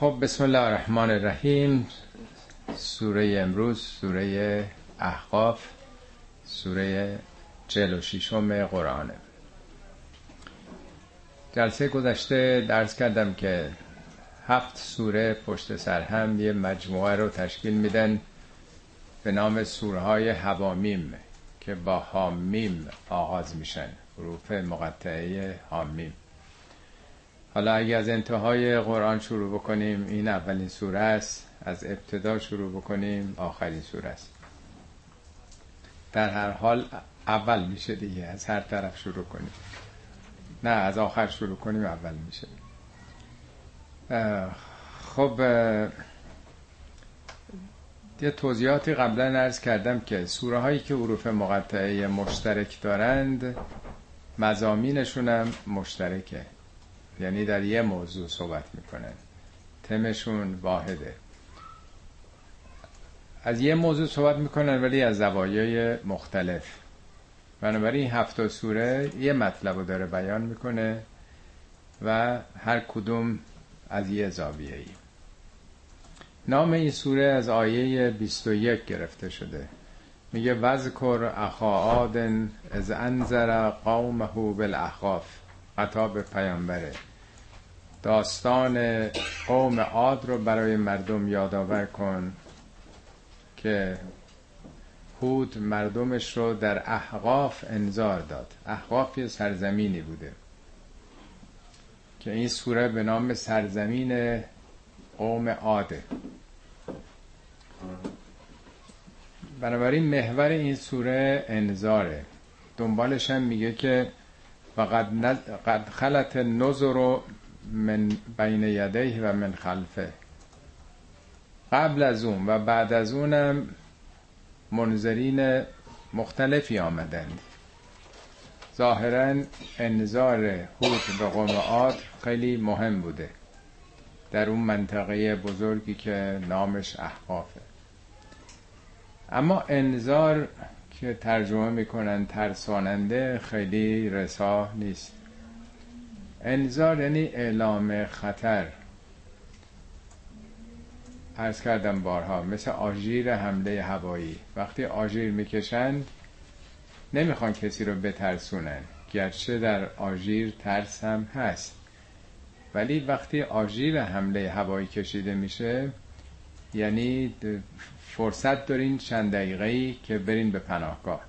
خب بسم الله الرحمن الرحیم. سوره امروز سوره احقاف سوره 46 قرآنه. جلسه گذشته درس کردم که هفت سوره پشت سر هم یه مجموعه رو تشکیل میدن به نام سوره های هوامیم که با هامیم آغاز میشن حروف مقطعه هامیم حالا اگه از انتهای قرآن شروع بکنیم این اولین سوره است. از ابتدا شروع بکنیم آخرین سوره است. در هر حال اول میشه دیگه. از هر طرف شروع کنیم. نه از آخر شروع کنیم اول میشه. خب یه توضیحاتی قبلا نرز کردم که سوره هایی که حروف مقطعه مشترک دارند مزامینشون هم مشترکه. یعنی در یه موضوع صحبت می‌کنن تمشون واحده. از یه موضوع صحبت می‌کنن ولی از زوایای مختلف. بنابراین هفت سوره یه مطلب رو داره بیان می‌کنه و هر کدوم از یه زاویه ای نام این سوره از آیه 21 گرفته شده. میگه وذکر اخا آدن از انذر قومه بالاحقاف خطاب پیامبره. داستان قوم عاد رو برای مردم یادآور کن که هود مردمش رو در احقاف انذار داد. احقاف یه سرزمینی بوده که این سوره به نام سرزمین قوم عاده. بنابراین محور این سوره انذاره. دنبالش هم میگه که وقد قد خلت نظر من بین یدیه و من خلفه. قبل از اون و بعد از اونم منظرین مختلفی آمدند. ظاهرا انذار هود به قوم عاد خیلی مهم بوده. در اون منطقه بزرگی که نامش احقافه. اما انذار که ترجمه می‌کنن ترساننده خیلی رساه نیست. انذار یعنی اعلام خطر. ارز کردم بارها مثل آژیر حمله هوایی. وقتی آژیر می‌کشند نمی‌خوان کسی رو بترسونن. گرچه در آژیر ترس هم هست. ولی وقتی آژیر حمله هوایی کشیده میشه یعنی فرصت دارین چند دقیقه ای که برین به پناهگاه.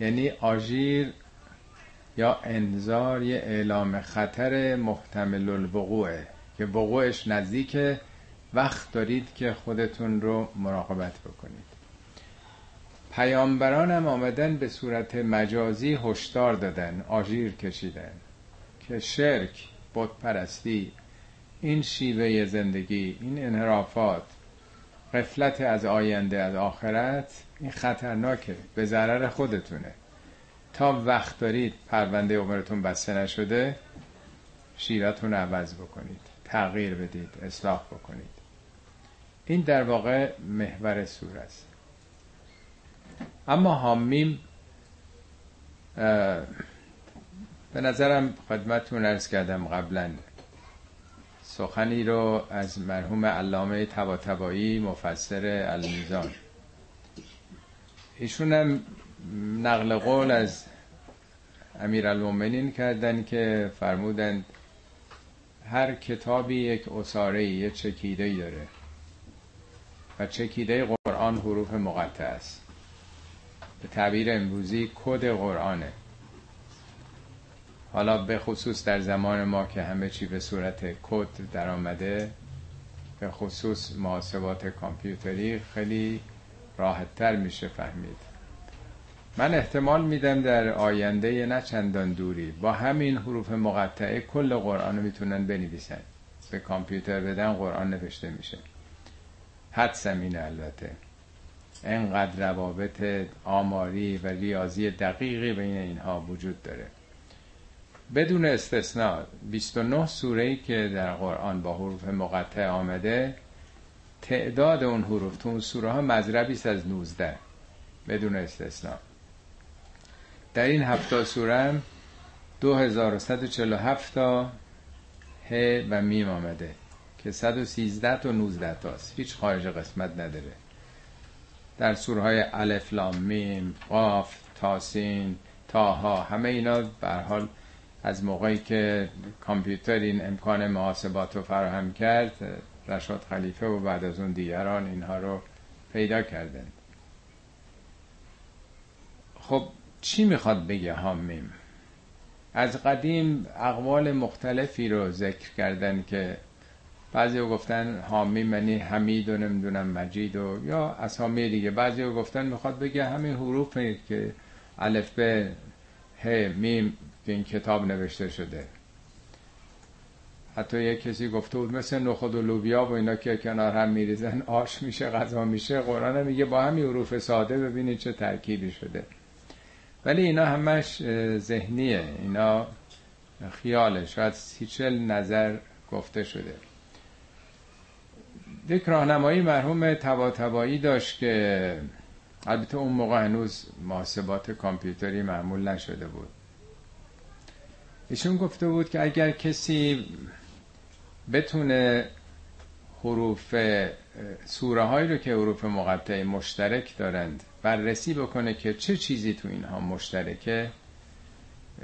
یعنی آژیر یا انذار یه اعلام خطر محتمل الوقوعه که وقوعش نزدیک وقت دارید که خودتون رو مراقبت بکنید. پیامبران هم آمدن به صورت مجازی هشدار دادن آژیر کشیدن که شرک بت پرستی این شیوه زندگی این انحرافات قفلت از آینده از آخرت این خطرناکه به ضرر خودتونه. تا وقت دارید پرونده عمرتون بسته نشده شیرتون عوض بکنید تغییر بدید اصلاح بکنید. این در واقع محور سور است. اما حامیم به نظرم خدمتتون ارز کردم قبلا سخنی رو از مرحوم علامه تباتبایی مفسر المیزان. ایشون هم نقل قول از امیر المومنین کردن که فرمودند هر کتابی یک اصاره یه چکیده داره و چکیده قرآن حروف مقطع است. به تعبیر امروزی کد قرآنه. حالا به خصوص در زمان ما که همه چی به صورت کد در آمده به خصوص محاسبات کامپیوتری خیلی راحتتر میشه فهمید. من احتمال میدم در آینده نه چندان دوری با همین حروف مقطعه کل قرآن رو می‌تونن بنویسن. به کامپیوتر بدن قرآن نوشته میشه. حد سمینه البته. انقدر روابط آماری و ریاضی دقیقی بین اینها وجود داره. بدون استثناء. 29 سوره که در قرآن با حروف مقطع آمده تعداد اون حروف تو اون سوره ها مذربی است از 19 بدون استثناء. در این هفته سوره هم 2147 تا ه و میم آمده که 113 تا 19 تاست هیچ خارج قسمت نداره. در سورهای الف لام میم قاف تاسین تاها همه اینا به حال از موقعی که کامپیوتر این امکان محاسبات رو فراهم کرد رشاد خلیفه و بعد از اون دیگران اینها رو پیدا کردند. خب چی می‌خواد بگه هامیم از قدیم اقوال مختلفی رو ذکر کردن که بعضی رو گفتن حامی منی حمید و نمی‌دونم مجید و یا اسامی دیگه. بعضی رو گفتن می‌خواد بگه همین حروف که الف به ه میم که این کتاب نوشته شده. حتی یک کسی گفته بود مثل نخود و لوبیا و اینا که کنار هم میریزن آش میشه غذا میشه. قرآن میگه با همین حروف ساده ببینید چه ترکیبی شده. ولی اینا همش ذهنیه. اینا خیاله. شاید سیچل نظر گفته شده. یک راهنمایی مرحوم تبا داشت که البته اون موقع هنوز محاسبات کامپیوتری معمول نشده بود. ایشون گفته بود که اگر کسی بتونه حروف سوره هایی رو که حروف مقطعه مشترک دارند بررسی بکنه که چه چیزی تو اینها مشترکه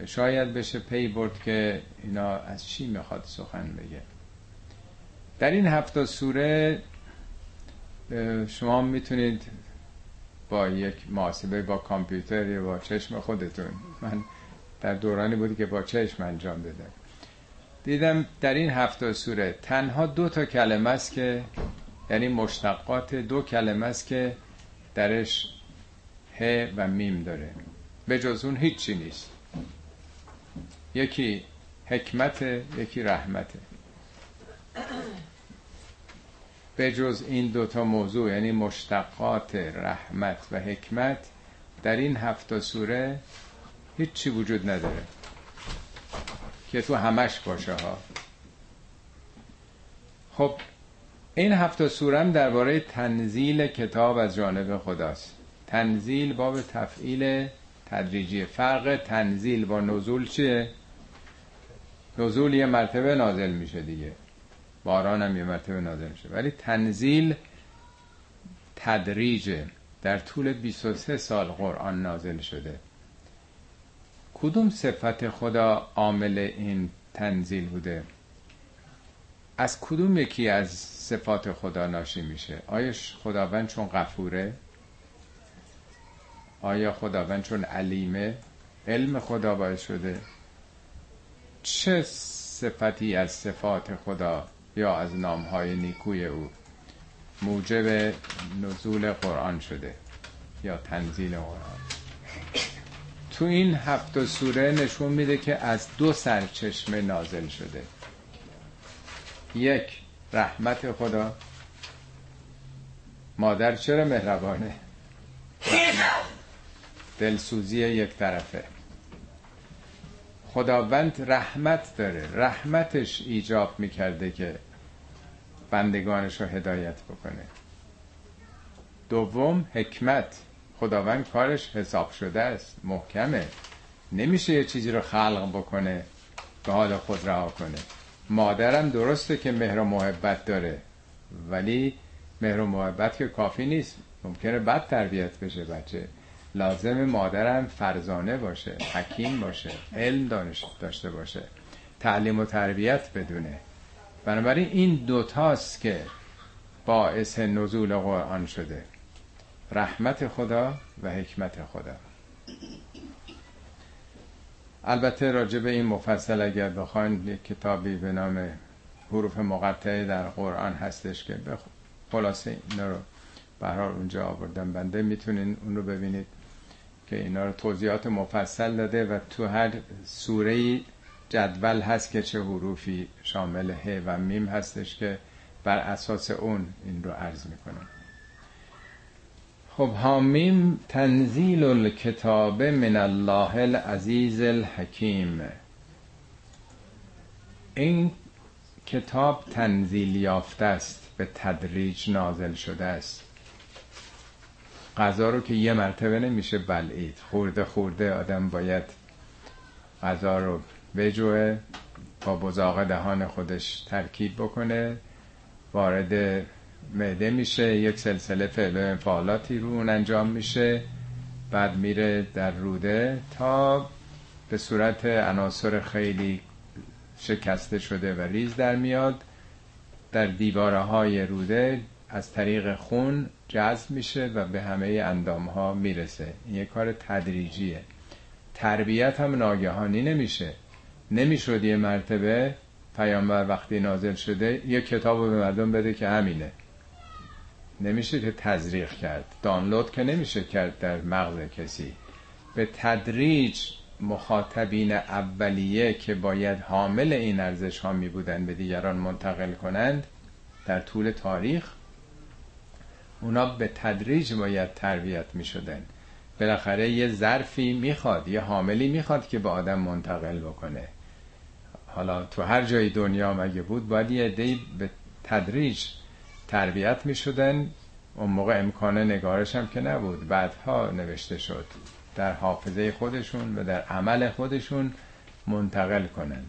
شاید بشه پی برد که اینا از چی می‌خواد سخن بگه. در این هفته سوره شما می‌تونید با یک محاسبه با کامپیوتر یا با چشم خودتون. من در دورانی بودی که با چشم انجام دادم دیدم در این هفته سوره تنها دو تا کلمه است که یعنی مشتقات دو کلمه است که درش ه و میم داره. به جز اون هیچی نیست. یکی حکمت یکی رحمته. به جز این دوتا موضوع یعنی مشتقات رحمت و حکمت در این هفته سوره هیچی وجود نداره که تو همش باشه ها. خب این هفته سورم درباره تنزیل کتاب از جانب خداست. تنزیل باب تفعیل تدریجی فرق. تنزیل با نزول چیه؟ نزول یه مرتبه نازل میشه دیگه. باران هم یه مرتبه نازل میشه. ولی تنزیل تدریجه. در طول 23 سال قرآن نازل شده. کدوم صفت خدا عامل این تنزیل بوده؟ از کدوم یکی از صفات خدا ناشی میشه؟ آیا خداوند چون غفوره؟ آیا خداوند چون علیمه؟ علم خدا باعث شده؟ چه صفتی از صفات خدا یا از نامهای نیکوی او موجب نزول قرآن شده یا تنزیل قرآن؟ تو این هفت سوره نشون میده که از دو سرچشمه نازل شده. یک رحمت خدا. مادر چرا مهربانه؟ دلسوزی یک طرفه. خداوند رحمت داره. رحمتش ایجاب می‌کرده که بندگانش رو هدایت بکنه. دوم حکمت. خداوند کارش حساب شده است. محکمه. نمیشه یه چیزی رو خلق بکنه به حال خود رها کنه. مادرم درسته که مهر و محبت داره ولی مهر و محبت که کافی نیست. ممکنه بد تربیت بشه بچه. لازم مادرم فرزانه باشه حکیم باشه علم دانش داشته باشه. تعلیم و تربیت بدونه. بنابراین این دوتاست که باعث نزول قرآن شده. رحمت خدا و حکمت خدا. البته راجع به این مفصل اگر بخواین یک کتابی به نام حروف مقطعه در قرآن هستش که خلاصه اینا رو برحال اونجا آوردم بنده می‌تونین اون رو ببینید که اینا رو توضیحات مفصل داده و تو هر سوره جدول هست که چه حروفی شامل ه و میم هستش که بر اساس اون این رو عرض می‌کنم. خب حامیم تنزیل الکتاب من الله العزیز الحکیم. این کتاب تنزیل یافته است به تدریج نازل شده است. غذا رو که یه مرتبه نمیشه بلعید خورده خورده آدم باید غذا رو بجوه با بزاق دهان خودش ترکیب بکنه وارد معده میشه یک سلسله فعل و انفعالاتی رو اون انجام میشه بعد میره در روده تا به صورت عناصر خیلی شکسته شده و ریز در میاد. در دیواره های روده از طریق خون جذب میشه و به همه اندام ها می‌رسه. این یه کار تدریجیه. تربیت هم ناگهانی نمیشه. نمی‌شد یه مرتبه پیامبر وقتی نازل شده یه کتاب رو به مردم بده که همینه. نمیشه که تزریق کرد. دانلود که نمیشه کرد در مغز کسی. به تدریج مخاطبین اولیه که باید حامل این ارزش ها می بودن به دیگران منتقل کنند در طول تاریخ اونا به تدریج باید تربیت می شدن بالاخره یه ظرفی می‌خواد یه حاملی می‌خواد که به آدم منتقل بکنه. حالا تو هر جای دنیا مگه بود؟ باید یه عده‌ای به تدریج تربیت می شدن اون موقع امکان نگارش هم که نبود. بعدها نوشته شد در حافظه خودشون و در عمل خودشون منتقل کنن.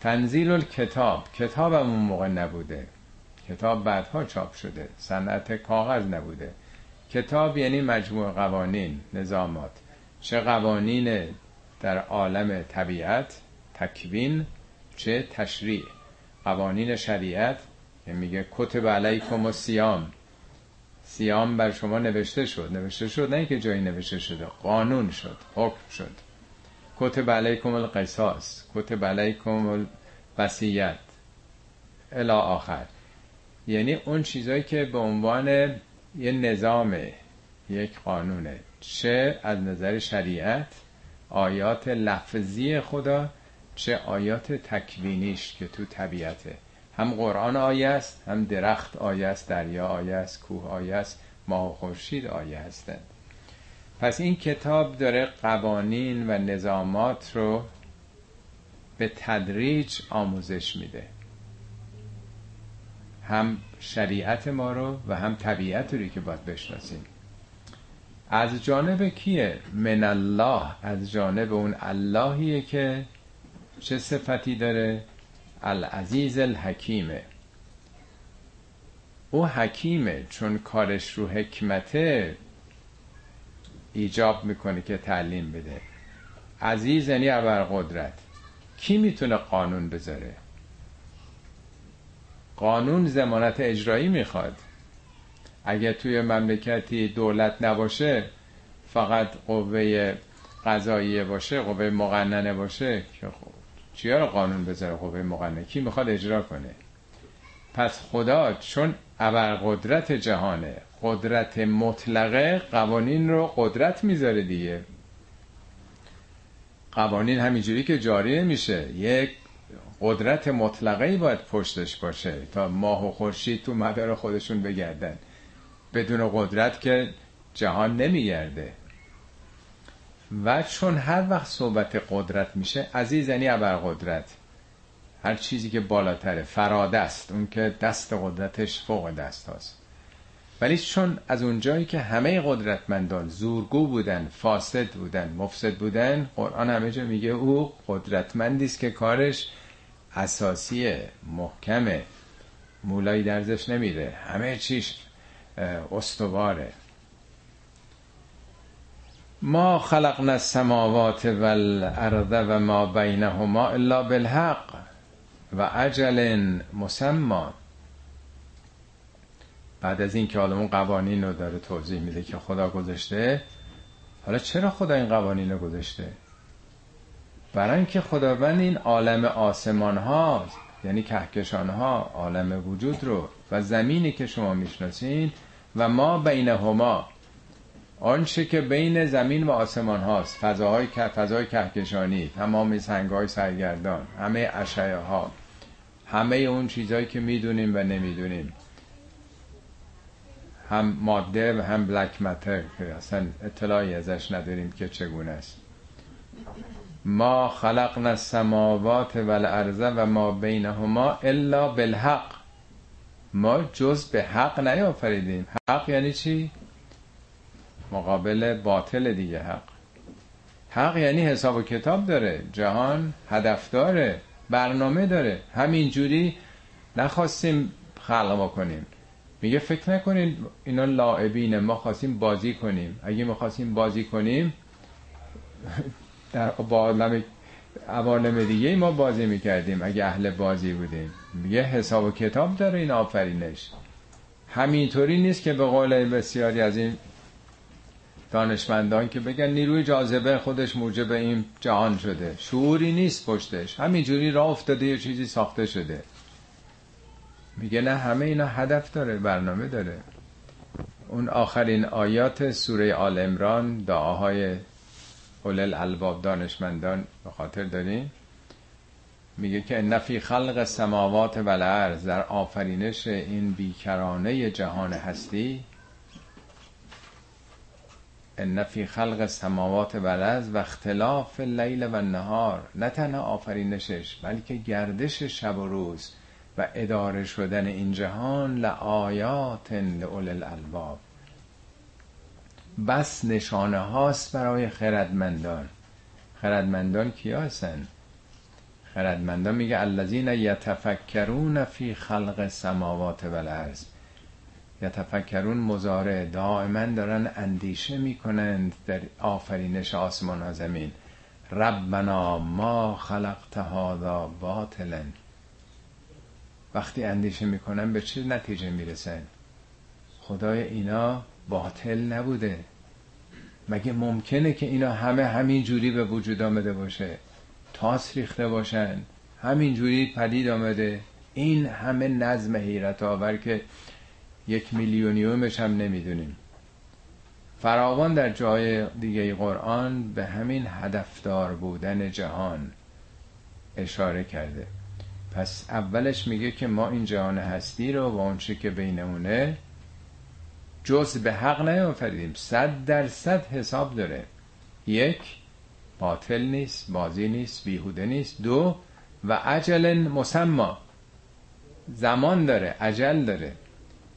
تنزیل الکتاب کتاب هم اون موقع نبوده. کتاب بعدها چاپ شده. صنعت کاغذ نبوده. کتاب یعنی مجموع قوانین نظامات. چه قوانین در عالم طبیعت تکوین چه تشریع. قوانین شریعت که میگه کتب علیکم و سیام سیام بر شما نوشته شد. نوشته شد نه که جایی نوشته شده. قانون شد. حکم شد. کتب علیکم القصاص. کتب علیکم الوصیت. الی آخر. یعنی اون چیزایی که به عنوان یه نظام یک قانونه. چه از نظر شریعت آیات لفظی خدا چه آیات تکوینیش که تو طبیعته. هم قرآن آیه است هم درخت آیه است دریا آیه است کوه آیه است ماه و خورشید آیه هستند پس این کتاب داره قوانین و نظامات رو به تدریج آموزش میده. هم شریعت ما رو و هم طبیعت رو که باید بشناسیم. از جانب کیه؟ من الله. از جانب اون اللهیه که چه صفتی داره؟ العزیز الحکیمه او حکیمه چون کارش رو حکمته ایجاب می‌کنه که تعلیم بده. عزیز یعنی قدرت کی می‌تونه قانون بذاره؟ قانون زمانت اجرایی می‌خواد. اگه توی مملکتی دولت نباشه فقط قوه قضاییه باشه قوه مقننه باشه که خب چیا رو قانون بذاره؟ قوه مقننه. کی می‌خواد اجرا کنه؟ پس خدا چون قدرت جهانه قدرت مطلقه قوانین رو قدرت می‌ذاره دیگه. قوانین همینجوری که جاری نمیشه یک قدرت مطلقه ای باید پشتش باشه تا ماه و خورشید تو مدار خودشون بگردن. بدون قدرت که جهان نمیگرده. و چون هر وقت صحبت قدرت میشه عزیز یعنی قدرت هر چیزی که بالاتره است. اون که دست قدرتش فوق دست هست ولی چون از اونجایی که همه قدرتمندان زورگو بودن فاسد بودن مفسد بودن قرآن همه جا میگه او قدرتمندی است که کارش اساسیه محکمه مولایی درزش نمیره. همه چیش استواره. ما خلقنا السماوات والارض و ما بینهما الا بالحق و عجل مسمى. بعد از این که قوانین رو داره توضیح میده که خدا گذاشته حالا چرا خدا این قوانین رو گذاشته؟ برای اینکه خداوند این عالم آسمان ها یعنی کهکشان ها عالم وجود رو و زمینی که شما می‌شناسین و ما بینهما. آنچه که بین زمین و آسمان هاست فضاهای فضای کهکشانی تمام سنگ های سرگردان همه اشعه ها همه اون چیزهایی که می‌دونیم و نمی‌دونیم. هم ماده و هم بلک متر که اصلا اطلاعی ازش نداریم که چگونه است. ما خلقنا السماوات والارض و ما بینهما الا بالحق. ما جز به حق نیافریدیم. حق یعنی چی؟ مقابل باطل دیگه حق. حق یعنی حساب و کتاب داره جهان هدف داره برنامه داره. همینجوری نخواستیم خلق کنیم میگه فکر نکنین اینا لاعبینه ما خواستیم بازی کنیم. اگه ما خواستیم بازی کنیم در با عالم عوالم دیگه ما بازی می‌کردیم اگه اهل بازی بودیم. میگه حساب و کتاب داره این آفرینش. همینطوری نیست که به قول بسیاری از این دانشمندان که بگن نیروی جاذبه خودش موجب این جهان شده. شعوری نیست پشتش. همینجوری راه افتاده یه چیزی ساخته شده. میگه نه همه اینا هدف داره برنامه داره. اون آخرین آیات سوره آل امران دعاهای اولل الباب دانشمندان به خاطر داریم میگه که نفی خلق سماوات و الارض در آفرینش این بیکرانه جهان هستی؟ ان فی خلق سماوات و الارض و اختلاف لیل و نهار نه تنها آفرینشش بلکه گردش شب و روز و اداره شدن این جهان لآیات لأول الالباب بس نشانه هاست برای خردمندان. خردمندان کیا هستن؟ خردمندان میگه الذین یتفکرون فی خلق سماوات و الارض. یتفکرون مزاره دائما دارن اندیشه می‌کنند در آفرینش آسمان و زمین. ربنا ما خلقت هذا باطلا. وقتی اندیشه می‌کنن به چه نتیجه می‌رسن؟ خدای اینا باطل نبوده. مگه ممکنه که اینا همه همین جوری به وجود آمده باشه؟ تاس ریخته باشن. همین جوری پدید آمده. این همه نظم حیرت آور که یک میلیونیومش هم نمی‌دونیم. فراوان در جای دیگه قرآن به همین هدفدار بودن جهان اشاره کرده. پس اولش میگه که ما این جهان هستی رو با اون که بینمونه جز به حق نیافریدیم. صد درصد حساب داره. یک باطل نیست بازی نیست بیهوده نیست. دو و عجل مسما. زمان داره عجل داره.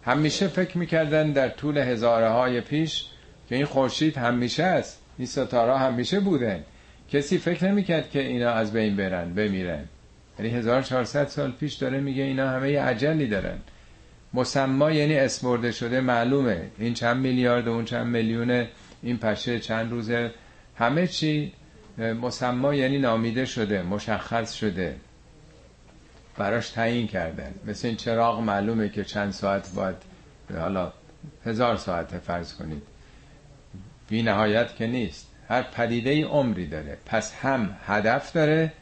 همیشه فکر می‌کردن در طول هزاره های پیش که این خورشید همیشه است. این ستاره همیشه بودن. کسی فکر نمی‌کرد که اینا از بین برن بمیرن. یعنی 1400 سال پیش داره میگه اینا همه یه عجلی دارن. مسما یعنی اسمرده شده معلومه. این چند میلیارد اون چند میلیون این پشه چند روزه. همه چی مسما یعنی نامیده شده مشخص شده. براش تعیین کردن. مثل این چراغ معلومه که چند ساعت باید حالا هزار ساعت فرض کنید. بی نهایت که نیست. هر پدیده ای عمری داره. پس هم هدف داره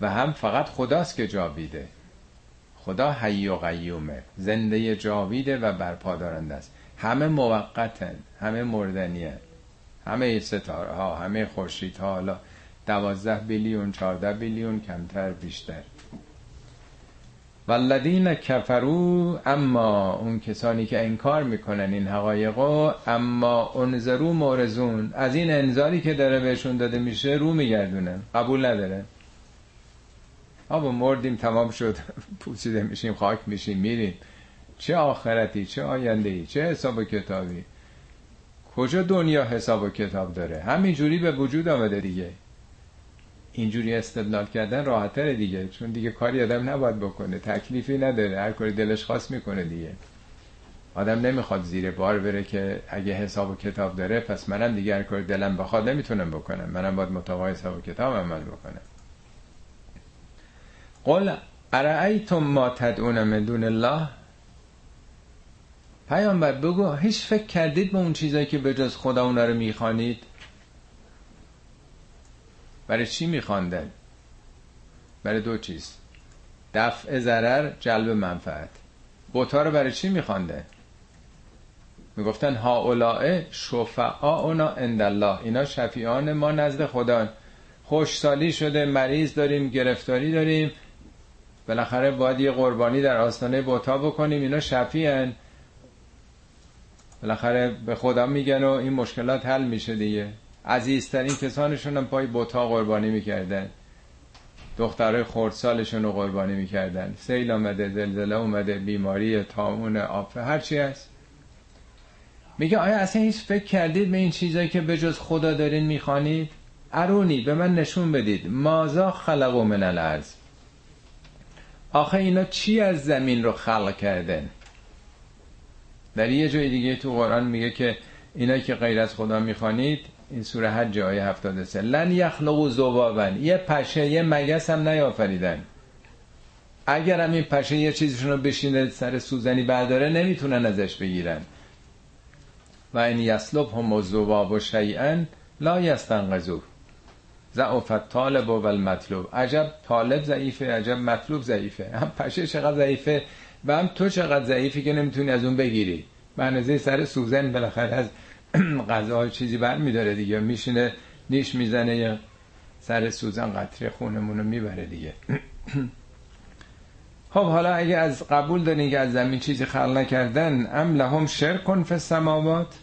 و هم فقط خداست که جاویده. خدا حی و قیومه. زنده جاویده و برپادارنده است. همه موقتن همه مردنیه. همه ستاره ها همه خورشید ها حالا دوازده بیلیون چارده بیلیون کمتر بیشتر. والذین کفرو اما اون کسانی که انکار می‌کنن این حقایقو اما انذرو مورزون. از این انذاری که داره بهشون داده میشه رو میگردونه قبول نداره. آبا مردیم تمام شد. پوسیده میشیم خاک میشیم میریم. چه آخرتی چه آینده ای چه حساب و کتابی. کجا دنیا حساب و کتاب داره؟ همینجوری به وجود آمده دیگه. اینجوری استدلال کردن راحتره دیگه. چون دیگه کاری آدم نباید بکنه. تکلیفی نداره. هر کاری دلش خواست می‌کنه دیگه. آدم نمی‌خواد زیر بار بره که اگه حساب و کتاب داره پس منم دیگه هر کاری دلم بخواد نمی‌تونم بکنم. منم باید مطابق حساب و کتاب عمل بکنم. قل ارائیتم ما تدعون من دون الله؟ پیامبر بگو هیچ فکر کردید به اون چیزایی که به جز خدا اونا رو می‌خوانید؟ برای چی میخواندن برای دو چیز. دفع ضرر جلب منفعت. بوتا رو برای چی میخواندن می‌گفتن ها اولائه اونا اندالله اینا شفیعان ما نزد خدا خوشسالی شده مریض داریم گرفتاری داریم. بالاخره باید یه قربانی در آستانه بوتا بکنیم. اینا شفیعن. بالاخره به خدا میگن و این مشکلات حل میشه دیگه. عزیزترین کسانشون هم پای بوتا قربانی می‌کردن. دخترای خردسالشون رو قربانی می‌کردن. سیل آمده زلزله اومده بیماری تامون آفه هرچی هست. میگه آیا اصلا هیچ فکر کردید به این چیزایی که به جز خدا دارین می‌خوانید؟ ارونی به من نشون بدید. مازا خلقو من الارض؟ آخه اینا چی از زمین رو خلق کردن؟ در یه جای دیگه تو قرآن میگه که اینا که غیر از خدا می‌خوانید این سوره حج آیه 73 لن یخلقوا ذبابا یه پشه یه مگس هم نیافریدن. اگر هم این پشه یه چیزشون رو بشینه سر سوزنی برداره نمی‌تونن ازش بگیرن. و این یسلب هم الذباب و شیئا لا یستنقذوه. ضعف طالب و المطلوب. عجب طالب ضعیفه عجب مطلوب ضعیفه. هم پشه چقدر ضعیفه و هم تو چقدر ضعیفی که نمی‌تونی از اون بگیری. به سر سوزن بالاخره از غذا چیزی بر میداره دیگه. میشینه نیش می‌زنه یا سر سوزن قطره خونمون رو می‌بره دیگه. خب حالا اگه از قبول دارین که از زمین چیزی خلق نکردن ام لهم شرکن فی السماوات؟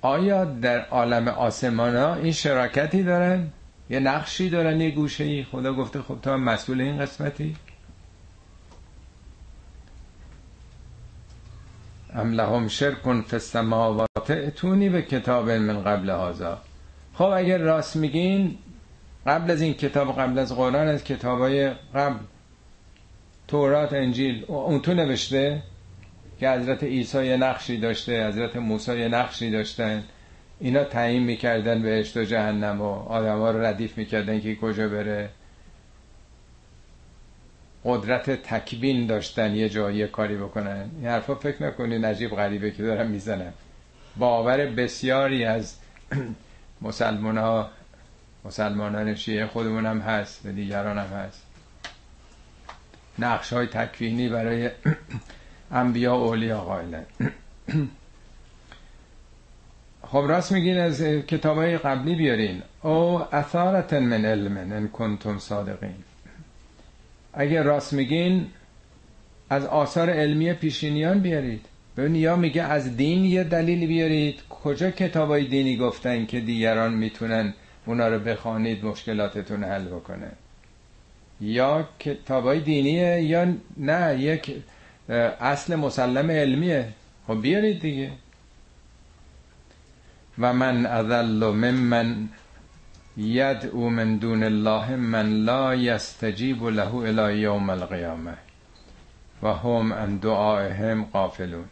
آیا در عالم آسمان ها این شراکتی دارن؟ یه نقشی دارن یه گوشه ای خدا گفته خب تو مسئول این قسمتی. ام لهم شرکن فی السماوات اتونی به کتاب من قبل هازا خب اگر راست میگین قبل از این کتاب قبل از قرآن از کتابای قبل تورات انجیل اون تو نوشته که حضرت عیسی یه نقشی داشته حضرت موسی یه نقشی داشتن. اینا تعیین می‌کردن بهشت و جهنم و آدم ها رو ردیف می‌کردن که کجا بره. قدرت تکبین داشتن یه جایی کاری بکنن. این حرفا فکر نکنین عجیب غریبه که دارم می‌زنم. باور بسیاری از مسلمان ها مسلمانان شیعه خودمون هم هست و دیگران هم هست. نقش های تکوینی برای انبیا اولیا قائلن. خب راست میگین از کتاب های قبلی بیارین. او اثارت من علم ان کنتم صادقین. اگر راست میگین از آثار علمی پیشینیان بیارید. ببین یا میگه از دین یه دلیل بیارید. کجا کتاب های دینی گفتن که دیگران می‌تونن اونا رو بخوانید مشکلاتتون حل بکنه؟ یا کتابای دینیه یا نه یک اصل مسلم علمیه. خب بیارید دیگه. و من اذل ممن یدعو من دون الله من لا یستجیب له الى یوم القیامه و هم ان دعائهم قافلون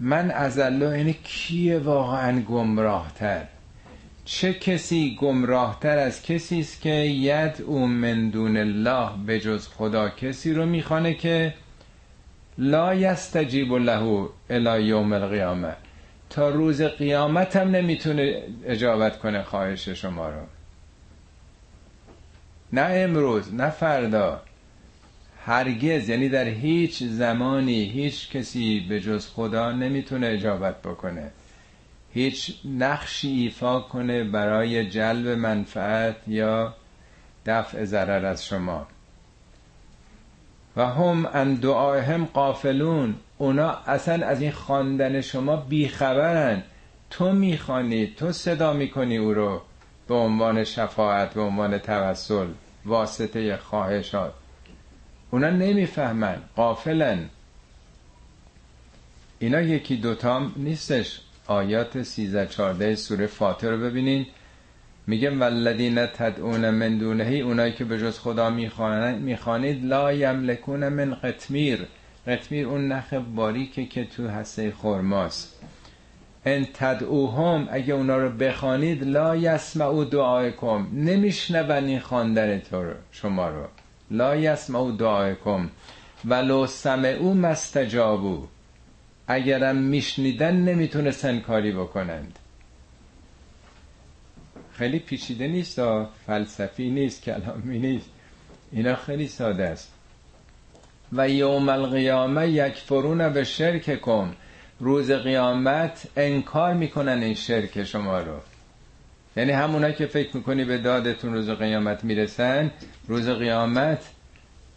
من ازله یعنی کیه واقعا گمراه تر چه کسی گمراه تر از کسی است که ید او من دون الله به جز خدا کسی رو می‌خوانه که لا یستجیب له الی یوم القیامه؟ تا روز قیامت هم نمی‌تونه اجابت کنه خواهش شما رو. نه امروز نه فردا. هرگز یعنی در هیچ زمانی هیچ کسی به جز خدا نمی‌تونه اجابت بکنه. هیچ نقشی ایفا کنه برای جلب منفعت یا دفع ضرر از شما. و هم ان دعاهم قافلون اونا اصلا از این خواندن شما بیخبرن. تو می‌خوانی تو صدا می‌کنی او رو به عنوان شفاعت به عنوان توسل واسطه خواهشات. اونا نمی‌فهمن قافلن اینا یکی دوتام نیستش. آیات 13 14 سوره فاتر رو ببینین. میگه ولدین تدعون من دونه اونایی که به جز خدا می‌خوانید لا یملکون من قطمیر. قطمیر اون نخ باریکه که تو هسته خرماست. ان تدعوهم اگه اونا رو بخوانید لا یسمعو دعایکم. نمیشنون این خواندن تو رو شما رو. لا یسمعو دعایکم. ولو سمعو مستجابو. اگرم میشنیدن نمی‌تونستن کاری بکنند. خیلی پیچیده نیست فلسفی نیست کلامی نیست. اینا خیلی ساده است. و یوم القیامه یک فرون به شرک کن. روز قیامت انکار می‌کنن این شرک شما رو. یعنی همونا که فکر می‌کنی به دادتون روز قیامت می‌رسن روز قیامت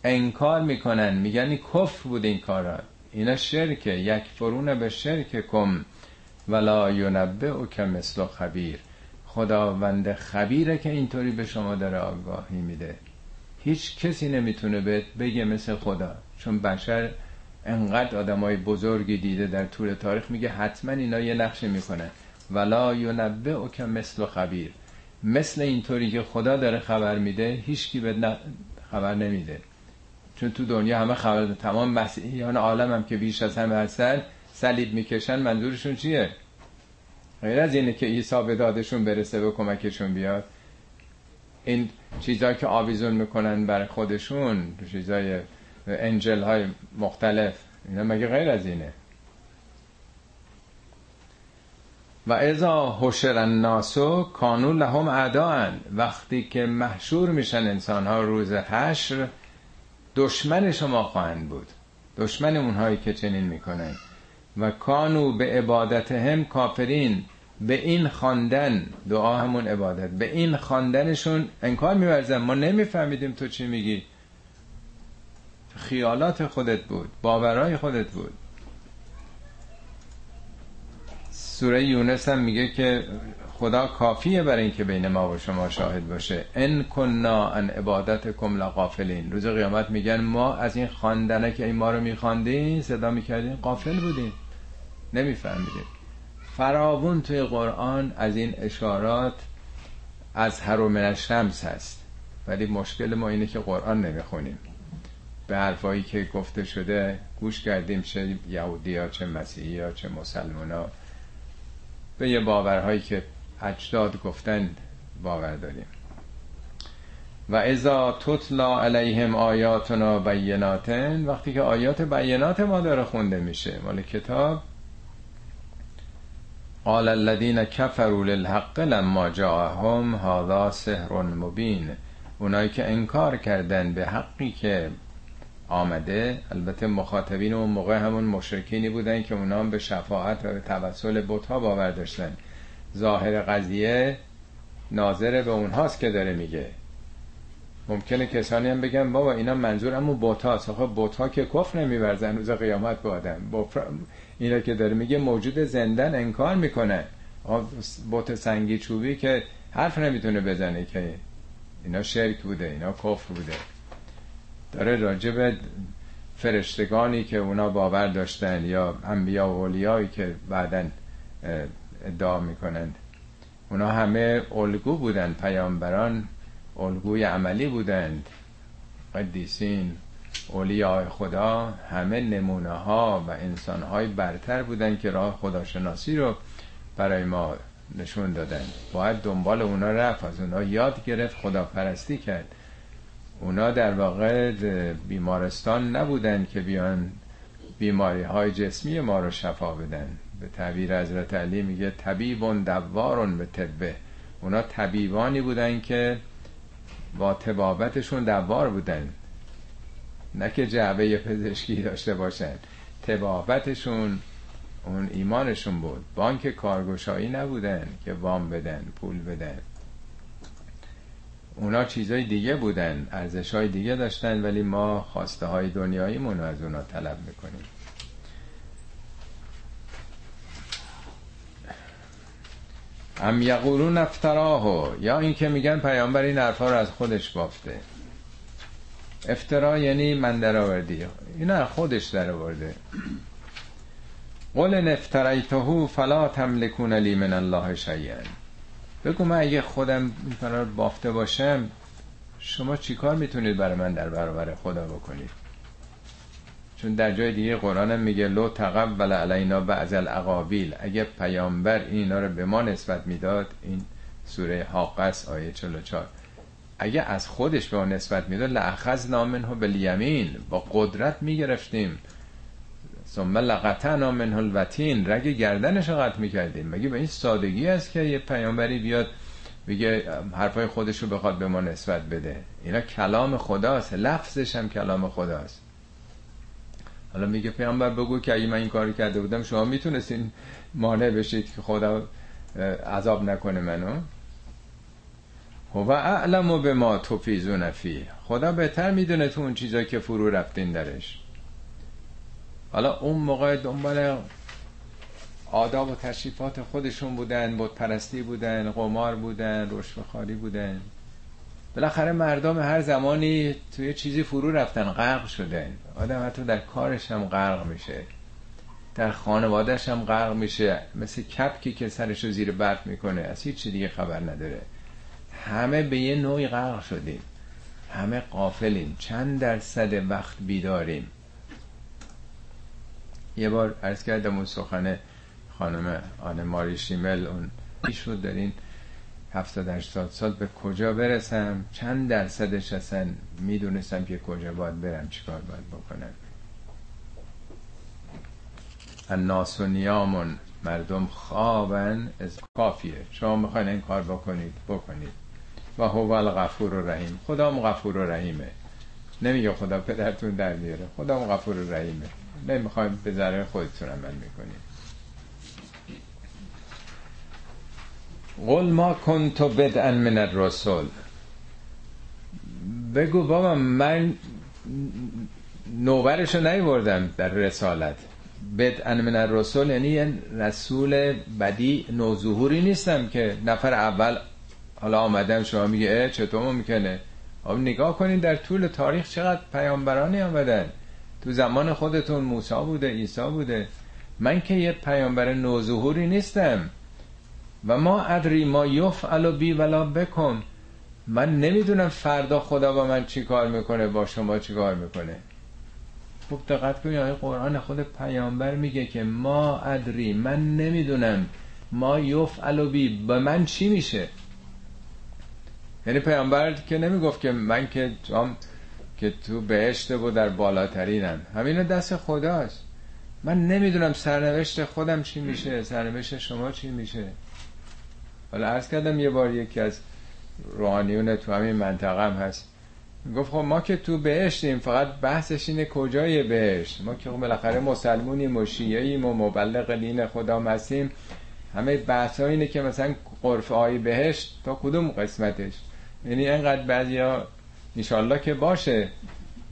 انکار می‌کنن. میگن کفر بود این کارات اینا شرکه. یک فرون به شرک کم ولا ینبه او که مثل خبیر. خداوند خبیره که اینطوری به شما داره آگاهی میده. هیچ کسی نمی‌تونه بهت بگه مثل خدا. چون بشر انقدر آدمای بزرگی دیده در طول تاریخ میگه حتما اینا یه نقشه می‌کنن. ولا ینبه او که مثل خبیر. مثل اینطوری که خدا داره خبر میده هیچکی به خبر نمیده. چون تو دنیا همه خبر ده. تمام مسیحیان عالم هم که بیش از همه هستن صلیب می‌کشن منظورشون چیه؟ غیر از اینه که عیسی به دادشون برسه و کمکشون بیاد. این چیزهایی که آویزون می‌کنن برای خودشون چیزای انجل های مختلف اینا مگه غیر از اینه؟ و ازا حشر الناسو کانون لهم اعداءن. وقتی که محشور میشن انسان ها روز حشر دشمن شما خواهند بود. دشمن اونهایی که چنین می‌کنن. و کانو به عبادت هم کافرین. به این خواندن دعا همون عبادت. به این خواندنشون انکار میورزن. ما نمیفهمیدیم تو چی میگی. خیالات خودت بود باورهای خودت بود. سوره یونس هم میگه که خدا کافیه برای اینکه بین ما و شما شاهد باشه. ان کننا ان عبادتکم لغافلین. روز قیامت میگن ما از این خواندنه که این ما رو میخواندین صدا می‌کردین قافل بودین نمیفهمیدین فراوون توی قرآن از این اشارات از هر من شمس هست. ولی مشکل ما اینه که قرآن نمی‌خونیم. به حرفایی که گفته شده گوش کردیم چه یهودی ها چه مسیحی ها چه مسلمان ها. به یه باورهایی که اجداد گفتن باور داریم. و ازا تطلا علیهم آیاتنا بیناتن وقتی که آیات بینات ما داره خونده میشه. مال کتاب قال الذين كفروا للحق لما جاءهم هذا سحر مبین. اونایی که انکار کردن به حقی که آمده البته مخاطبین اون موقع همون مشرکینی بودن که اونا به شفاعت و به توسل بتها باور داشتن. ظاهر قضیه ناظر به اونهاست که داره میگه. ممکنه کسانی هم بگن بابا اینا منظور همون بوت آخه بوت که کفر نمیورزن روز قیامت به آدم. اینا که داره میگه موجود زندن انکار می‌کنه. بوت سنگی چوبی که حرف نمی‌تونه بزنه که اینا شرک بوده اینا کفر بوده. داره راجب فرشتگانی که اونا باور داشتن یا انبیا و اولیایی که بعدا ادعا می‌کنند. اونا همه الگو بودن پیامبران الگوی عملی بودند. قدیسین اولیاء خدا همه نمونه ها و انسان های برتر بودند که راه خداشناسی رو برای ما نشون دادن. باید دنبال اونا رفت از اونا یاد گرفت خداپرستی کرد. اونا در واقع بیمارستان نبودن که بیان بیماری های جسمی ما رو شفا بدن. به تعبیر حضرت علی میگه طبیبون دوارون به طبه. اونا طبیبانی بودن که با تبابتشون دوار بودن. نه که جعبه پزشکی داشته باشن. تبابتشون اون ایمانشون بود. بانک کارگشایی نبودن که وام بدن پول بدن. اونا چیزای دیگه بودن ارزش های دیگه داشتن ولی ما خواسته های دنیاییمون از اونا طلب می‌کنیم. ام یقولون افتراهو یا اینکه میگن پیامبر این حرفا رو از خودش بافته. افترا یعنی من در آوردی. این خودش در آورده. قل نفتریتهو فلا تملکون لی من الله شیئا. بگو من اگه خودم این بافته باشم شما چیکار می‌تونید برای من در برابر خدا بکنید؟ چون در جای دیگه قرآن میگه لو تقبل علینا بعض الاقابیل. اگه پیامبر اینا رو به ما نسبت می‌داد این سوره حاقس آیه 44 اگه از خودش به ما نسبت می‌داد لأخذ نامنه بالیمین با قدرت می‌گرفتیم. ثم لقطعنا منه الوتین رگ گردنش قطع می‌کردیم. مگه به این سادگی است که یه پیامبری بیاد بگه حرفای خودش رو بخواد به ما نسبت بده؟ اینا کلام خداست. لفظش هم کلام خداست. حالا میگه پیامبر بگو که اگه من این کاری کرده بودم شما می‌تونستین مانع بشید که خدا عذاب نکنه منو. و اعلم به ما توفیزون فی خدا بهتر می‌دونه تو اون چیزایی که فرو رفتین درش. حالا اون موقع دنبال آداب و تشریفات خودشون بودن بود پرستی بودن قمار بودن رشوهخواری بودن. بالاخره مردم هر زمانی توی چیزی فرو رفتن غرق شدن آدم حتی در کارش هم غرق میشه. در خانوادهش هم غرق میشه. مثل کپکی که سرش رو زیر برف می‌کنه. از هیچ دیگه خبر نداره. همه به یه نوعی غرق شدیم. همه قافلیم چند درصد وقت بیداریم. یه بار عرض کردم اون سخن خانم آن ماری شیمل اون شد دارین. هفتاد هشتاد سال به کجا برسم؟ چند درصدش اصلا می‌دونستم که کجا باید برم چیکار باید بکنم. الناس و نیامون مردم خوابن از کافیه. شما می‌خواین این کار بکنید بکنید. و هو الغفور و رحیم خدا غفور و رحیمه. نمیگه خدا پدرتون در میاره. خدا غفور و رحیمه. نمی‌خوایم به ذره خودتون عمل می‌کنید قل ما کنت بدءا من الرسول. بگو بابا من نوبرشو نیوردم در رسالت. بدءا من الرسول یعنی رسول بدی نوظهوری نیستم که نفر اول حالا آمدم شما میگه چطور می‌کنه آب نگاه کنید در طول تاریخ چقدر پیامبرانی آمدن. تو زمان خودتون موسی بوده عیسی بوده. من که یه پیامبر نوظهوری نیستم. و ما ادری ما یفعل بی ولا بکن. من نمی‌دونم فردا خدا با من چی کار می‌کنه با شما چی کار می‌کنه. خوب دقت کنید آیه قرآن خود پیامبر میگه که ما ادری من نمی‌دونم ما یفعل بی به من چی میشه؟ یعنی پیامبر که نمی‌گفت که من که جام که تو بهشت و در بالاترینم. همین دست خداست. من نمی‌دونم سرنوشت خودم چی میشه سرنوشت شما چی میشه. حالا عرض کردم یه بار یکی از روحانیون تو همین منطقه هم هست. گفت خب ما که تو بهشتیم فقط بحثش اینه کجای بهشت؟ ما که خب بالاخره مسلمونیم و شیعیم و مبلغ دین خدا هستیم. همه بحث اینه که مثلا قرفه های بهشت تا کدوم قسمتش؟ یعنی اینقدر بعضی ها انشالله که باشه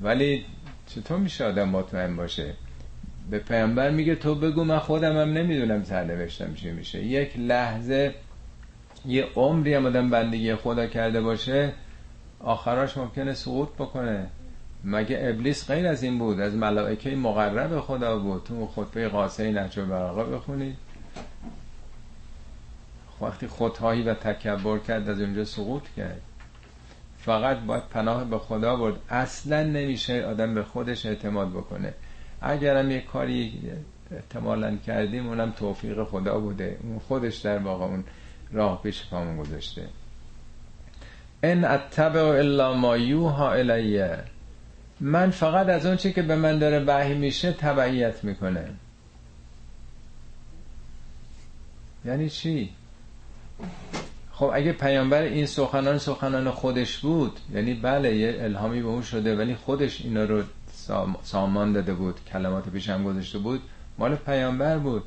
ولی چطور میشه آدم مطمئن باشه؟ به پیامبر میگه تو بگو من خودم هم نمی‌دونم سرنوشتم چی میشه. یک لحظه یه عمری هم آدم بندگی خدا کرده باشه آخراش ممکنه سقوط بکنه. مگه ابلیس غیر از این بود؟ از ملائکه مقرب خدا بود. تو خطبه قاسه نچو براقه بخونید وقتی خودهایی و تکبر کرد از اونجا سقوط کرد. فقط باید پناه به خدا برد. اصلا نمیشه آدم به خودش اعتماد بکنه. اگرم یه کاری احتمالا کردیم اونم توفیق خدا بوده. اون خودش در واقع اون راه پیش پامون گذاشته. ان اتبع الا ما یوها الیه من فقط از اون چی که به من داره وحی میشه تبعیت می‌کنه. یعنی چی؟ خب اگه پیامبر این سخنان سخنان خودش بود یعنی بله یه الهامی به اون شده ولی خودش اینا رو سامان داده بود کلمات پیش هم گذاشته بود مال پیامبر بود.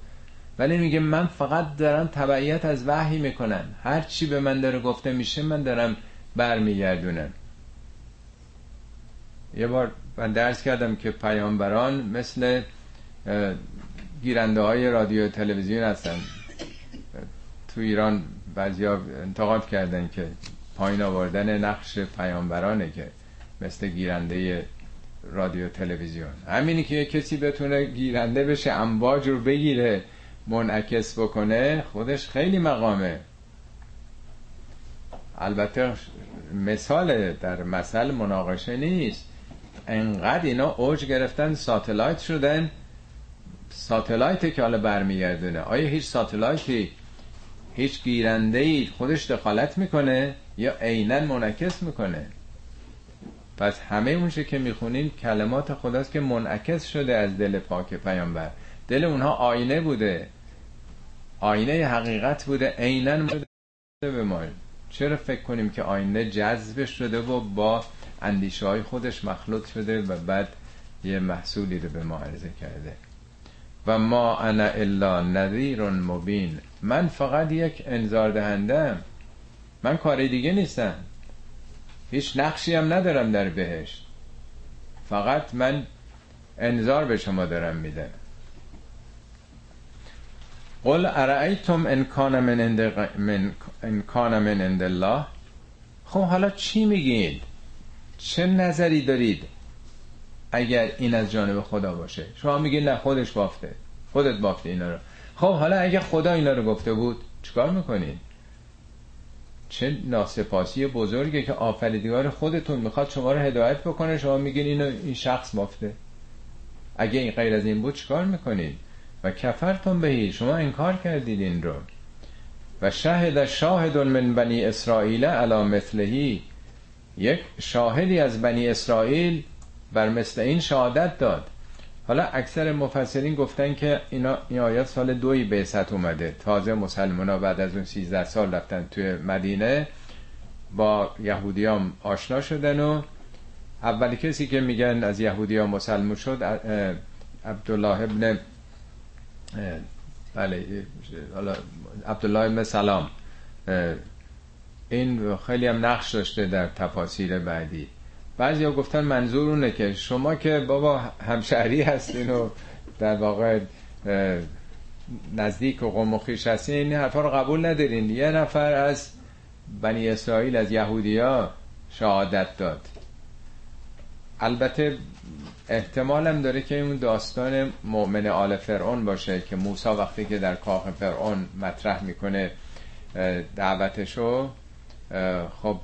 ولی میگه من فقط دارم تبعیت از وحی می‌کنم. هر چی به من داره گفته میشه من دارم برمیگردونم. یه بار من درس کردم که پیامبران مثل گیرنده های رادیو تلویزیون هستن. تو ایران بعضیا انتقاد کردن که پایین آوردن نقش پیامبرانه که مثل گیرنده رادیو تلویزیون. همینی که کسی بتونه گیرنده بشه امواج رو بگیره منعکس بکنه خودش خیلی مقامه. البته مثال در مثل مناقشه نیست. انقدر اینا اوج گرفتن ساتلایت شدن. ساتلایت که حالا برمیگردونه. آیا هیچ ساتلایتی هیچ گیرنده ای خودش دخالت می‌کنه یا عینا منعکس می‌کنه. پس همه اونچه که می‌خونین کلمات خداست که منعکس شده از دل پاک پیامبر. دل اونها آینه بوده. آینه حقیقت بوده. عینا به ما. چرا فکر کنیم که آینه جذب شده و با اندیشه های خودش مخلوط شده و بعد یه محصولی رو به ما عرضه کرده؟ و ما انا الا نذیر مبین. من فقط یک انذار دهنده من کار دیگه نیستم. هیچ نقشی هم ندارم در بهشت. فقط من انذار به شما دارم میدم. قل ارائیتم ان من من ان کان الله؟ خب حالا چی میگید؟ چه نظری دارید اگر این از جانب خدا باشه؟ شما میگید نه خودش بافته. خودت بافته اینا رو. خب حالا اگه خدا اینا رو گفته بود چیکار می‌کنید چه ناسپاسی بزرگه که آفریدگار خودتون می‌خواد شما رو هدایت بکنه شما میگین اینو این شخص مافته. اگه این غیر از این بود چیکار می‌کنید و کفرتون بهی شما انکار کردید این رو. و شاهد شاهد من بنی اسرائیل علی مثلهی. یک شاهدی از بنی اسرائیل بر مثل این شهادت داد. حالا اکثر مفسرین گفتن که اینا این آیات سال دوی به اومده. تازه مسلمان ها بعد از اون 13 سال رفتن توی مدینه با یهودیان آشنا شدن و اولی کسی که میگن از یهودیان مسلمان شد عبدالله ابن بله عبدالله ابن سلام. این خیلی هم نقش داشته در تفاسیر بعدی. بعضی ها گفتن منظور اونه که شما که بابا همشهری هستین و در واقع نزدیک و قوم و خیش هستین این حرفا رو قبول ندارین. یه نفر از بنی اسرائیل از یهودیا شهادت داد. البته احتمالم داره که اون داستان مؤمن آل فرعون باشه که موسا وقتی که در کاخ فرعون مطرح می‌کنه دعوتشو خب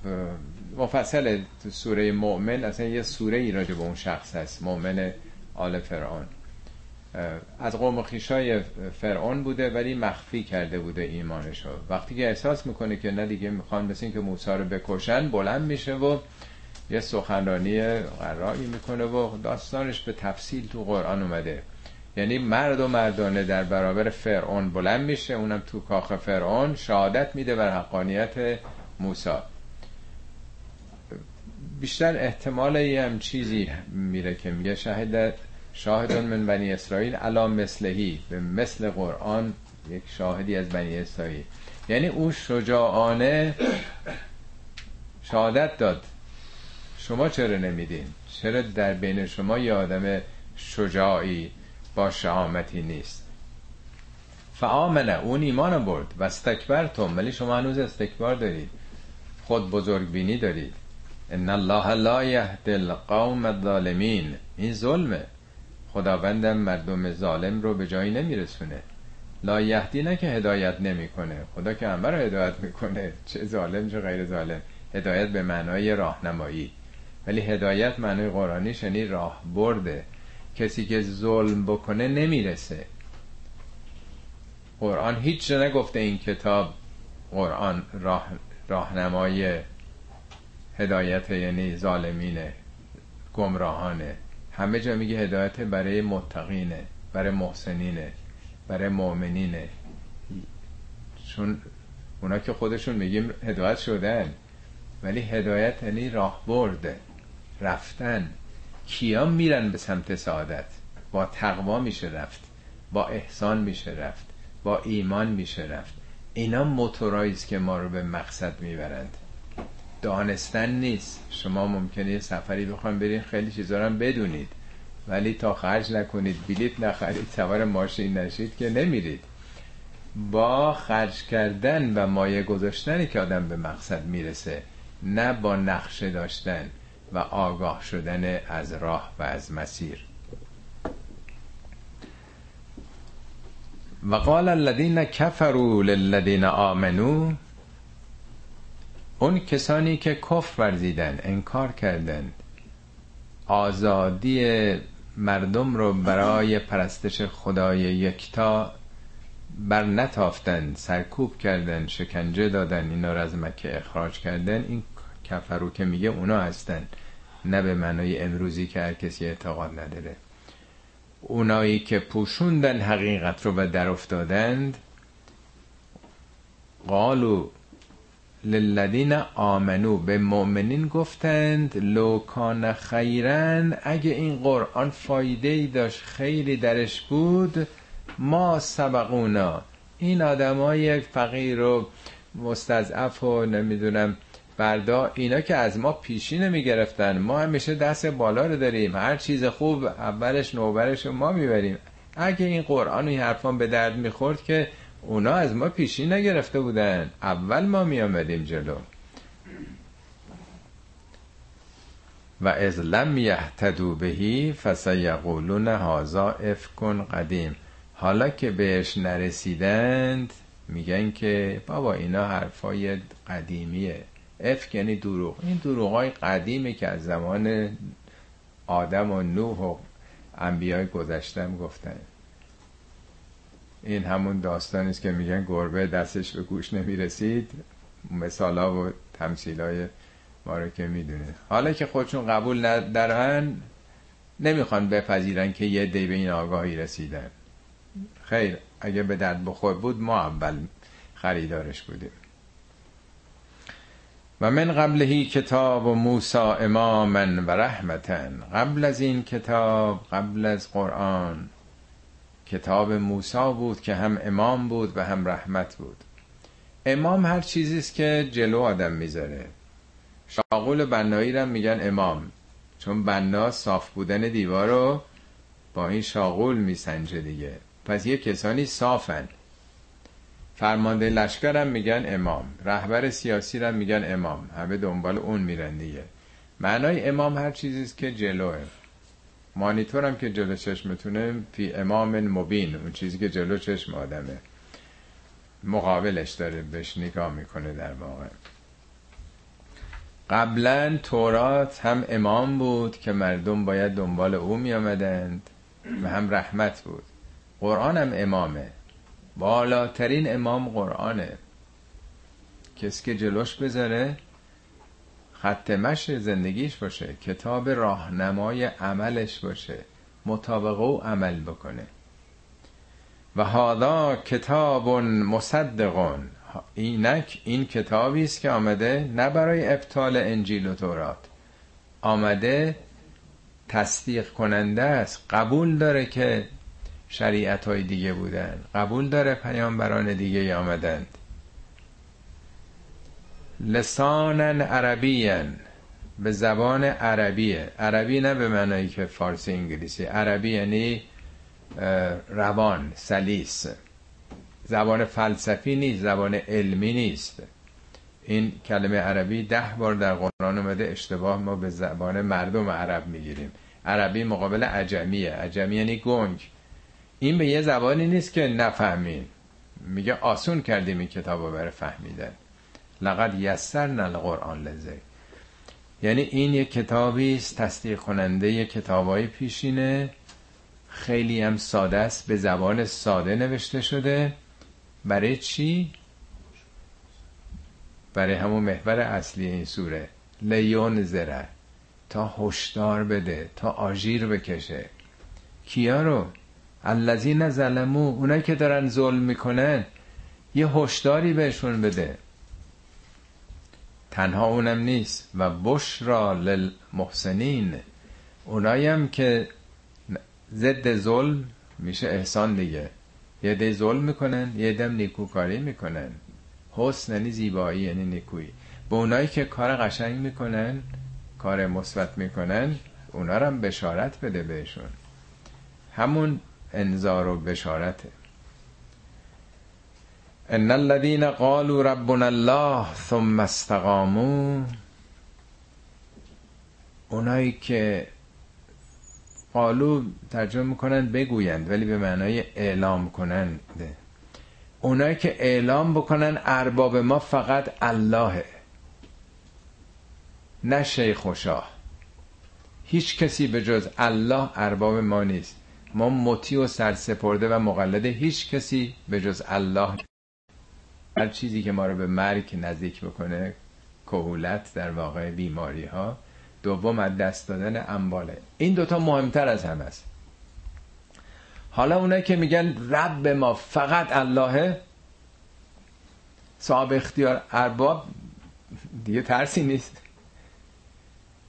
مفصل تو سوره مؤمن اصلا یه سوره ای راجع به اون شخص هست مؤمن آل فرعون. از قوم خیشای فرعون بوده ولی مخفی کرده بوده ایمانشو وقتی که احساس می‌کنه که نه دیگه می‌خوان مثل که موسی رو بکشن بلند میشه و یه سخنرانی قراری می‌کنه و داستانش به تفصیل تو قرآن اومده. یعنی مرد و مردانه در برابر فرعون بلند میشه اونم تو کاخ فرعون شهادت میده بر حقانیت موسی. بیشتر احتمال یه هم چیزی میره که میگه شاهد شاهدان من بنی اسرائیل علا مثلهی به مثل قرآن یک شاهدی از بنی اسرائیل. یعنی او شجاعانه شهادت داد. شما چرا نمیدین؟ چرا در بین شما یه آدم شجاعی با شهامتی نیست؟ فآمنه اون ایمان برد. و استکبرتم ولی شما هنوز استکبار دارید. خود بزرگ بینی دارید. ان الله لا یهد القوم الظالمین این ظلمه خداوندم مردم ظالم رو به جایی نمیرسونه لا یهدی نه که هدایت نمی‌کنه خدا که همه رو هدایت می‌کنه چه ظالم چه غیر ظالم هدایت به معنای راهنمایی ولی هدایت معنای قرآنیش یعنی راه برده کسی که ظلم بکنه نمی‌رسه قرآن هیچ نگفته این کتاب قرآن راه راهنمای هدایت یعنی ظالمینه گمراهانه همه جا میگه هدایت برای متقینه برای محسنینه برای مؤمنینه چون اونا که خودشون میگیم هدایت شدن ولی هدایت یعنی راه برده رفتن. کیا میرن به سمت سعادت؟ با تقوا میشه رفت با احسان میشه رفت با ایمان میشه رفت. اینا موتوراییست که ما رو به مقصد می‌برند. دانستن نیست. شما ممکنه یه سفری بخوایم برین خیلی چیزا رو بدونید. ولی تا خرج نکنید بلیت نخرید سوار ماشین نشید که نمیرید. با خرج کردن و مایه گذاشتنی که آدم به مقصد می‌رسه نه با نقشه داشتن و آگاه شدن از راه و از مسیر. و قال الذين كفروا للذين آمنوا اون کسانی که کفر ورزیدن انکار کردند. آزادی مردم رو برای پرستش خدای یکتا بر نتافتن سرکوب کردن شکنجه دادن اینا رو از مکه اخراج کردن این کفرو که میگه اونا هستن نه به معنای امروزی که هر کسی اعتقاد نداره. اونایی که پوشوندن حقیقت رو و در افتادند قالو للذین آمنو به مؤمنین گفتند لو کان خیرن. اگه این قرآن فایده ای داشت خیلی درش بود. ما سبقونا. این آدمای فقیر و مستضعف و نمی‌دونم بردا اینا که از ما پیشی نمی گرفتن ما همیشه دست بالا رو داریم. هر چیز خوب اولش نوبرش رو ما می‌بریم. اگه این قرآن و این حرفان به درد می‌خورد که اونا از ما پیشی نگرفته بودن. اول ما می آمدیم جلو. و از لم یهتدو بهی فسیقولون هازا افکن قدیم. حالا که بهش نرسیدند میگن که بابا اینا حرفای قدیمیه. افک یعنی دروغ. این دروغ های قدیمه که از زمان آدم و نوح و انبیای گذشتم گفتن. این همون داستانی است که میگن گربه دستش به گوش نمی‌رسید. مثالا و تمثیلای ما رو که می‌دونه حالا که خودشون قبول ندارن نمی‌خوان بپذیرن که یه دی به این آگاهی رسیدن. خیر اگه به درد بخور بود ما اول خریدارش بودیم. و من قبلهی کتاب و موسا اماما و رحمتن. قبل از این کتاب قبل از قرآن کتاب موسا بود که هم امام بود و هم رحمت بود. امام هر چیزی است که جلو آدم می‌ذاره. شاغول بنایی رو میگن امام چون بنا صاف بودن دیوار رو با این شاغول میسنجه دیگه. پس یه کسانی صافن. فرمانده لشکر هم میگن امام رهبر سیاسی هم میگن امام. همه دنبال اون میرن دیگه. معنای امام هر چیزیست که جلوه. مانیتور هم که جلو چشمتونه فی امام مبین اون چیزی که جلو چشم آدمه. مقابلش داره بهش نگاه می‌کنه در واقع. قبلا تورات هم امام بود که مردم باید دنبال او می آمدند و هم رحمت بود. قرآن هم امامه. بالاترین امام قرآنه. کسی که جلوش بذاره خط مش زندگیش باشه کتاب راهنمای عملش باشه مطابق او عمل بکنه. و هادا کتاب مصدقون اینک این کتابی است که آمده نه برای ابطال انجیل و تورات. آمده تصدیق کننده است. قبول داره که شریعت های دیگه بودن. قبول داره پیامبران دیگه آمدند. لسانا عربیان به زبان عربیه. عربی نه به معنایی که فارسی انگلیسی. عربی یعنی روان سلیس. زبان فلسفی نیست زبان علمی نیست. این کلمه عربی ده بار در قرآن اومده اشتباه ما به زبان مردم عرب می‌گیریم. عربی مقابل عجمیه. عجمی یعنی گنگ این به یه زبانی نیست که نفهمین میگه آسون کردیم این کتاب رو برای فهمیدن. لقد یسرنا القرآن لزه یعنی این یک کتابی است تصدیق کننده کتابای پیشینه. خیلی هم ساده است به زبان ساده نوشته شده. برای چی؟ برای همون محور اصلی این سوره. لیون زره. تا هشدار بده تا آژیر بکشه. کیا رو؟ الذین ظلمو. اونایی که دارن ظلم می‌کنن یه هشداری بهشون بده. تنها اونم نیست. و بشرا للمحسنین. اونایی هم که ضد ظلم میشه احسان دیگه. یه ده ظلم می‌کنن یه دم نیکوکاری می‌کنن. حسن یعنی زیبایی یعنی نیکویی. به اونایی که کار قشنگ می‌کنن کار مثبت می‌کنن اونا هم بشارت بده بهشون. همون انذار و بشارته. ان الذين قالوا ربنا الله ثم استقاموا اونایی که قالو ترجمه می‌کنن بگویند ولی به معنای اعلام کنند. اونایی که اعلام بکنن ارباب ما فقط اللهه نه شیخ و شاه. هیچ کسی به جز الله ارباب ما نیست. ما مطیع و سرسپرده و مقلد هیچ کسی به جز الله هر چیزی که ما رو به مرگ نزدیک بکنه کهولت در واقع بیماری ها دوم از دست دادن امواله. این دوتا مهمتر از هم است. حالا اونایی که میگن رب ما فقط اللهه صاحب اختیار ارباب دیگه ترسی نیست.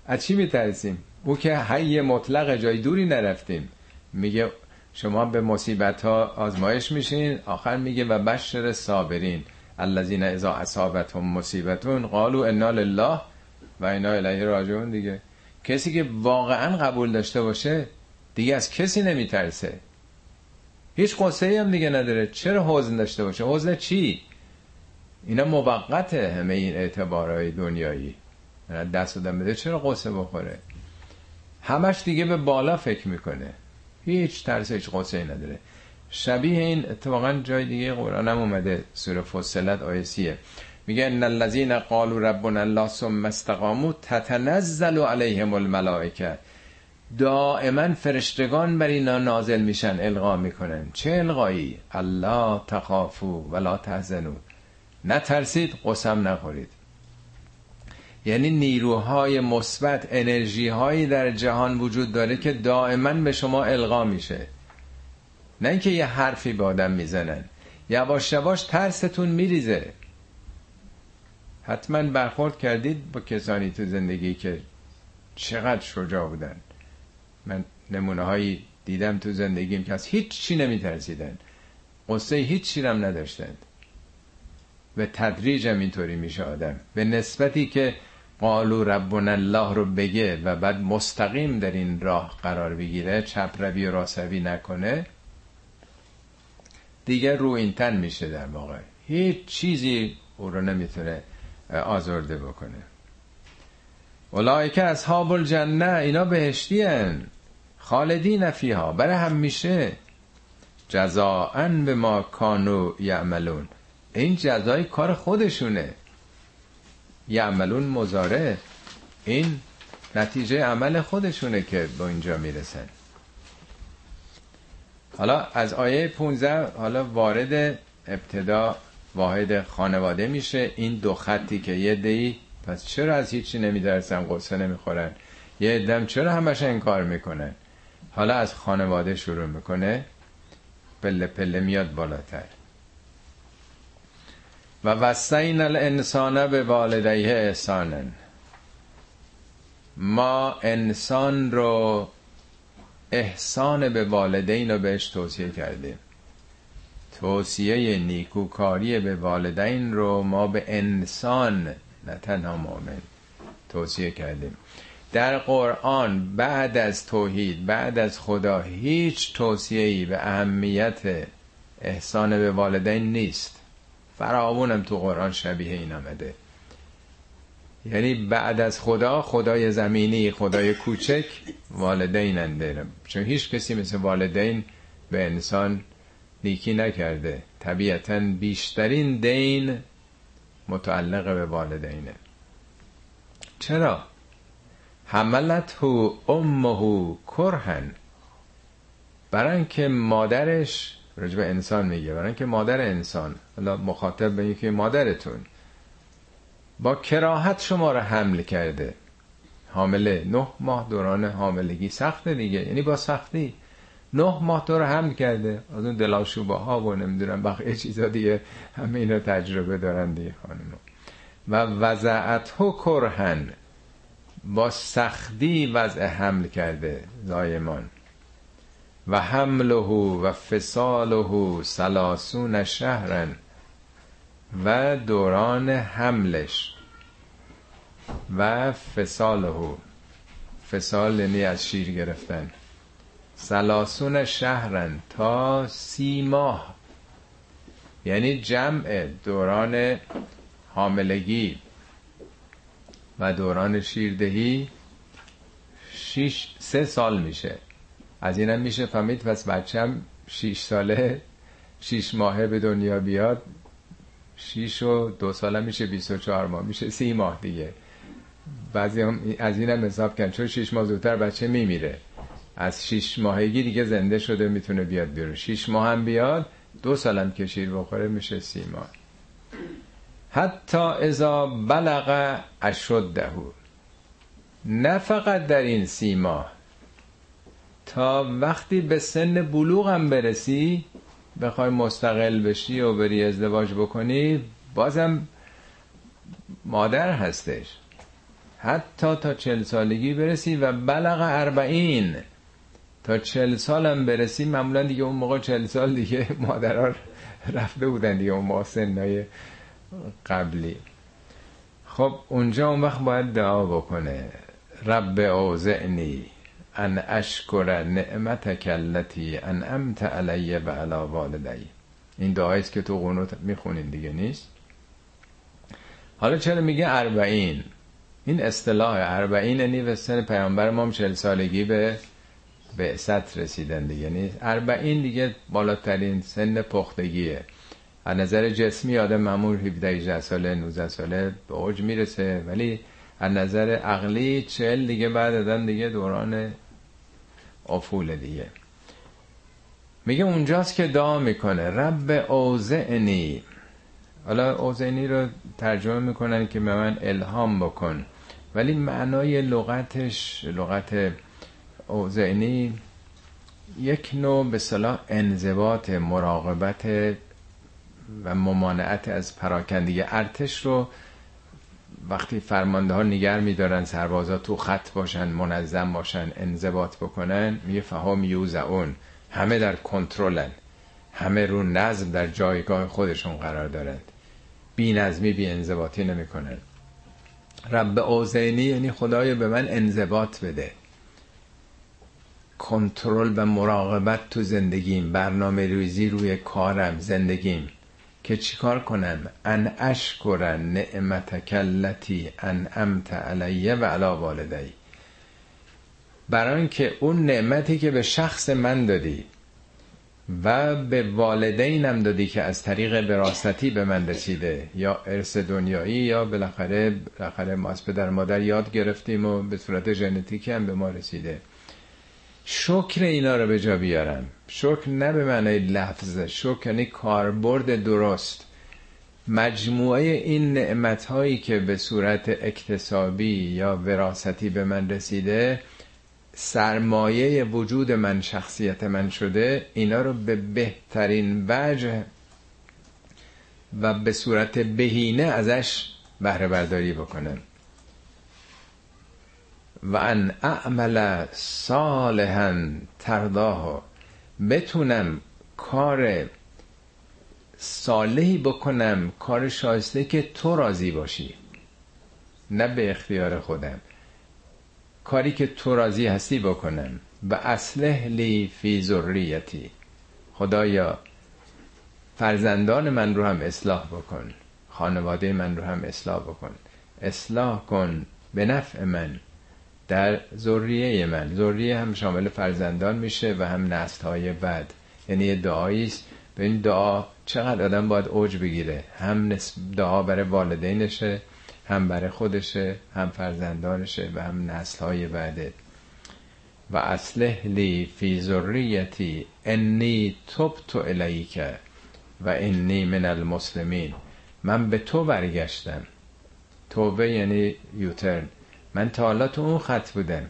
از چی میترسیم؟ او که حی مطلق جای دوری نرفتیم. میگه شما به مصیبت ها آزمایش میشین آخر میگه و بشر صابرین. الذین اذا اصابتهم مصیبتون قالوا انا لله و اینا الیه راجعون دیگه. کسی که واقعا قبول داشته باشه دیگه از کسی نمیترسه. هیچ قصه هم دیگه نداره. چرا حزن داشته باشه؟ حزن چی؟ اینا موقته همه این اعتبارهای دنیایی. دست دادن بده چرا قصه بخوره؟ همش دیگه به بالا فکر می‌کنه. هیچ ترس هیچ قصه نداره. شبیه این اتفاقا جای دیگه قرآن هم اومده سوره فصلت آیه سیه. میگه ان الذين قالوا ربنا الله ثم استقاموا تتنزل عليهم الملائکه. دائما فرشتگان بر اینا نازل میشن القا می‌کنن. چه القایی؟ الله تخافو ولا تحزنو نترسید قسم نخورید. یعنی نیروهای مثبت انرژی هایی در جهان وجود داره که دائما به شما القا میشه. نه اینکه یه حرفی به آدم می‌زنن. یواش یواش ترستون میریزه. حتما برخورد کردید با کسانی تو زندگی که چقدر شجاع بودن. من نمونه هایی دیدم تو زندگیم که از هیچ چی نمیترسیدن. قصه هیچ چی نداشتند. به تدریج هم اینطوری میشه آدم. به نسبتی که قالو ربنا الله رو بگه و بعد مستقیم در این راه قرار بگیره چپ روی و راسوی نکنه دیگه رو این تن میشه در واقع. هیچ چیزی او رو نمی‌تونه آزرده بکنه. اولایک اصحاب الجنه اینا بهشتی هن خالدین فیها برای همیشه جزاءن به ما کانو یعملون. این جزای کار خودشونه. یعملون مزاره این نتیجه عمل خودشونه که با اینجا می‌رسن. حالا از آیه 15 حالا وارد ابتدا واحد خانواده میشه. این دو خطی که یه دی پس چرا از هیچی نمیدرسن قصه نمی‌خورن. یه دم چرا همش کار می‌کنن؟ حالا از خانواده شروع می‌کنه. پله پله میاد بالاتر. و وسین الانسان به والدیه احسانن ما انسان رو احسان به والدین رو بهش توصیه کردیم. توصیه نیکوکاری به والدین رو ما به انسان نه تنها مؤمن توصیه کردیم. در قرآن بعد از توحید بعد از خدا هیچ توصیه‌ای به اهمیت احسان به والدین نیست. فراوونم تو قرآن شبیه این آمده. یعنی بعد از خدا خدای زمینی خدای کوچک والدین انده چون هیچ کسی مثل والدین به انسان نیکی نکرده. طبیعتا بیشترین دین متعلق به والدینه. چرا؟ حملت هو امه کرهن. برای که مادرش رجب انسان میگه برای که مادر انسان. حالا مخاطب به که مادرتون. با کراهت شما رو حمل کرده. حامله. نه ماه دوران حاملگی. سخته دیگه. یعنی با سختی. نه ماه تو رو حمل کرده. از اون دلاشوبه ها و نمی‌دونم بقیه چیزا دیگه. همه اینا تجربه دارن دیگه خانم. و وضعت ها کرهن. با سختی وضع حمل کرده زایمان. و حمله و فساله سلاسون شهرن. و دوران حملش. و فساله. فسال یعنی از شیر گرفتن. سلاسون شهرن تا سی ماه. یعنی جمع دوران حاملگی و دوران شیردهی شیش سه سال میشه. از اینم میشه فهمید پس بچم شیش ساله شیش ماهه به دنیا بیاد. شیش و دو ساله میشه 24 ماه میشه سی ماه دیگه. بعضی هم از اینم حساب کن چون شیش ماه زودتر بچه میمیره؟ از شیش ماهگی دیگه زنده شده می‌تونه بیاد بیرون. شیش ماه هم بیاد دو سالم که شیر بخوره میشه سی ماه. حتی ازا بلغ اشده نه فقط در این سی ماه. تا وقتی به سن بلوغ هم برسی بخوای مستقل بشی و بری ازدواج بکنی بازم مادر هستش. حتی تا چل سالگی برسی و بلغ اربعین. تا چل سالم برسی معمولا دیگه اون موقع چل سال دیگه مادرها رفته بودن دیگه اون موقع سنهای قبلی. خب اونجا اون وقت باید دعا بکنه. رب اوزعنی ان اشکر نعمتک التي انعمت علی و علی والدی. این دعایی است که تو قنوت می‌خونین دیگه نیست. حالا چرا میگه اربعین؟ این اصطلاح اربعین به سن پیامبر ما چل سالگی به بعثت رسیدن دیگه. یعنی اربعین دیگه بالاترین سن پختگیه. از نظر جسمی آدم معمول 17 18 ساله 19 ساله به اوج می‌رسه. ولی از نظر عقلی چهل دیگه بعد آدم دیگه دوران افول دیگه. میگه اونجاست که دعا می‌کنه. رب اوزعنی حالا اوزعنی رو ترجمه می‌کنن که به من الهام بکن. ولی معنای لغتش لغت اوزعنی یک نوع به صلاح انضباط مراقبت و ممانعت از پراکندگی ارتش رو وقتی فرمانده ها نگر میدارن سربازا تو خط باشن منظم باشن انضباط بکنن میگه فهم یوزعون. همه در کنترلن. همه رو نظم در جایگاه خودشون قرار دارند بی نظمی بی انضباطی نمی‌کنن. رب اوزینی یعنی خدای به من انضباط بده. کنترل و مراقبت تو زندگیم برنامه ریزی روی کارم زندگیم. که چیکار کنم؟ ان اشکر نعمتک التي انعمت علیه و علی والدی. برای اینکه اون نعمتی که به شخص من دادی و به والدینم دادی که از طریق براستی به من رسیده یا ارث دنیایی یا بالاخره بالاخره ما از پدر مادر یاد گرفتیم و به صورت ژنتیکی هم به ما رسیده. شکر اینا رو به جا بیارم. شکر نه به معنای لفظ شکر یعنی کاربرد درست. مجموعه این نعمت هایی که به صورت اکتسابی یا وراثتی به من رسیده سرمایه وجود من شخصیت من شده اینا رو به بهترین وجه و به صورت بهینه ازش بهره برداری بکنم. و ان اعمل صالحا ترداه بتونم کار صالحی بکنم کار شایسته که تو راضی باشی نه به اختیار خودم. کاری که تو راضی هستی بکنم. و اصلح لی فی ذریتی. خدایا فرزندان من رو هم اصلاح بکن. خانواده من رو هم اصلاح بکن. اصلاح کن به نفع من در ذریه من. ذریه هم شامل فرزندان میشه و هم نسل های بعد. یعنی دعایی است. به این دعا چقدر آدم باید اوج بگیره؟ هم دعا برای والدینشه هم برای خودشه هم فرزندانشه و هم نسل های بعده. و اصلح لی فی ذریتی انی تبت الیک و انی من المسلمین. من به تو برگشتم. توبه یعنی یوترن. من تا حالا تو اون خط بودم.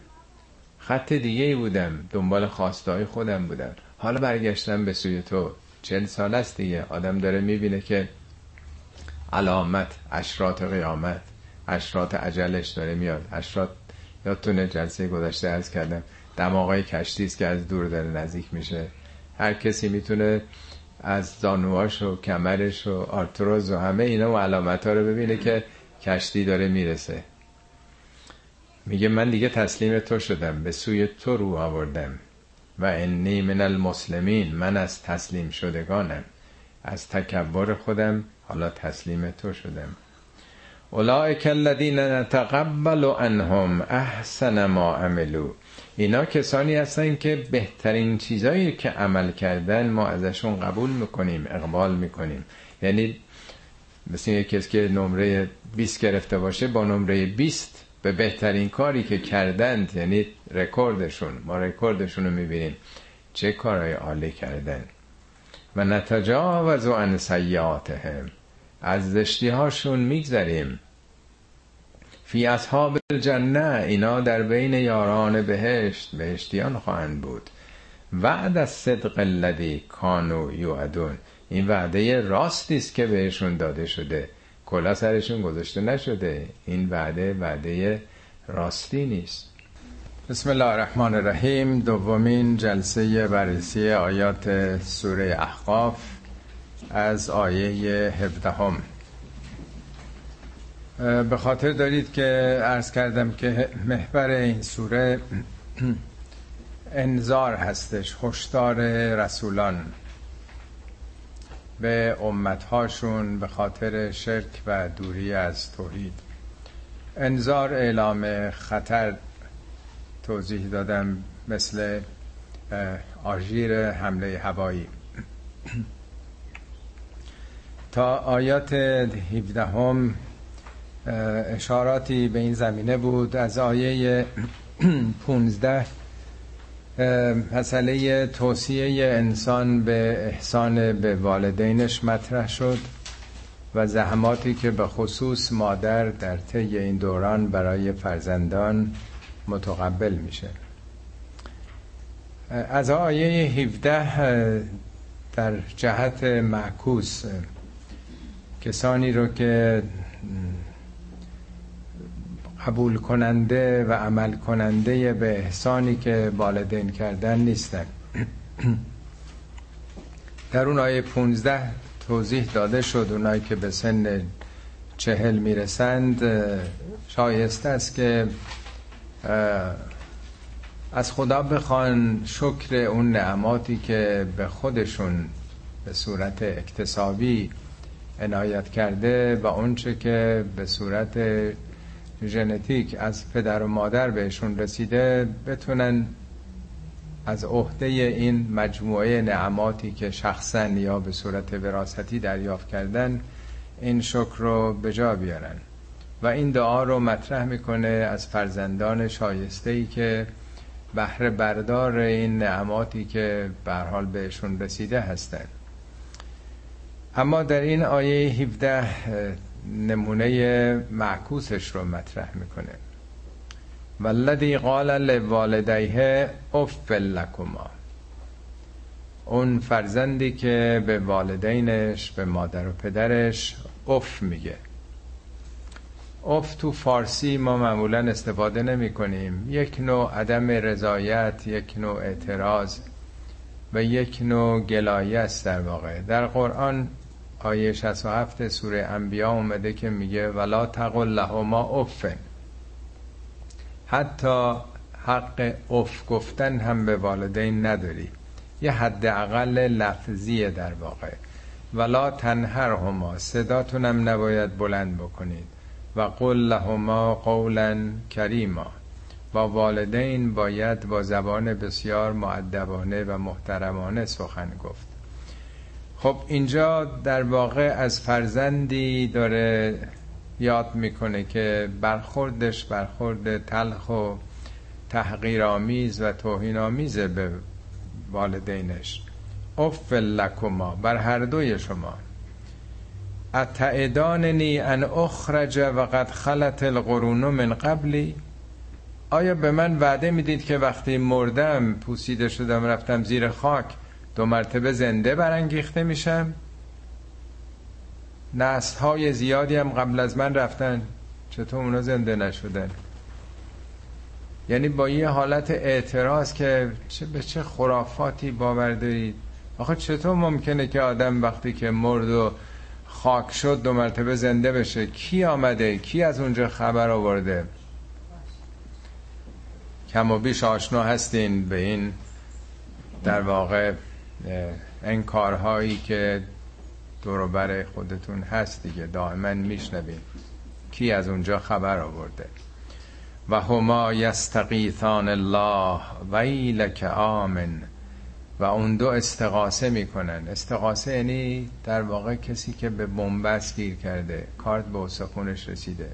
خط دیگه ای بودم. دنبال خواستای خودم بودم. حالا برگشتم به سوی تو. چل سال است دیگه. آدم داره می‌بینه که علامت اشرات قیامت اشرات عجلش داره میاد. اشرات یادتونه جلسه گذشته از کردم دماغای کشتی است که از دور داره نزدیک میشه. هر کسی می‌تونه از زانواش و کمرش و آرتروز و همه اینا و علامت ها رو ببینه که کشتی داره می‌رسه. میگه من دیگه تسلیم تو شدم به سوی تو رو آوردم. و انی من المسلمین من از تسلیم شدگانم. از تکبر خودم حالا تسلیم تو شدم. اولئک الذین نتقبل عنهم احسن ما عملو اینا کسانی هستن که بهترین چیزایی که عمل کردن ما ازشون قبول می‌کنیم اقبال می‌کنیم. یعنی مثل یک کسی که نمره 20 گرفته باشه با نمره 20 به بهترین کاری که کردند یعنی رکوردشون ما رکوردشون رو می‌بینیم. چه کارهای عالی کردن. و نتجاوز عن سیاتهم از زشتی هاشون میگذریم. فی اصحاب الجنه اینا در بین یاران بهشت بهشتیان خواهند بود. وعد از صدق الذی کانو یوعدون. این وعده راستی است که بهشون داده شده. کلا سرشون گذاشته نشده. این وعده وعده راستی نیست. بسم الله الرحمن الرحیم. دومین جلسه بررسی آیات سوره احقاف. از آیه هفدهم. به خاطر دارید که عرض کردم که محور این سوره انذار هستش هشدار رسولان به امتهاشون به خاطر شرک و دوری از توحید. انذار اعلام خطر توضیح دادم مثل آژیر حمله هوایی. تا آیات 17 هم اشاراتی به این زمینه بود. از آیه 15 مسئله توصیه انسان به احسان به والدینش مطرح شد و زحماتی که به خصوص مادر در طی این دوران برای فرزندان متقبل میشه. از آیه 17 در جهت معکوس کسانی رو که قبول کننده و عمل کننده به احسانی که والدین کردن نیستن. در اون آیه 15 توضیح داده شد اونایی که به سن چهل می‌رسند شایسته است که از خدا بخوان شکر اون نعماتی که به خودشون به صورت اکتسابی عنایت کرده و اونچه که به صورت ژنتیک از پدر و مادر بهشون رسیده بتونن از عهده این مجموعه نعماتی که شخصا یا به صورت وراثتی دریافت کردن این شکر رو به جا بیارن. و این دعا رو مطرح می‌کنه از فرزندان شایسته ای که بهره بردار این نعماتی که به حال بهشون رسیده هستند اما در این آیه 17 نمونه معکوسش رو مطرح می‌کنه. والذی قال لوالدیه اف لکما. اون فرزندی که به والدینش به مادر و پدرش اف میگه. اف تو فارسی ما معمولا استفاده نمی کنیم یک نوع عدم رضایت یک نوع اعتراض و یک نوع گلایه است در واقع. در قرآن آیه 67 سوره انبیا اومده که میگه ولا تقل لهما افن حتی حق اف گفتن هم به والدین نداری. یه حد اقل لفظیه در واقع. ولا تنهرهما صداتونم نباید بلند بکنید. و قل لهما قولا کریما. با والدین باید با زبان بسیار معدبانه و محترمانه سخن گفت. خب اینجا در واقع از فرزندی داره یاد می‌کنه که برخوردش برخورد تلخ و تحقیرآمیز و توهین آمیزه به والدینش. اف لکما بر هر دوی شما. اتعداننی ان اخرج و قد خلت القرون من قبلی؟ آیا به من وعده می‌دید که وقتی مردم پوسیده شدم رفتم زیر خاک دو مرتبه زنده برانگیخته میشم. نسل های زیادی هم قبل از من رفتن. چطور اونا زنده نشدن؟ یعنی با یه حالت اعتراض که چه به چه خرافاتی باور دارید؟ آخه چطور ممکنه که آدم وقتی که مرد و خاک شد دو مرتبه زنده بشه؟ کی آمده؟ کی از اونجا خبر آورده؟ کم و بیش آشنا هستین به این در واقع این کارهایی که دوروبر خودتون هست دیگه دائما میشنوید کی از اونجا خبر آورده؟ و هما یستقیثان الله ویلک آمن. و اون دو استقاسه می‌کنن. استقاسه یعنی در واقع کسی که به بنبست گیر کرده کارت به استخونش رسیده.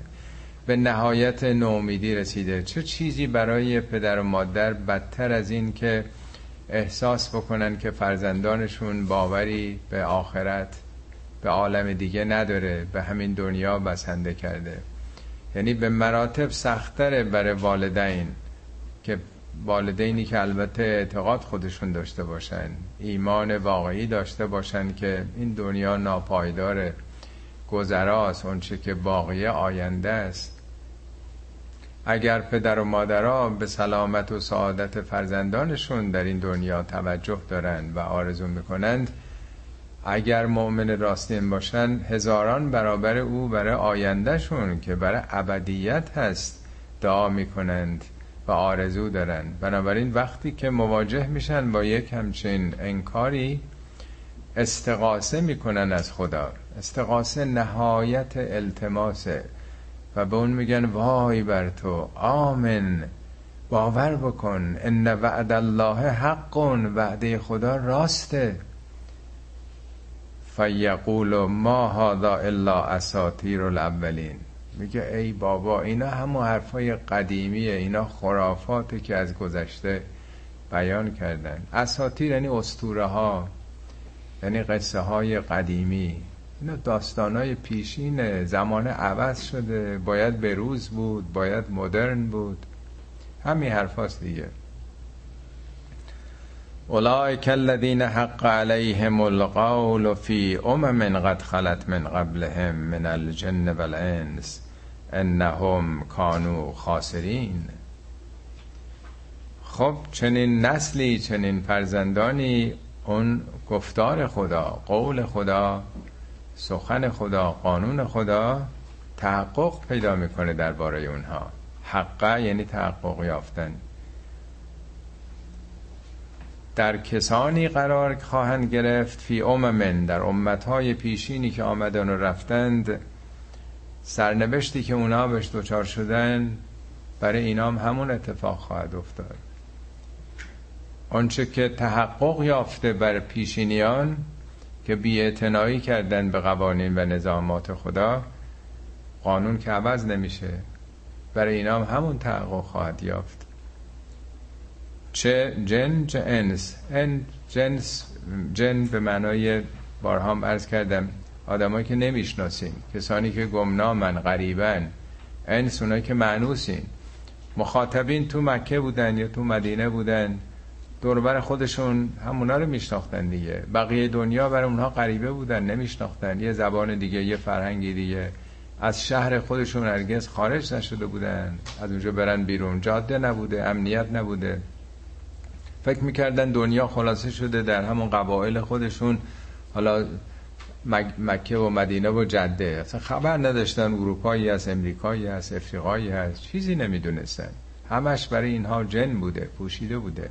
به نهایت نومیدی رسیده. چه چیزی برای پدر و مادر بدتر از این که احساس بکنن که فرزندانشون باوری به آخرت به عالم دیگه نداره به همین دنیا بسنده کرده. یعنی به مراتب سختره برای والدین که والدینی که البته اعتقاد خودشون داشته باشن ایمان واقعی داشته باشن که این دنیا ناپایدار گذراست اونچه که باقی آینده است. اگر پدر و مادرها به سلامت و سعادت فرزندانشون در این دنیا توجه دارند و آرزو می‌کنند اگر مؤمن راستین باشن هزاران برابر او برای آیندهشون که برای ابدیت هست دعا می‌کنند و آرزو دارند. بنابراین وقتی که مواجه میشن با یک همچین انکاری استقاسه می‌کنن از خدا. استقاسه نهایت التماسه. و به اون میگن وای بر تو آمن باور بکن ان وعد الله حق وعده خدا راسته. فیقول ما هذا الا اساطیر الاولین. میگه ای بابا اینا همون حرفای قدیمیه اینا خرافاته که از گذشته بیان کردن. اساطیر یعنی اسطوره ها یعنی قصه های قدیمی. اینا داستان های پیشین زمان عوض شده. باید به روز بود باید مدرن بود. همین حرف دیگه. اولئک الذین حق علیهم القول فی امم قد خلت من قبلهم من الجن والانس انهم کانوا خاسرین. خب چنین نسلی چنین فرزندانی اون گفتار خدا قول خدا سخن خدا قانون خدا تحقق پیدا می‌کنه درباره اونها. حقه یعنی تحقق یافتن. در کسانی قرار خواهند گرفت فی اممن در امتهای پیشینی که آمدن و رفتند سرنوشتی که اونا بهش دچار شدن برای اینام همون اتفاق خواهد افتاد. آنچه که تحقق یافته بر پیشینیان که بی کردن به قوانین و نظامات خدا قانون که عوض نمیشه. برای اینام همون تحقق خواهد یافت. چه جن چه انس. ان جنس جن به معنای بارهام عرض کردم. آدمایی که نمی‌شناسیم کسانی که گمنامن غریبن. انس اونایی که معنوسین. مخاطبین تو مکه بودن یا تو مدینه بودن. دوربر خودشون همونا رو میشناختن دیگه. بقیه دنیا برای اونها غریبه بودن نمیشناختن. یه زبان دیگه یه فرهنگی دیگه. از شهر خودشون هرگز خارج نشده بودن. از اونجا برن بیرون. جاده نبوده امنیت نبوده. فکر می‌کردن دنیا خلاصه شده در همون قبایل خودشون. حالا مکه و مدینه و جده. اصلا خبر نداشتن. اروپایی هست امریکایی هست افریقایی هست. چیزی نمی‌دونستن. همش برای اینها جن بوده پوشیده بوده.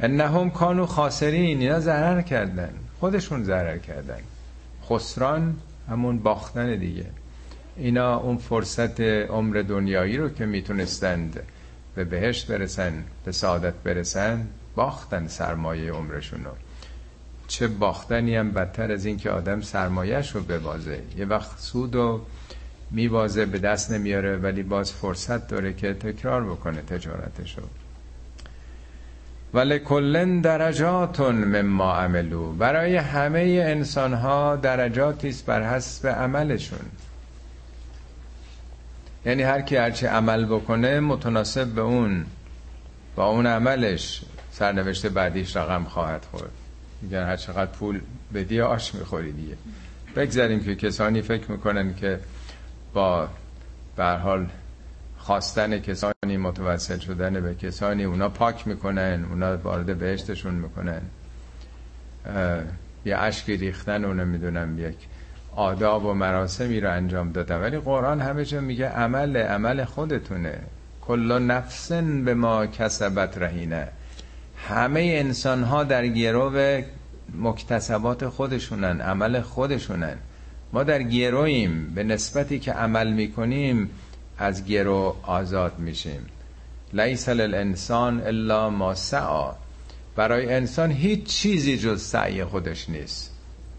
انهم کانو خاسرین اینا ضرر کردن. خودشون ضرر کردن. خسران همون باختن دیگه. اینا اون فرصت عمر دنیایی رو که می‌تونستند به بهشت برسن به سعادت برسن باختن سرمایه عمرشون رو. چه باختنی هم بدتر از این که آدم سرمایهش رو ببازه. یه وقت سود و میبازه به دست نمیاره ولی باز فرصت داره که تکرار بکنه تجارتش رو. ولی کلن درجاتون مما عملو برای همه انسان ها درجاتی است بر حسب عملشون. یعنی هر کی هرچی عمل بکنه متناسب به اون با اون عملش سرنوشت بعدیش رقم خواهد خورد. میگن هر چقدر پول بدی آش می‌خوری دیگه. بگذاریم که کسانی فکر می‌کنن که با به حال خواستن کسانی متوسل شدن به کسانی اونا پاک می‌کنن اونا وارد بهشتشون می‌کنن. یه عشقی ریختن اونو می‌دونم یک آداب و مراسمی رو انجام دادن. ولی قرآن همه جا میگه عمل عمل خودتونه. کلا نفسن به ما کسبت رهینه. همه انسان ها در گرو مکتسبات خودشونن عمل خودشونن. ما در گرویم به نسبتی که عمل می‌کنیم از گرو آزاد میشیم. لیس للانسان الا ما سعا برای انسان هیچ چیزی جز سعی خودش نیست.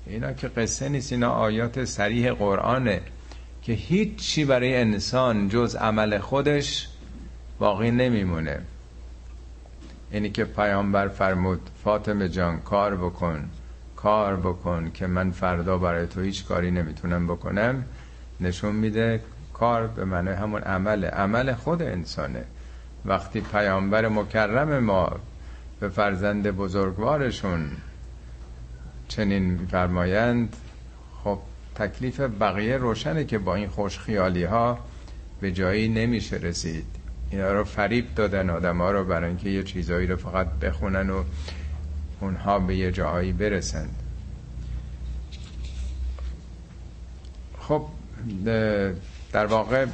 اینا که قصه نیست اینا آیات سریح قرآنه که هیچ چی برای انسان جز عمل خودش باقی نمیمونه. اینی که پیامبر فرمود فاطمه جان کار بکن کار بکن که من فردا برای تو هیچ کاری نمی‌تونم بکنم. نشون میده کار به معنی همون عمل عمل خود انسانه. وقتی پیامبر مکرم ما به فرزند بزرگوارشون چنین فرمایند خب تکلیف بقیه روشنه که با این خوش خیالی ها به جایی نمیشه رسید. اینا رو فریب دادن آدم ها رو برای اینکه یه چیزایی رو فقط بخونن و اونها به یه جایی برسند. خب در واقع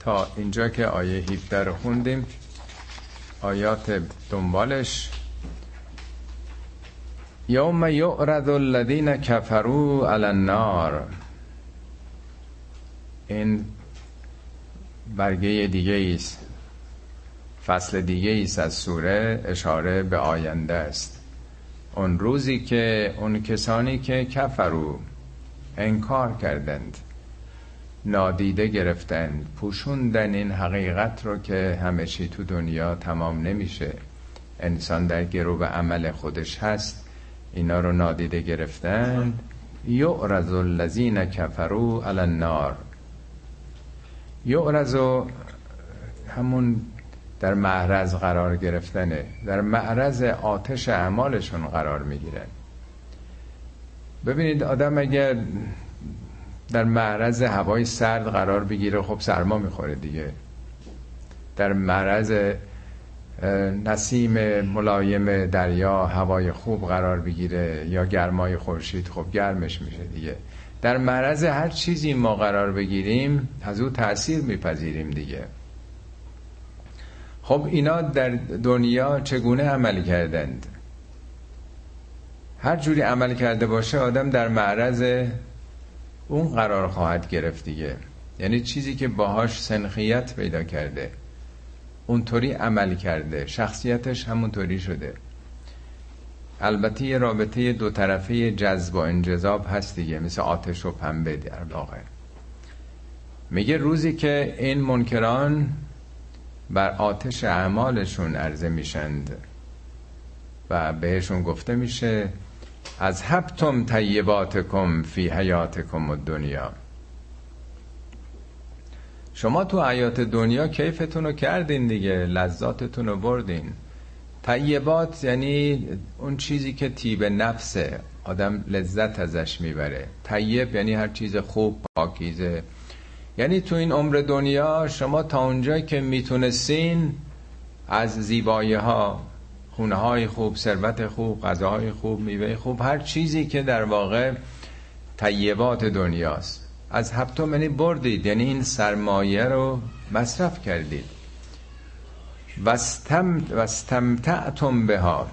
تا اینجا که آیه 17 رو خوندیم آیات دنبالش. یوم یعرض الذین کفروا علی النار. این برگه دیگه است. فصل دیگه ایست از سوره اشاره به آینده است. اون روزی که اون کسانی که کفرو انکار کردند نادیده گرفتند پوشوندن این حقیقت رو که همه چی تو دنیا تمام نمیشه. انسان در گروه عمل خودش هست اینا رو نادیده گرفتند یعرض الذین کفروا علی النار. یعرض همون در معرض قرار گرفتنه. در معرض آتش اعمالشون قرار می‌گیره ببینید آدم اگر در معرض هوای سرد قرار بگیره. خب سرما می‌خوره دیگه. در معرض نسیم ملایم دریا هوای خوب قرار بگیره یا گرمای خورشید خب گرمش میشه دیگه. در معرض هر چیزی ما قرار بگیریم از او تاثیر میپذیریم دیگه. خب اینا در دنیا چگونه عمل کردند؟ هر جوری عمل کرده باشه آدم در معرض اون قرار خواهد گرفت دیگه. یعنی چیزی که باهاش سنخیت پیدا کرده اونطوری عمل کرده شخصیتش همونطوری شده. البته یه رابطه دو طرفه جذب و انجذاب هست دیگه مثل آتش و پنبه در واقع. میگه روزی که این منکران بر آتش اعمالشون عرضه میشند و بهشون گفته میشه از هبتم طیباتکم فی حیاتکم و دنیا شما تو حیات دنیا کیفتون رو کردین دیگه؟ لذاتتون رو بردین. طیبات یعنی اون چیزی که تیب نفسه. آدم لذت ازش می‌بره. طیب یعنی هر چیز خوب پاکیزه. یعنی تو این عمر دنیا شما تا اونجایی که می‌تونستین از زیبایی ها خونه های خوب ثروت خوب غذاهای خوب میوه خوب هر چیزی که در واقع طیبات دنیاست. از هفتم یعنی بردید یعنی این سرمایه رو مصرف کردید. وستم وستمتعتم بها.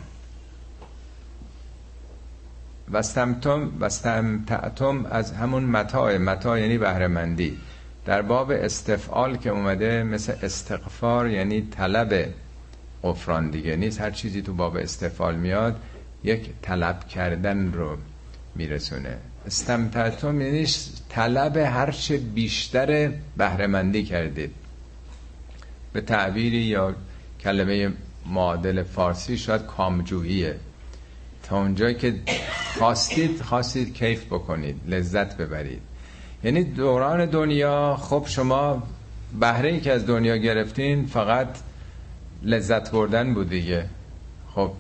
وستمتم وستمتعتم از همون متاع متاع یعنی بهرهمندی. در باب استفعال که اومده مثل استغفار یعنی طلب. غفران دیگه نیست. هر چیزی تو باب استفعال میاد یک طلب کردن رو میرسونه. استمتعتم یعنی طلب هرچه بیشتر بهرهمندی کردید به تعبیری یا کلمه معادل فارسی شاید کامجوییه. تا اونجایی که خواستید خواستید کیف بکنید لذت ببرید. یعنی دوران دنیا خب شما بهره ای که از دنیا گرفتین فقط لذت بردن بود دیگه. خب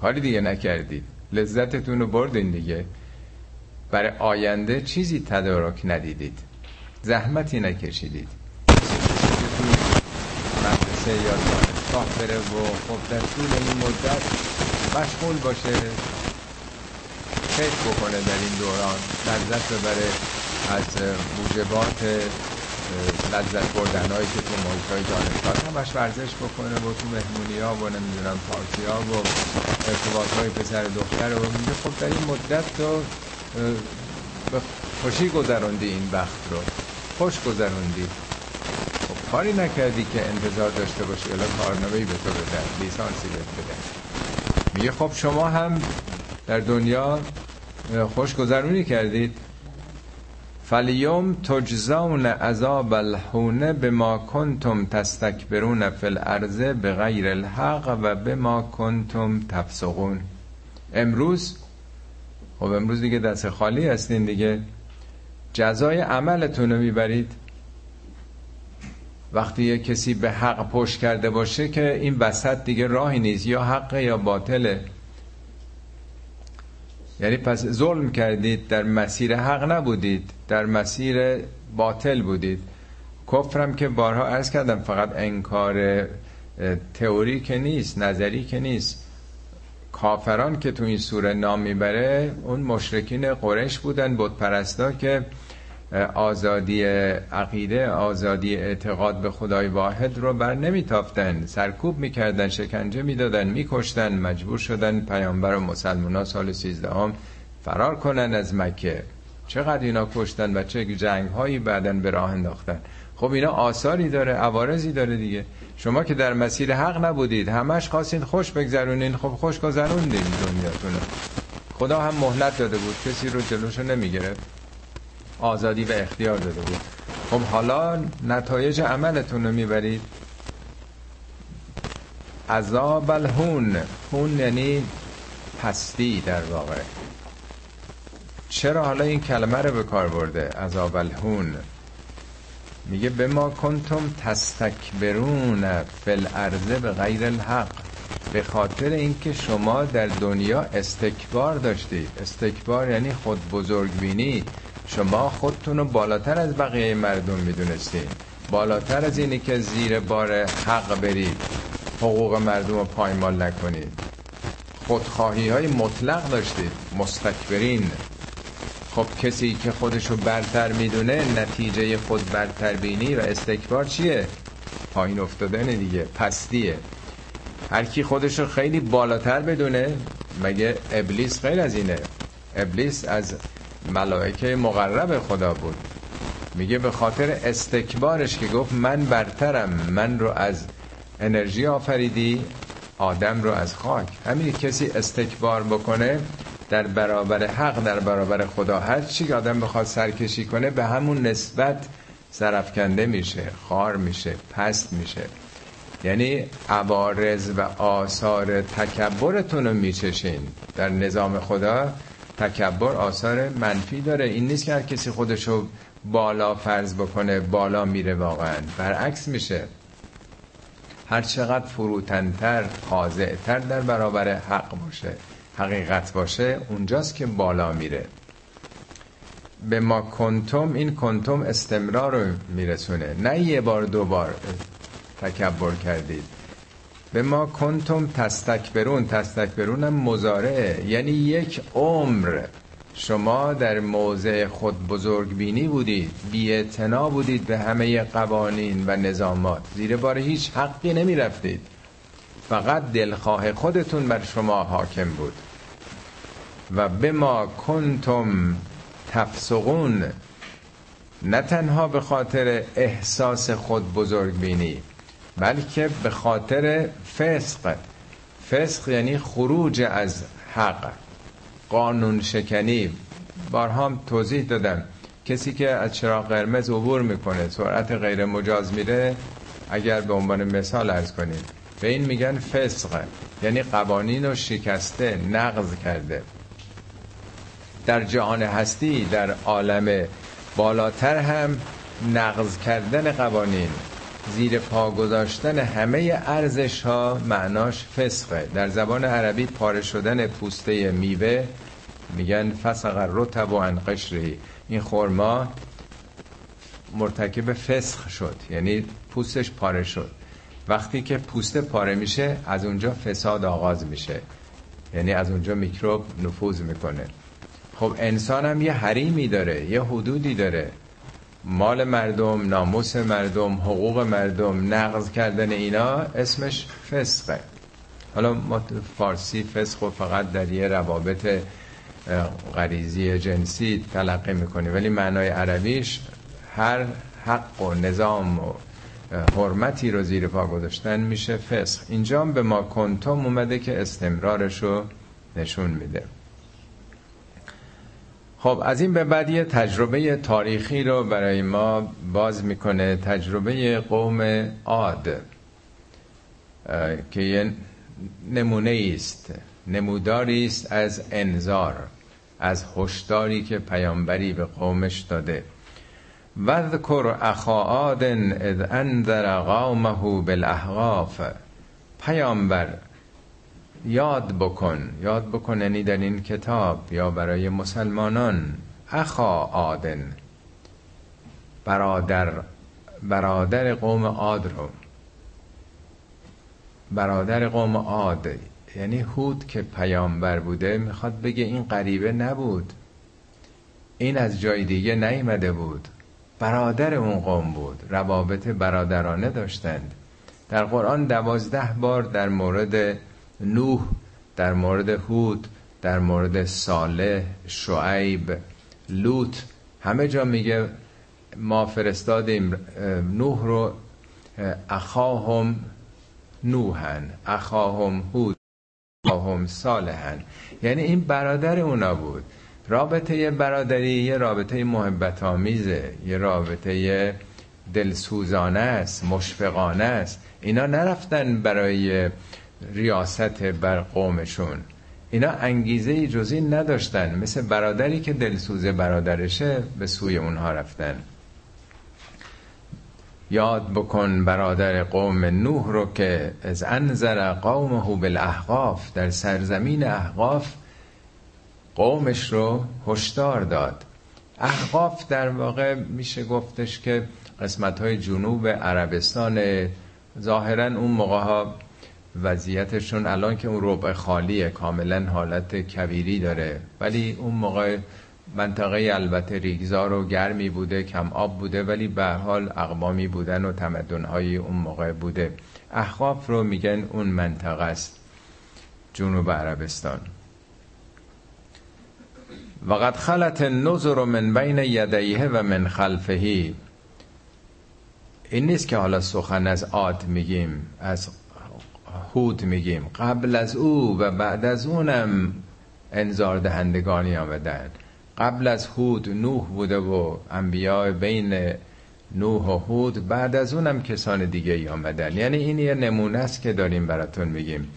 کاری دیگه نکردید. لذتتون رو بردین دیگه. برای آینده چیزی تدارک ندیدید. زحمتی نکشیدید. مدرسه یا دانشگاه بره و خب در طول این مدت مشغول باشه. کیف بکنه در این دوران. لذت ببره از موجبات لذت بردن هایی که تو محیط های دانشگاه همش ورزش بکنه و تو مهمونی ها و نمی‌دونم پارتی ها و ارتباط های پسر دختر و میگه خب در این مدت تو به خوشی گذروندی این وقت رو. خوش گذروندی. خب کاری نکردی که انتظار داشته باشی الا کارنامه‌ای به تو بده لیسانسی بده. میگه خب شما هم در دنیا خوش گذرونی کردید. فلیوم تجزون عذاب الحونه به ما کنتم تستکبرون فی الارض به غیر الحق و به ما کنتم تفسقون. امروز خب امروز دیگه دست خالی هستین دیگه. جزای عملتون رو می‌برید. وقتی یه کسی به حق پشت کرده باشه که این وسط دیگه راهی نیست یا حق یا باطله. یعنی پس ظلم کردید در مسیر حق نبودید در مسیر باطل بودید. کفرم که بارها عرض کردم فقط انکار تئوری که نیست نظری که نیست. کافران که تو این سوره نام می‌بره اون مشرکین قرش بودن بود پرستا که آزادی عقیده آزادی اعتقاد به خدای واحد رو بر نمیتافتن. سرکوب می‌کردن شکنجه می‌دادن میکشتن مجبور شدن پیامبر و مسلمان ها سال سیزدهم فرار کنن از مکه. چقدر اینا کشتن و چه جنگ هایی بعدن به راه انداختن. خب اینا آثاری داره عوارضی داره دیگه. شما که در مسیر حق نبودید همش خواستین خوش بگذرونین. خب خوش گذروندین دنیاتونو. خدا هم مهلت داده بود کسی رو جلوشو نمی‌گرفت. آزادی و اختیار داده بود. خب حالا نتایج عملتون رو می‌برید. عذاب الهون. هون یعنی پستی در واقع. چرا حالا این کلمه رو به کار برده؟ عذاب الهون. میگه به ما کنتم تستکبرون فل ارزه به غیر الحق. به خاطر اینکه شما در دنیا استکبار داشتید. استکبار یعنی خود بزرگ بینی شما خودتون رو بالاتر از بقیه مردم می‌دونستید بالاتر از اینی که زیر بار حق برید. حقوق مردم رو پایمال نکنید. خودخواهی های مطلق داشتید. مستکبرین. خب کسی که خودشو برتر می‌دونه نتیجه خود برتر بینی و استکبار چیه؟ پایین افتادن دیگه. پستیه. هر کی خودشو خیلی بالاتر بدونه مگه ابلیس غیر از اینه؟ ابلیس از ملائکه مقرب خدا بود. میگه به خاطر استکبارش که گفت من برترم من رو از انرژی آفریدی آدم رو از خاک. همین کسی استکبار بکنه در برابر حق در برابر خدا هر چی آدم بخواد سرکشی کنه به همون نسبت سرفکنده میشه خار میشه پست میشه. یعنی عوارض و آثار تکبرتون رو میچشین. در نظام خدا تکبر آثار منفی داره. این نیست که هر کسی خودشو بالا فرض بکنه بالا میره واقعا. برعکس میشه. هر چقدر فروتنتر خاضعتر در برابر حق باشه حقیقت باشه اونجاست که بالا میره. به ما کنتم این کنتم استمرار رو میرسونه. نه یه بار دو بار تکبر کردید. به ما کنتم تستکبرون. تستکبرون هم مزارعه یعنی یک عمر. شما در موضع خود بزرگ بینی بودید بی بودید به همه قوانین و نظامات. زیر بار هیچ حقی نمی رفتید فقط دلخواه خودتون بر شما حاکم بود. و به ما کنتم تفسقون. نه تنها به خاطر احساس خود بزرگ بینی بلکه به خاطر فسق. فسق یعنی خروج از حق. قانون شکنی. بارها توضیح دادم. کسی که از چراغ قرمز عبور می‌کنه سرعت غیر مجاز میره اگر به عنوان مثال ارز کنیم به این میگن فسق. یعنی قوانین رو شکسته نقض کرده. در جهان هستی در عالم بالاتر هم نقض کردن قوانین. زیر پا گذاشتن همه ارزش ها معناش فسقه. در زبان عربی پاره شدن پوسته میوه میگن فسق رتب و انقشری این خورما مرتکب فسخ شد یعنی پوستش پاره شد. وقتی که پوسته پاره میشه از اونجا فساد آغاز میشه. یعنی از اونجا میکروب نفوذ می‌کنه. خب انسان هم یه حریمی داره یه حدودی داره. مال مردم ناموس مردم حقوق مردم نقض کردن اینا اسمش فسقه. حالا ما فارسی فسق و فقط در یه روابط غریزی جنسی تلقی می‌کنیم. ولی معنای عربیش هر حق و نظام و حرمتی رو زیر پا گذاشتن میشه فسق. اینجا به ما کنتم اومده که استمرارش رو نشون میده. خب از این به بعد یه تجربه تاریخی رو برای ما باز می‌کنه تجربه قوم عاد که یه نمونه است نموداری است از انذار از هشداری که پیامبری به قومش داده. وذکر اخا عاد اذ انذر قومه بالاحقاف پیامبر یاد بکن یاد بکن یعنی در این کتاب یا برای مسلمانان. اخا آدن برادر برادر قوم عاد رو. برادر قوم عاد یعنی هود که پیامبر بوده می‌خواد بگه این غریبه نبود. این از جای دیگه نیمده بود. برادر اون قوم بود. روابط برادرانه داشتند. در قرآن دوازده بار در مورد نوح در مورد هود در مورد صالح شعیب لوط. همه جا میگه ما فرستادیم نوح رو اخاهم نوحن اخاهم هود اخاهم صالحن. یعنی این برادر اونا بود. رابطه برادری یه رابطه محبت آمیزه یه رابطه دلسوزانه است مشفقانه است. اینا نرفتن برای ریاست بر قومشون. اینا انگیزه جزی نداشتن. مثل برادری که دلسوز برادرشه به سوی اونها رفتن. یاد بکن برادر قوم نوح رو که از انذر قومه بالاحقاف در سرزمین احقاف قومش رو هشدار داد. احقاف در واقع میشه گفتش که قسمت های جنوب عربستان ظاهرا اون موقع ها وضعیتشون الان که اون ربع خالیه کاملا حالت کبیری داره. ولی اون موقع منطقه البته ریگزار و گرمی بوده کم آب بوده ولی به حال اقوامی بودن و تمدنهای اون موقع بوده. احقاف رو میگن اون منطقه است. جنوب عربستان. وقد خلت النظر من بین یدیه و من خلفهی این نیست که حالا سخن از عاد میگیم از هود میگیم. قبل از او و بعد از اونم انذار دهندگانی آمدن قبل از هود نوح بوده و انبیاء بین نوح و هود بعد از اونم کسان دیگه ای آمدن یعنی این یه نمونه است که داریم براتون میگیم.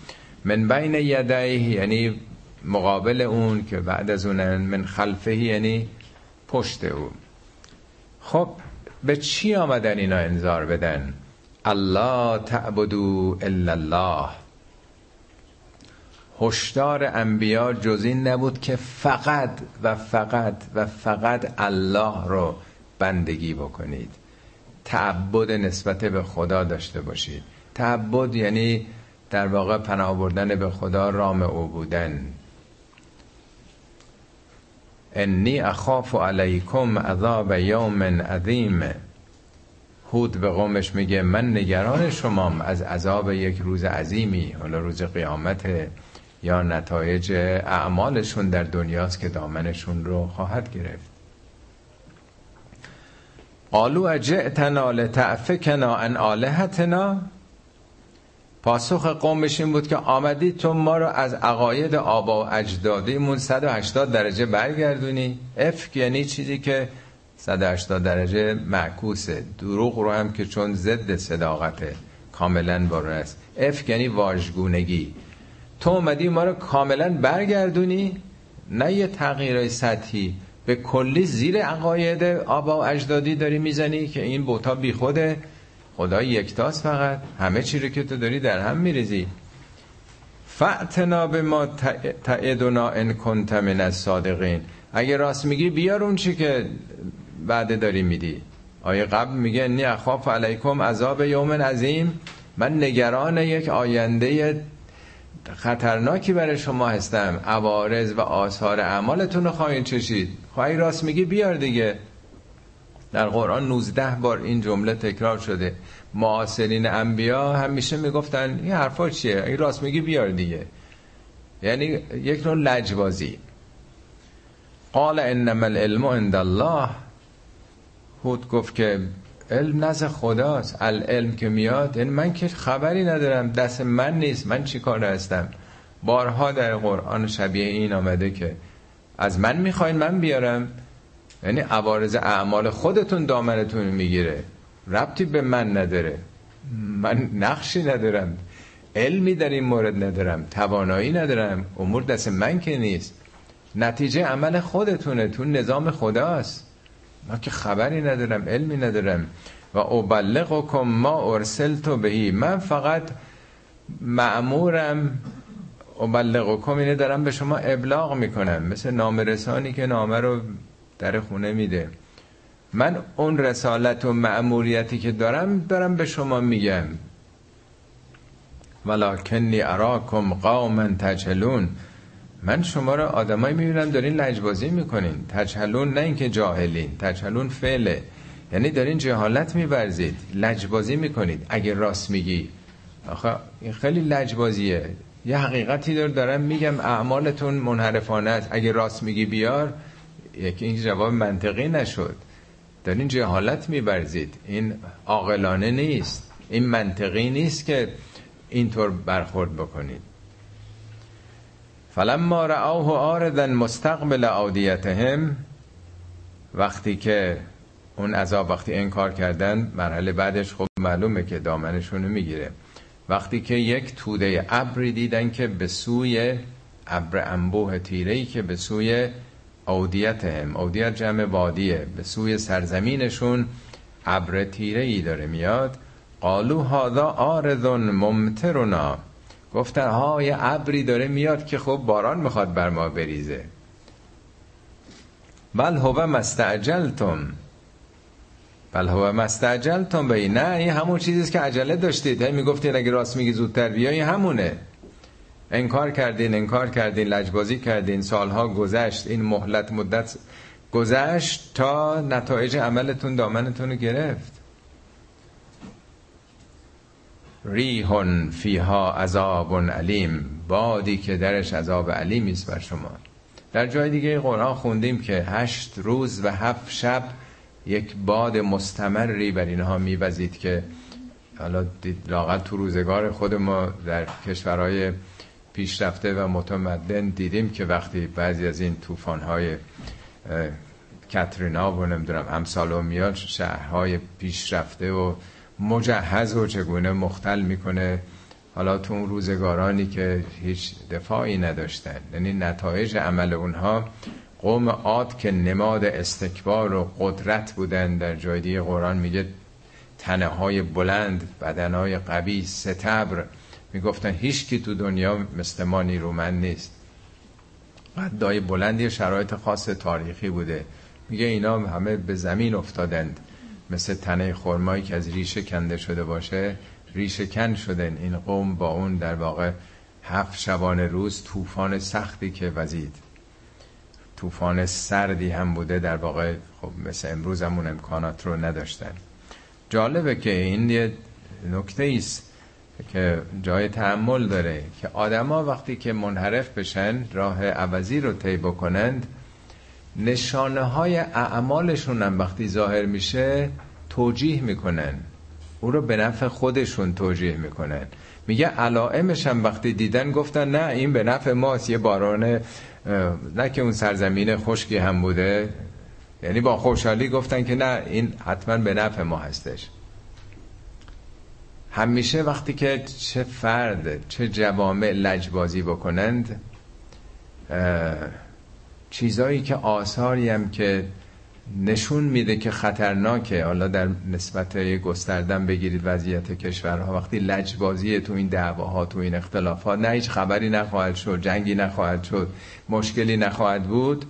من بین یدعی یعنی مقابل اون که بعد از اونن من خلفه یعنی پشت او. خب به چی آمدن اینا انذار بدن؟ الله تعبدو الا الله هشدار انبیا جز این نبود که فقط و فقط و فقط الله رو بندگی بکنید تعبد نسبت به خدا داشته باشید تعبد یعنی در واقع پناه بردن به خدا رام او بودن انی اخاف علیکم عذاب یوم عظیم هود به قومش میگه من نگران شمام از عذاب یک روز عظیمی حالا روز قیامت یا نتایج اعمالشون در دنیاست که دامنشون رو خواهد گرفت. قالو اجئتنا لتعفکنا ان آلهتنا؟ پاسخ قومش این بود که آمدی تو ما رو از عقاید آبا و اجدادیمون 180 درجه برگردونی. افک یعنی چیزی که 180 درجه معکوسه دروغ رو هم که چون ضد صداقته کاملا بارون است. افک یعنی واژگونگی. تو اومدی ما رو کاملا برگردونی نه یه تغییرهای سطحی. به کلی زیر عقاید آبا و اجدادی داری می‌زنی که این بوتا بی خوده. خدا یکتاست فقط. همه چی رو که تو داری در هم میریزی. فعتنا به ما تعدنا ان کنت من الصادقین. اگه راست میگی بیار اون چی که بعد داری میدی. آیه قبل میگه نی اخاف علیکم عذاب یوم عظیم. من نگران یک آینده خطرناکی برای شما هستم. عوارض و آثار اعمالتون رو خواهید چشید. خواهی راست میگی بیار دیگه. در قرآن 19 بار این جمله تکرار شده. معاصرین انبیا همیشه می‌گفتن این حرفا چیه؟ این راست میگی بیار دیگه. یعنی یک نوع لجبازی. قال انما العلم عند الله. هود گفت که علم نزد خداست. العلم که میاد یعنی من که خبری ندارم دست من نیست من چی کار هستم؟ بارها در قرآن شبیه این آمده که از من می‌خواین من بیارم؟ یعنی عوارض اعمال خودتون دامنتون می‌گیره. ربطی به من نداره. من نقشی ندارم. علمی در این مورد ندارم. توانایی ندارم. امور دست من که نیست. نتیجه عمل خودتونه. تو نظام خداست. من که خبری ندارم علمی ندارم. و ابلغکم ما ارسلتو بهی من فقط معمورم ابلغکم اینه دارم به شما ابلاغ می‌کنم. مثل نامرسانی که نامه رو در خونه میده. من اون رسالت و معموریتی که دارم دارم به شما میگم. ولکنی اراکم قوما تجهلون. من شما رو آدمایی می‌بینم دارین لجبازی می‌کنین. تجهلون نه اینکه جاهلین تجهلون فعله. یعنی دارین جهالت میورزید لجبازی می‌کنید. اگه راست میگی. آخه این خیلی لجبازیه. یه حقیقتی دار دارم میگم اعمالتون منحرفانه است. اگه راست میگی بیار. یکی این جواب منطقی نشد. دارین جهالت میبرزید این عاقلانه نیست. این منطقی نیست که اینطور برخورد بکنید. فلما رعوه آردا مستقبل اودیتهم وقتی که اون عذاب وقتی انکار کردن مرحله بعدش خب معلومه که دامنشون می‌گیره. وقتی که یک توده ابری دیدن که به سوی ابر انبوه تیره که به سوی اودیت هم اودیت جمع وادیه به سوی سرزمینشون ابر تیره ای داره میاد قالو هادا آرزون ممترنا گفتن ها یه ابری داره میاد که خب باران می‌خواد بر ما بریزه. بل هو مستعجلتم. بل هو مستعجلتم به نه این همون چیزیست که عجله داشتید. هی می‌گفتید اگه راست میگی زودتر بیای همونه. انکار کردین انکار کردین لجبازی کردین سالها گذشت این مهلت مدت گذشت تا نتایج عملتون دامنتون رو گرفت. ریحون فیها عذاب علیم. بادی که درش عذاب علیمی است بر شما. در جای دیگه قرآن خوندیم که هشت روز و هفت شب یک باد مستمری بر اینها میوزید که حالا لاغل تو روزگار خود ما در کشورهای پیشرفته و متمدن دیدیم که وقتی بعضی از این طوفان‌های کترینا و نمی‌دونم امثال میاد شهرهای پیشرفته و مجهز و چگونه مختل می‌کنه. حالا تو اون روزگارانی که هیچ دفاعی نداشتن یعنی نتایج عمل اونها قوم عاد که نماد استکبار و قدرت بودن در جای قرآن میگه تنه های بلند بدن های قوی ستبر. می‌گفتن هیچ کی تو دنیا مثل ما نیرومند نیست. قدای بلندی شرایط خاص تاریخی بوده. میگه اینا همه به زمین افتادند. مثل تنه خرمایی که از ریشه کنده شده باشه ریشه کن شدن این قوم با اون در واقع هفت شبانه روز طوفان سختی که وزید. طوفان سردی هم بوده در واقع خب مثل امروز همون امکانات رو نداشتن. جالبه که این یه نکته است که جای تحمل داره که آدما وقتی که منحرف بشن راه عوضی رو طی بکنند نشانه های اعمالشون هم وقتی ظاهر میشه توجیه می‌کنن. او رو به نفع خودشون توجیه می‌کنن. میگه علائمش هم وقتی دیدن گفتن نه این به نفع ماست یه باران نه که اون سرزمین خشکی هم بوده. یعنی با خوشحالی گفتن که نه این حتما به نفع ما هستش. همیشه وقتی که چه فرد چه جوامع لجبازی بکنند چیزایی که آثاری هم که نشون میده که خطرناکه. حالا در نسبت گستردن بگیرید وضعیت کشورها. وقتی لجبازی تو این دعواها تو این اختلافات نه هیچ خبری نخواهد شد جنگی نخواهد شد مشکلی نخواهد بود.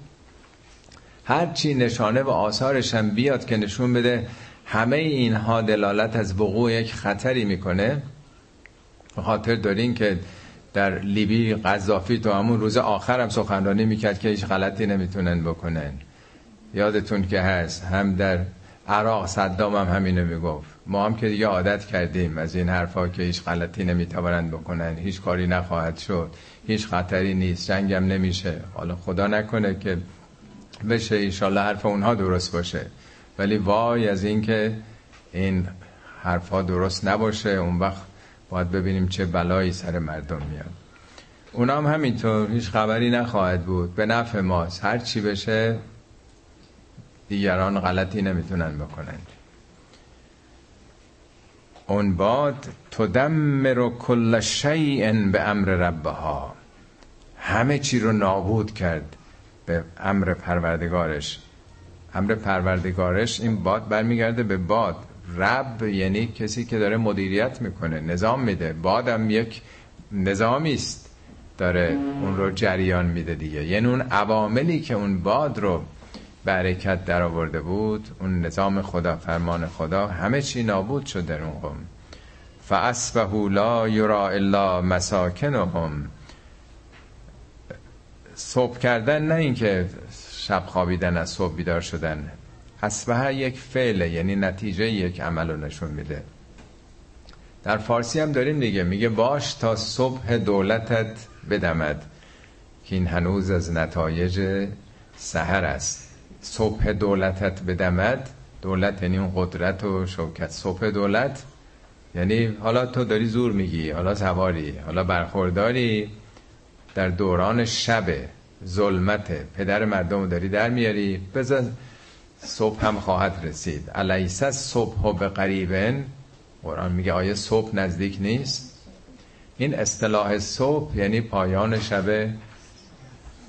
هر چی نشانه و آثارش هم بیاد که نشون بده همه اینها دلالت از وقوع یک خطری می‌کنه. خاطر دارین که در لیبی قذافی تو همون روز هم سخنرانی می‌کرد که هیچ غلطی نمی‌تونن بکنن. یادتون که هست هم در عراق صدام هم همینو می‌گفت. ما هم که دیگه عادت کردیم از این حرفا که هیچ غلطی نمی‌توانند بکنن. هیچ کاری نخواهد شد. هیچ خطری نیست. جنگم نمیشه. حالا خدا نکنه که بشه. ایشالله حرف اونها درست باشه. ولی وای از این که این حرفها درست نباشه. اون وقت باید ببینیم چه بلایی سر مردم میاد. اونا هم همینطور هیچ خبری نخواهد بود. به نفع ماست. هر چی بشه دیگران غلطی نمی‌تونن بکنن. اون باد تدمر کل شیء به امر ربها. همه چی رو نابود کرد به امر پروردگارش. امر پروردگارش این باد برمیگرده به باد. رب یعنی کسی که داره مدیریت می‌کنه نظام میده. بادم یک نظامی است. داره اون رو جریان میده دیگه. یعنی اون عواملی که اون باد رو برکت در آورده بود اون نظام خدا فرمان خدا همه چی نابود شد در اون قوم. فاسبهوا لا یرا الا مساکنهم. صبح کردن نه اینکه شب خوابیدن از صبح بیدار شدن. اصبح یک فعله یعنی نتیجه یک عمل رو نشون میده. در فارسی هم داریم دیگه میگه باش تا صبح دولتت بدمد که این هنوز از نتایج سهر است. صبح دولتت بدمد دولت یعنی اون قدرت و شوکت. صبح دولت یعنی حالا تو داری زور میگی حالا سواری حالا برخورداری. در دوران شب ظلمت پدر مردم داری در میاری. بزن صبح هم خواهد رسید. علیسه صبح به قریبن قرآن میگه آیه صبح نزدیک نیست. این اصطلاح صبح یعنی پایان شب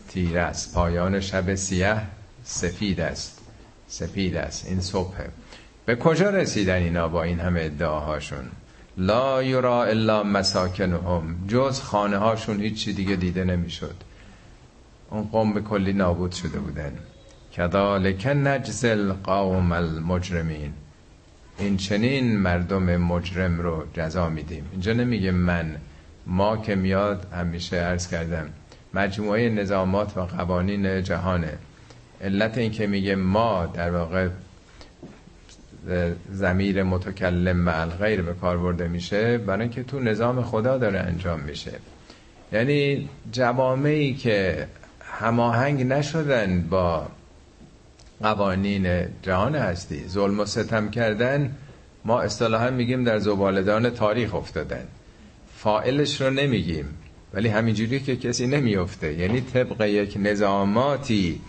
تیره است. پایان شب سیاه سفید است. سپید است. این صبحه. به کجا رسیدن اینا با این همه ادعاهاشون؟ لا یرا الا مساکنهم. جز خانه هاشون هیچی دیگه دیده نمی‌شد. اون قوم به کلی نابود شده بودن. کذالک نجزل قوم المجرمین. این چنین مردم مجرم رو جزا میدیم. اینجا نمیگه من ما که میاد همیشه عرض کردم مجموعه نظامات و قوانین جهانه. علت این که میگه ما در واقع زمیر متکلم مع غیر به کار برده میشه برای اینکه تو نظام خدا داره انجام میشه. یعنی جوامعی که هماهنگ نشدن با قوانین جهان هستی. ظلم و ستم کردن ما اصطلاحا میگیم در زبالدان تاریخ افتادن. فائلش رو نمیگیم ولی همینجوری که کسی نمیفته یعنی طبق یک نظاماتی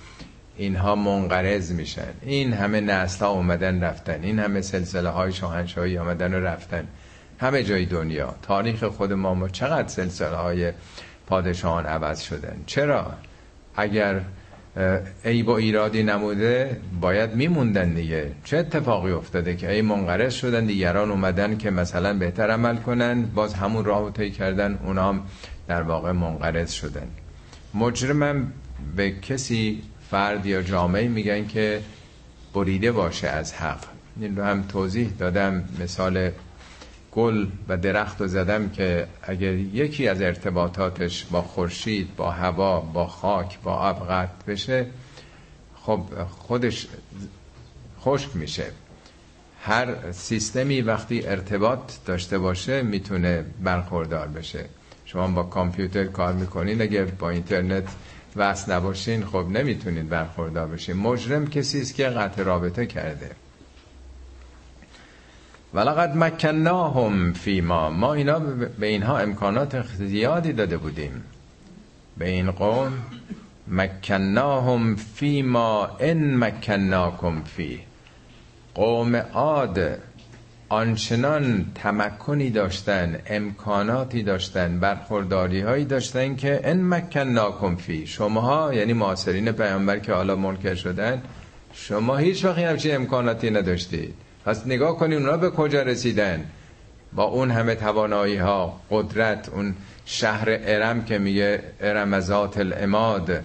اینها منقرض میشن. این همه نسل ها اومدن رفتن. این همه سلسله های شاهنشاهی آمدن و رفتن. همه جای دنیا. تاریخ خود ما ما چقدر سلسله های پادشاهان عوض شدن؟ چرا؟ اگر ای با ایرادی نموده باید میموندن دیگه. چه اتفاقی افتاده که ای منقرض شدن دیگران اومدن که مثلا بهتر عمل کنن باز همون راه طی کردن اونام در واقع منقرض شدن. مجرمم به کسی فرد یا جامعه میگن که بریده باشه از حق. این رو هم توضیح دادم. مثال گل و درخت رو زدم که اگر یکی از ارتباطاتش با خورشید با هوا با خاک با آب قطع بشه خب خودش خشک میشه. هر سیستمی وقتی ارتباط داشته باشه می‌تونه برخوردار بشه. شما با کامپیوتر کار می‌کنین اگر با اینترنت وصل نباشین خب نمی‌تونید برخوردار بشین. مجرم کسی است که قطع رابطه کرده. ولقد مکناهم فی ما ما اینا به اینها امکانات زیادی داده بودیم. به این قوم مکناهم فی ما ان مکناکم فی قوم عاد آنچنان تمکنی داشتن امکاناتی داشتن برخورداری هایی داشتن که ان مکناکم فی شماها یعنی معاصرین پیامبر که حالا منکر شدن شما هیچ وقتی همچین امکاناتی نداشتید. پس نگاه کنیم اونا به کجا رسیدن؟ با اون همه توانایی ها قدرت اون شهر ارم که میگه ارمزات الاماد.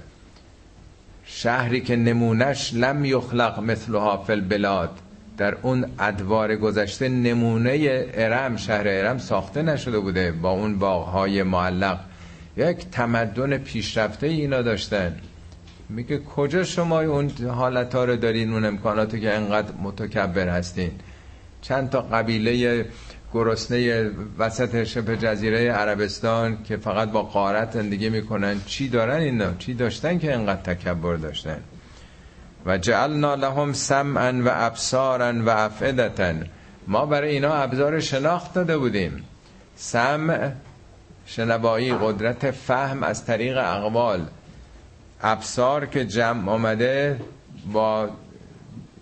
شهری که نمونش لم یخلق مثلها فی البلاد. در اون ادوار گذشته نمونه ارم شهر ارم ساخته نشده بوده با اون باغهای معلق. یک تمدن پیشرفته اینا داشتن. میگه کجا شما اون حالت ها رو دارین اون امکاناتی که انقدر متکبر هستین؟ چند تا قبیله گرسنه وسط شبه جزیره عربستان که فقط با قارت زندگی می‌کنن. چی دارن اینا؟ چی داشتن که انقدر تکبر داشتن؟ و جعلنا لهم سمعا و ابصارا و افئدتا. ما برای اینا ابزار شناخت داده بودیم. سمع شنوایی قدرت فهم از طریق اقوال. ابصار که جمع آمده با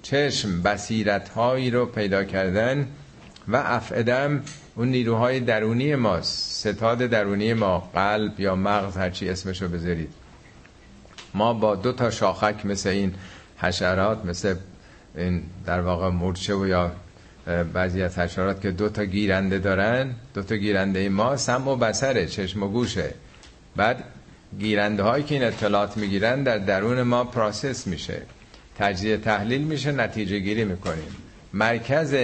چشم بصیرت هایی رو پیدا کردن و افعدم اون نیروهای درونی ماست ستاد درونی ما قلب یا مغز هرچی اسمشو بذارید. ما با دو تا شاخک مثل این حشرات مثل این در واقع مرچه و یا بعضی از حشرات که دو تا گیرنده دارن دو تا گیرنده ما سم و بسره چشم و گوشه. بعد گیرنده هایی که این اطلاعات می‌گیرن در درون ما پراسس میشه. تجزیه تحلیل میشه نتیجه گیری می‌کنیم. مرکز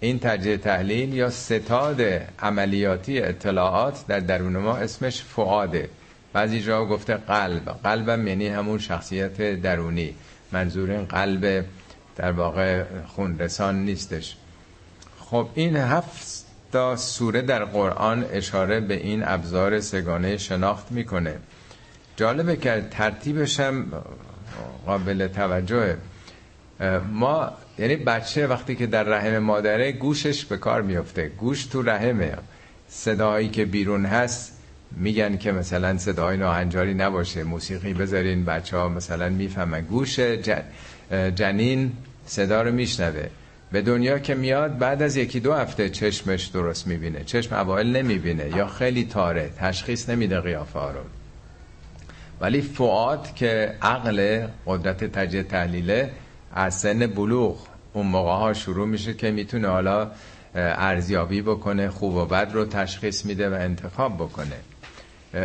این تجزیه تحلیل یا ستاد عملیاتی اطلاعات در درون ما اسمش فعاده بعضی جا گفته قلب. قلبم یعنی همون شخصیت درونی. منظور این قلب در واقع خون رسان نیستش. خب این هفت تا سوره در قرآن اشاره به این ابزار سگانه شناخت می‌کنه. جالبه که ترتیبش هم قابل توجهه. ما یعنی بچه وقتی که در رحم مادره گوشش به کار میفته گوش تو رحمه. صدایی که بیرون هست میگن که مثلا صدای ناهنجاری نباشه. موسیقی بذارین بچه ها مثلا می‌فهمن. گوش جنین صدا رو میشنوه. به دنیا که میاد بعد از یکی دو هفته چشمش درست می‌بینه. چشم اوایل نمی‌بینه. یا خیلی تاره تشخیص نمیده قیافه رو. ولی فعاد که عقل قدرت تجزیه تحلیله از سن بلوغ اون موقع ها شروع میشه که می‌تونه حالا ارزیابی بکنه خوب و بد رو تشخیص میده و انتخاب بکنه.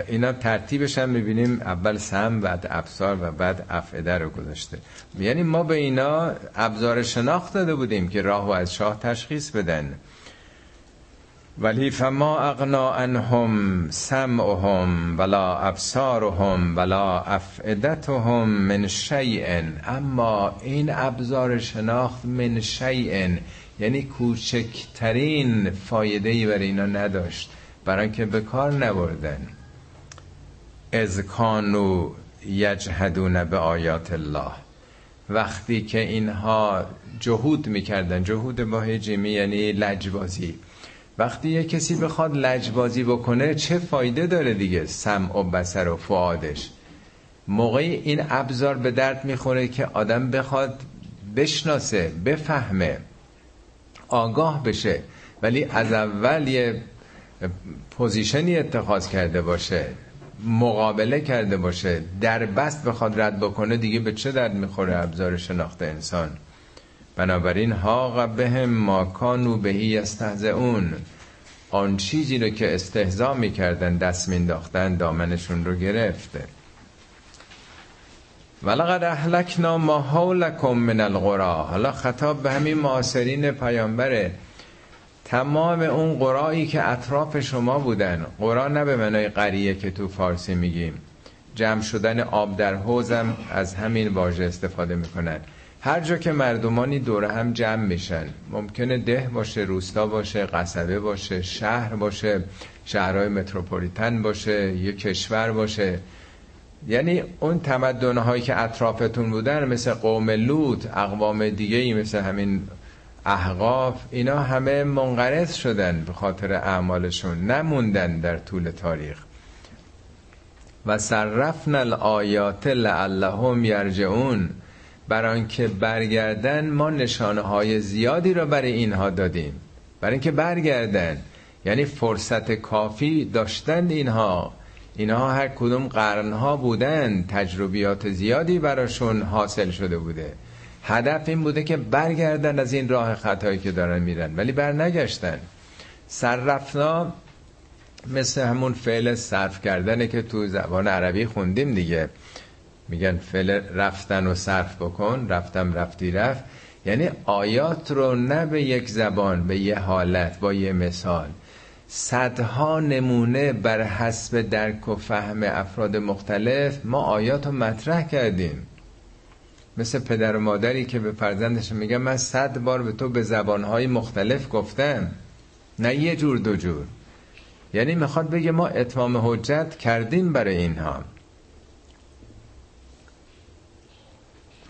اینا ترتیبش هم می‌بینیم اول سم بعد ابزار و بعد افعده رو گذاشته. یعنی ما به اینا ابزار شناخت داده بودیم که راه و از شاه تشخیص بدن. ولی فما اغنا انهم سمعهم ولا ابصارهم ولا افعدتهم من شیء اما این ابزار شناخت من شیء یعنی کوچکترین فایده ای برای اینا نداشت. برای که به کار نبردن. از کانو یجهدون به آیات الله. وقتی که اینها جهود می‌کردن جهود با هجیمی یعنی لجبازی. وقتی یه کسی بخواد لجبازی بکنه چه فایده داره دیگه؟ سمع و بسر و فعادش موقعی این ابزار به درد می‌خوره که آدم بخواد بشناسه بفهمه آگاه بشه. ولی از اول یه پوزیشنی اتخاذ کرده باشه. مقابله کرده باشه در بست بخواد رد بکنه دیگه به چه درد می‌خوره ابزار شناخت انسان؟ بنابراین ها بهم ما کانو بهی استهزئون آن چیزی رو که استهزا می‌کردن دست مینداختن دامنشون رو گرفته ولقد اهلکنا ما حولکم من القرا حالا خطاب به همین معاصرین پیامبره. تمام اون قرایی که اطراف شما بودن. قرا نه به منای قریه که تو فارسی میگیم. جمع شدن آب در حوزم از همین واژه استفاده می‌کنن. هر جا که مردمانی دور هم جمع میشن ممکنه ده باشه روستا باشه قصبه باشه شهر باشه شهرهای متروپولیتن باشه یه کشور باشه. یعنی اون تمدن هایی که اطرافتون بودن مثل قوم لوط اقوام دیگه ای مثل همین احقاف اینا همه منقرض شدن به خاطر اعمالشون نموندن در طول تاریخ. و صرفنا الآیات لعلهم یرجعون بر آنکه برگردن ما نشانه های زیادی را برای اینها دادیم. برای اینکه برگردن یعنی فرصت کافی داشتند اینها. اینها هر کدوم قرنها بودن تجربیات زیادی براشون حاصل شده بوده. هدف این بوده که برگردن از این راه خطایی که دارن میرن. ولی برنگشتن. سررفنا مثل همون فعل صرف کردنه که تو زبان عربی خوندیم دیگه. میگن فعل رفتن و صرف بکن رفتم رفتی رفت. یعنی آیات رو نه به یک زبان به یه حالت با یه مثال. صدها نمونه بر حسب درک و فهم افراد مختلف ما آیات رو مطرح کردیم. مثل پدر و مادری که به فرزندش میگه من صد بار به تو به زبانهای مختلف گفتم. نه یه جور دو جور. یعنی می‌خواد بگه ما اتمام حجت کردیم برای اینها.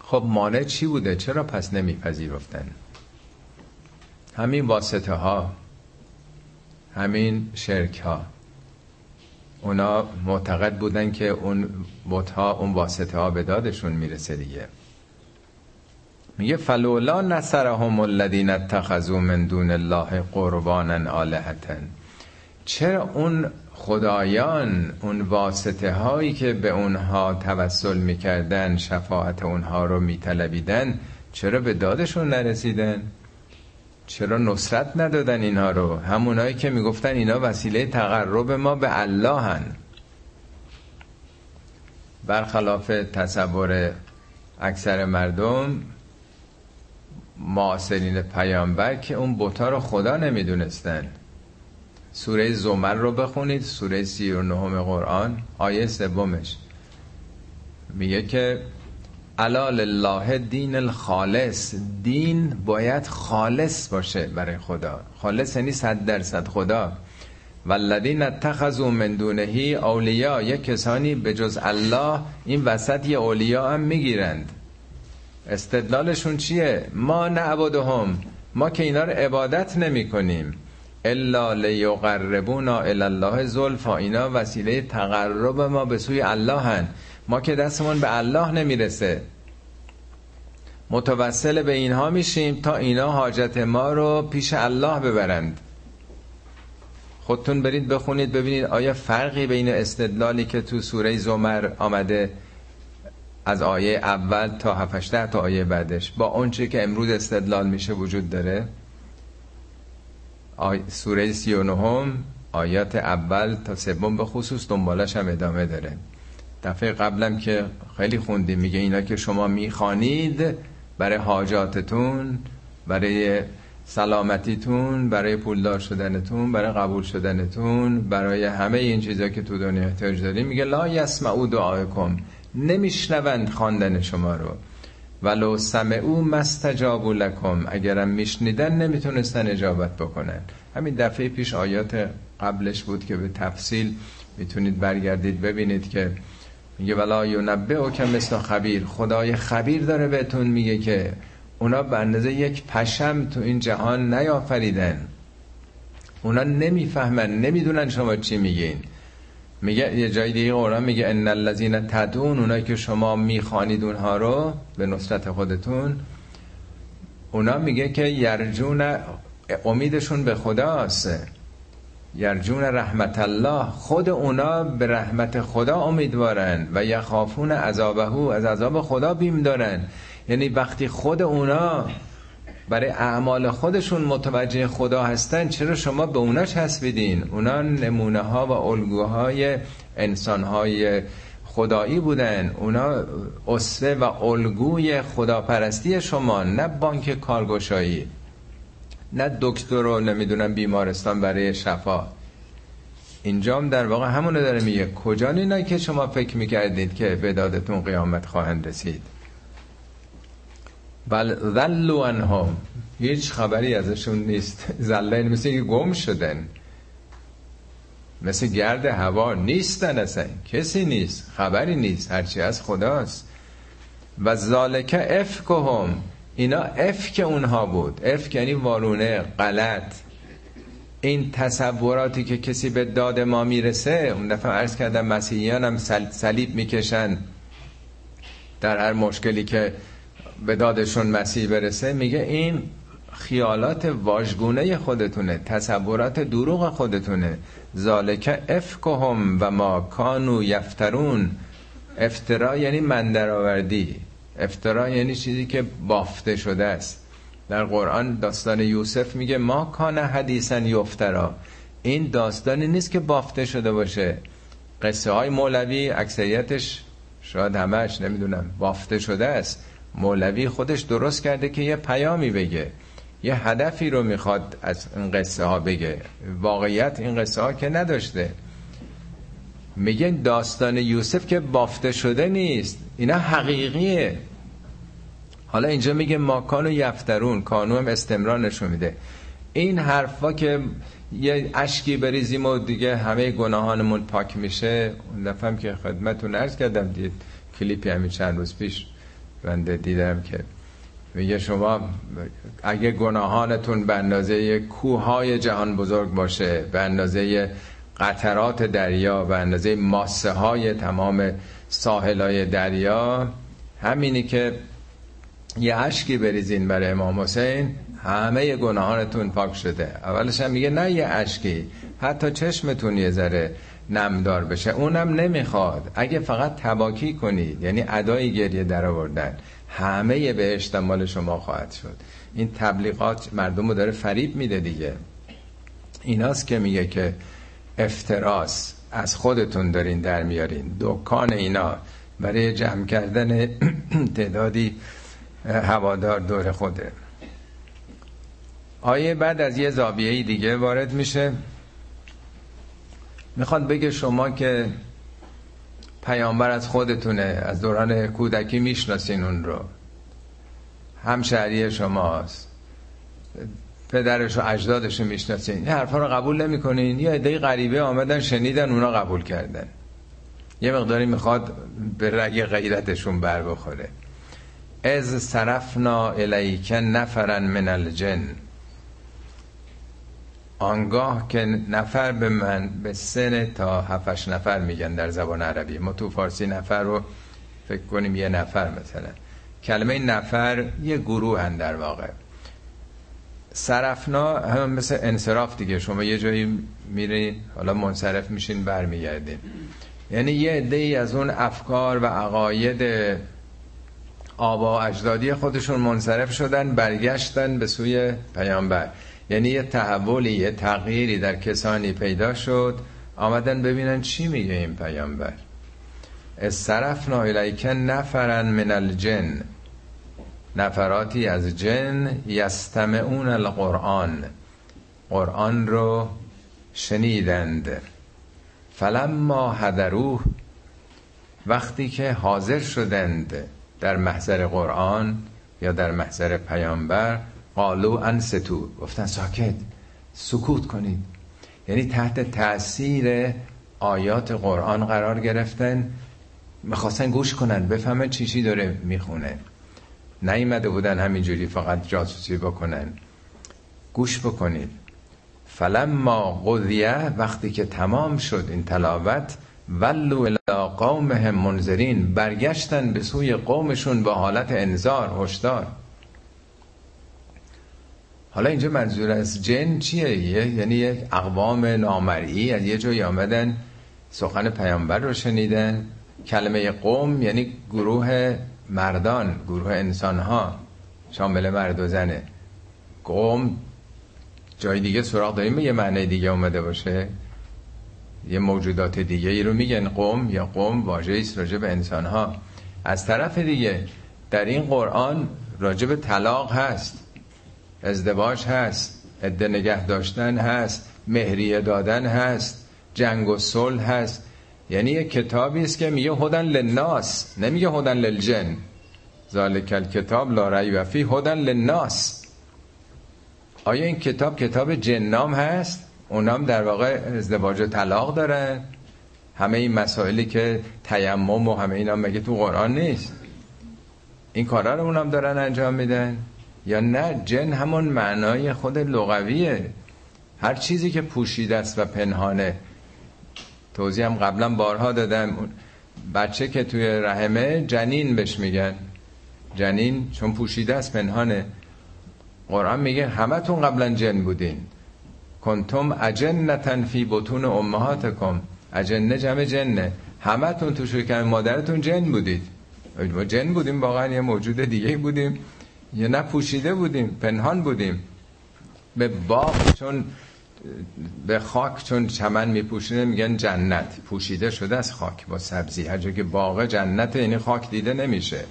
خب مانع چی بوده؟ چرا پس نمیپذیرفتن؟ همین واسطه ها همین شرک ها اونا معتقد بودن که اون بوت ها اون واسطه ها به دادشون می‌رسه دیگه. میگه فلولا نصرهم الذین اتخذوا من دون الله قربانا آلهتن چرا اون خدایان اون واسطه هایی که به اونها توسل می‌کردن شفاعت اونها رو میطلبیدن چرا به دادشون نرسیدن؟ چرا نصرت ندادن اینها رو؟ همونایی که می‌گفتن اینا وسیله تقرب ما به الله هن. برخلاف تصور اکثر مردم معاصرین پیامبر که اون بوتا رو خدا نمی‌دونستن. سوره زمر رو بخونید سوره سی و نهم قرآن آیه سومش. میگه که علال الله دین الخالص. دین باید خالص باشه برای خدا. خالص یعنی صد درصد خدا. والذین اتخذوا من دونهی اولیا یه کسانی به جز الله این وسط یه اولیا هم می‌گیرند. استدلالشون چیه؟ ما نعبدهم. ما که اینا رو عبادت نمی کنیم. الا لیقربونا الی الله زلفا. اینا وسیله تقرب ما به سوی الله هن. ما که دستمون به الله نمی‌رسه. متوسل به اینها میشیم تا اینا حاجت ما رو پیش الله ببرند. خودتون برید بخونید ببینید آیا فرقی بین استدلالی که تو سوره زمر آمده از آیه اول تا 7 تا آیه بعدش. با اونچه که امروز استدلال میشه وجود داره؟ آی... سوره 39 آیات اول تا سوم به خصوص دنبالش هم ادامه داره. دفعه قبلم که خیلی خوندیم میگه اینا که شما می‌خوانید برای حاجاتتون برای سلامتیتون برای پولدار شدنتون برای قبول شدنتون برای همه این چیزا که تو دنیا احتیاج داریم میگه لا یسمعو دعاکم. نمیشنوند خواندن شما رو. ولو سمعو مستجابو لکم. اگرم میشنیدن نمی‌تونستن اجابت بکنن. همین دفعه پیش آیات قبلش بود که به تفصیل می‌تونید برگردید ببینید که میگه ولا یونبه او که مثل خبیر. خدای خبیر داره بهتون میگه که اونا به اندازه یک پشم تو این جهان نیافریدن. اونا نمی‌فهمن نمی‌دونن شما چی میگین. میگه یه جای دیگه قرآن میگه ان الذین تدون اونایی که شما می‌خوانید اونها رو به نصرت خودتون اونا میگه که یرجون امیدشون به خداست یرجون رحمت الله خود اونا به رحمت خدا امیدوارن و یخافون عذابه از عذاب خدا بیم دارن. یعنی وقتی خود اونا برای اعمال خودشون متوجه خدا هستن چرا شما به اونا چسبیدین اونا نمونه ها و الگوهای انسان های خدایی بودن. اونا اصفه و الگوی خداپرستی شما نه بانک کارگشایی نه دکتر رو نمی‌دونم بیمارستان برای شفا. اینجام در واقع همونو داره میگه. کجا نینا که شما فکر می‌کردید که به دادتون قیامت خواهند رسید؟ بل ذلو انهم هیچ خبری ازشون نیست. زله مثل گم شدن. مثل گرد هوا نیستن اصلا. کسی نیست. خبری نیست. هرچی از خداست. و ذالک افکهم. اینا افک اونها بود. افک یعنی وارونه غلط. این تصوراتی که کسی به داد ما می‌رسه اون دفعه عرض کردم مسیحیان هم صلیب می‌کشن. در هر مشکلی که به دادشون مسیح برسه میگه این خیالات واژگونه خودتونه تصورات دروغ خودتونه. ذالک افکهم و ما کانو یفترون. افترا یعنی مندرآوردی افترا یعنی چیزی که بافته شده است. در قرآن داستان یوسف میگه ما کان حدیثا یفترا. این داستانی نیست که بافته شده باشه. قصه های مولوی اکثریتش شاید همش نمی‌دونم بافته شده است. مولوی خودش درست کرده که یه پیامی بگه یه هدفی رو می‌خواد از این قصه ها بگه. واقعیت این قصه ها که نداشته. میگه داستان یوسف که بافته شده نیست اینا حقیقیه. حالا اینجا میگه ماکان و یفترون کانو هم استمرار نشون میده. این حرفا که یه اشکی بریزیم و دیگه همه گناهانمون پاک میشه اون دفعه که خدمتون عرض کردم دید کلیپی همین چند روز پیش بنده دیدم که میگه شما اگه گناهانتون به اندازه کوههای جهان بزرگ باشه به اندازه قطرات دریا به اندازه ماسه های تمام ساحل های دریا همینی که یه عشقی بریزین برای امام حسین همه گناهانتون پاک شده. اولش هم میگه نه یه عشقی حتی چشمتون یه ذره. نمدار بشه اونم نمی‌خواد. اگه فقط تباکی کنید یعنی ادای گریه در آوردن همه بهشت مال شما خواهد شد. این تبلیغات مردم رو داره فریب میده دیگه. ایناست که میگه که افتراس از خودتون دارین در میارین. دکان اینا برای جمع کردن تعدادی هوادار دور خوده آیه بعد از یه زاویه دیگه وارد میشه. می‌خواد بگه شما که پیامبر از خودتونه از دوران کودکی می‌شناسین اون رو. همشهری شماست. پدرش و اجدادش رو می‌شناسین. این حرفا رو قبول نمی‌کنین. یه عده غریبه آمدن شنیدن اونا قبول کردن. یه مقداری می‌خواد به رگ غیرتشون بر بخوره. از صرفنا الیک نفرا من الجن. آنگاه که نفر به من به سن تا هفتش نفر میگن در زبان عربی. ما تو فارسی نفر رو فکر کنیم یه نفر مثلا. کلمه نفر یه گروه هن در واقع. صرفنا هم مثل انصراف دیگه. شما یه جایی میرین حالا منصرف میشین برمیگردین. یعنی یه عده ای از اون افکار و عقاید آبا اجدادی خودشون منصرف شدن برگشتن به سوی پیامبر. یعنی یه تحولی یه تغییری در کسانی پیدا شد. آمدن ببینن چی میگه این پیامبر. استرفنا الیک نفرن من الجن. نفراتی از جن یستمعون القرآن. قرآن رو شنیدند. فلما هدروه وقتی که حاضر شدند در محضر قرآن یا در محضر پیامبر قالو انستو. گفتن ساکت سکوت کنید. یعنی تحت تاثیر آیات قرآن قرار گرفتن. می‌خواستن گوش کنن بفهمن چی چی داره می‌خونه. نیومده بودن همینجوری فقط جاسوسی بکنن. گوش بکنید. فلما قضیه وقتی که تمام شد این تلاوت ولو الى قومهم منذرین برگشتن به سوی قومشون با حالت انذار هشدار. حالا اینجا منظور از جن چیه؟ یعنی یک اقوام نامرئی از یه جایی آمدن سخن پیامبر رو شنیدن. کلمه قوم یعنی گروه مردان گروه انسان ها شامل مرد و زنه قوم جای دیگه سراغ داریم یه معنی دیگه اومده باشه. یه موجودات دیگه ای رو میگن قوم یا قوم واژه است راجع به انسان ها از طرف دیگه در این قرآن راجع به طلاق هست. ازدواج هست عده نگه داشتن هست مهریه دادن هست جنگ و صلح هست. یعنی یه کتابی است که میگه هدن للناس نمیگه هدن للجن. ذالک الکتاب لا ریب فی هدن للناس. آیا این کتاب کتاب جنام هست؟ اونام در واقع ازدواج و طلاق دارن. همه این مسائلی که تیمم و همه اینا مگه تو قرآن نیست؟ این کارا رو اونام دارن انجام میدن. یا نه جن همون معنای خود لغویه. هر چیزی که پوشیده است و پنهانه. توضیح هم قبلا بارها دادم. بچه که توی رحمه جنین بهش میگن. جنین چون پوشیده است پنهانه. قرآن میگه همتون قبلا جن بودین. کنتم اجنتن فی بطون امهاتکم. اجنه جمع جنه. همتون تو شکم مادرتون جن بودید. ما جن بودیم واقعا یه موجود دیگه بودیم. یا نه پوشیده بودیم پنهان بودیم. به باغ چون به خاک چون چمن میپوشیده میگن جنت. پوشیده شده از خاک با سبزی. هر جا که باغ جنت یعنی خاک دیده نمیشه.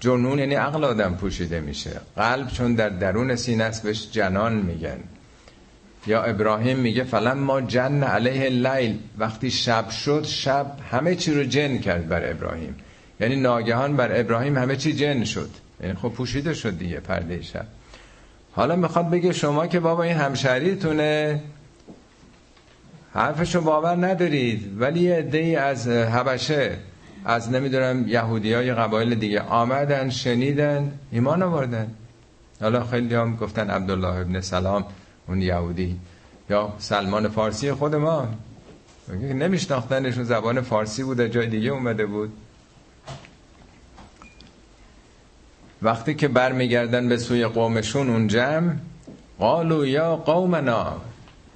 جنون یعنی عقل آدم پوشیده میشه. قلب چون در درون سینه است بهش جنان میگن. یا ابراهیم میگه فلم ما جن علیه لیل وقتی شب شد شب همه چی رو جن کرد بر ابراهیم. یعنی ناگهان بر ابراهیم همه چی جن شد. یعنی خب پوشیده شد دیگه پرده شب. حالا می‌خواد بگه شما که بابا این همشریتونه حرفشو باور ندارید ولی یه عده از حبشه از نمی‌دونم یهودی های قبایل دیگه آمدن شنیدن ایمان آوردن. حالا خیلی هم گفتن عبدالله ابن سلام اون یهودی. یا سلمان فارسی خود ما. نمیشناختنشون زبان فارسی بوده جای دیگه اومده بود. وقتی که برمیگردن به سوی قومشون اون جمع قالو یا قومنا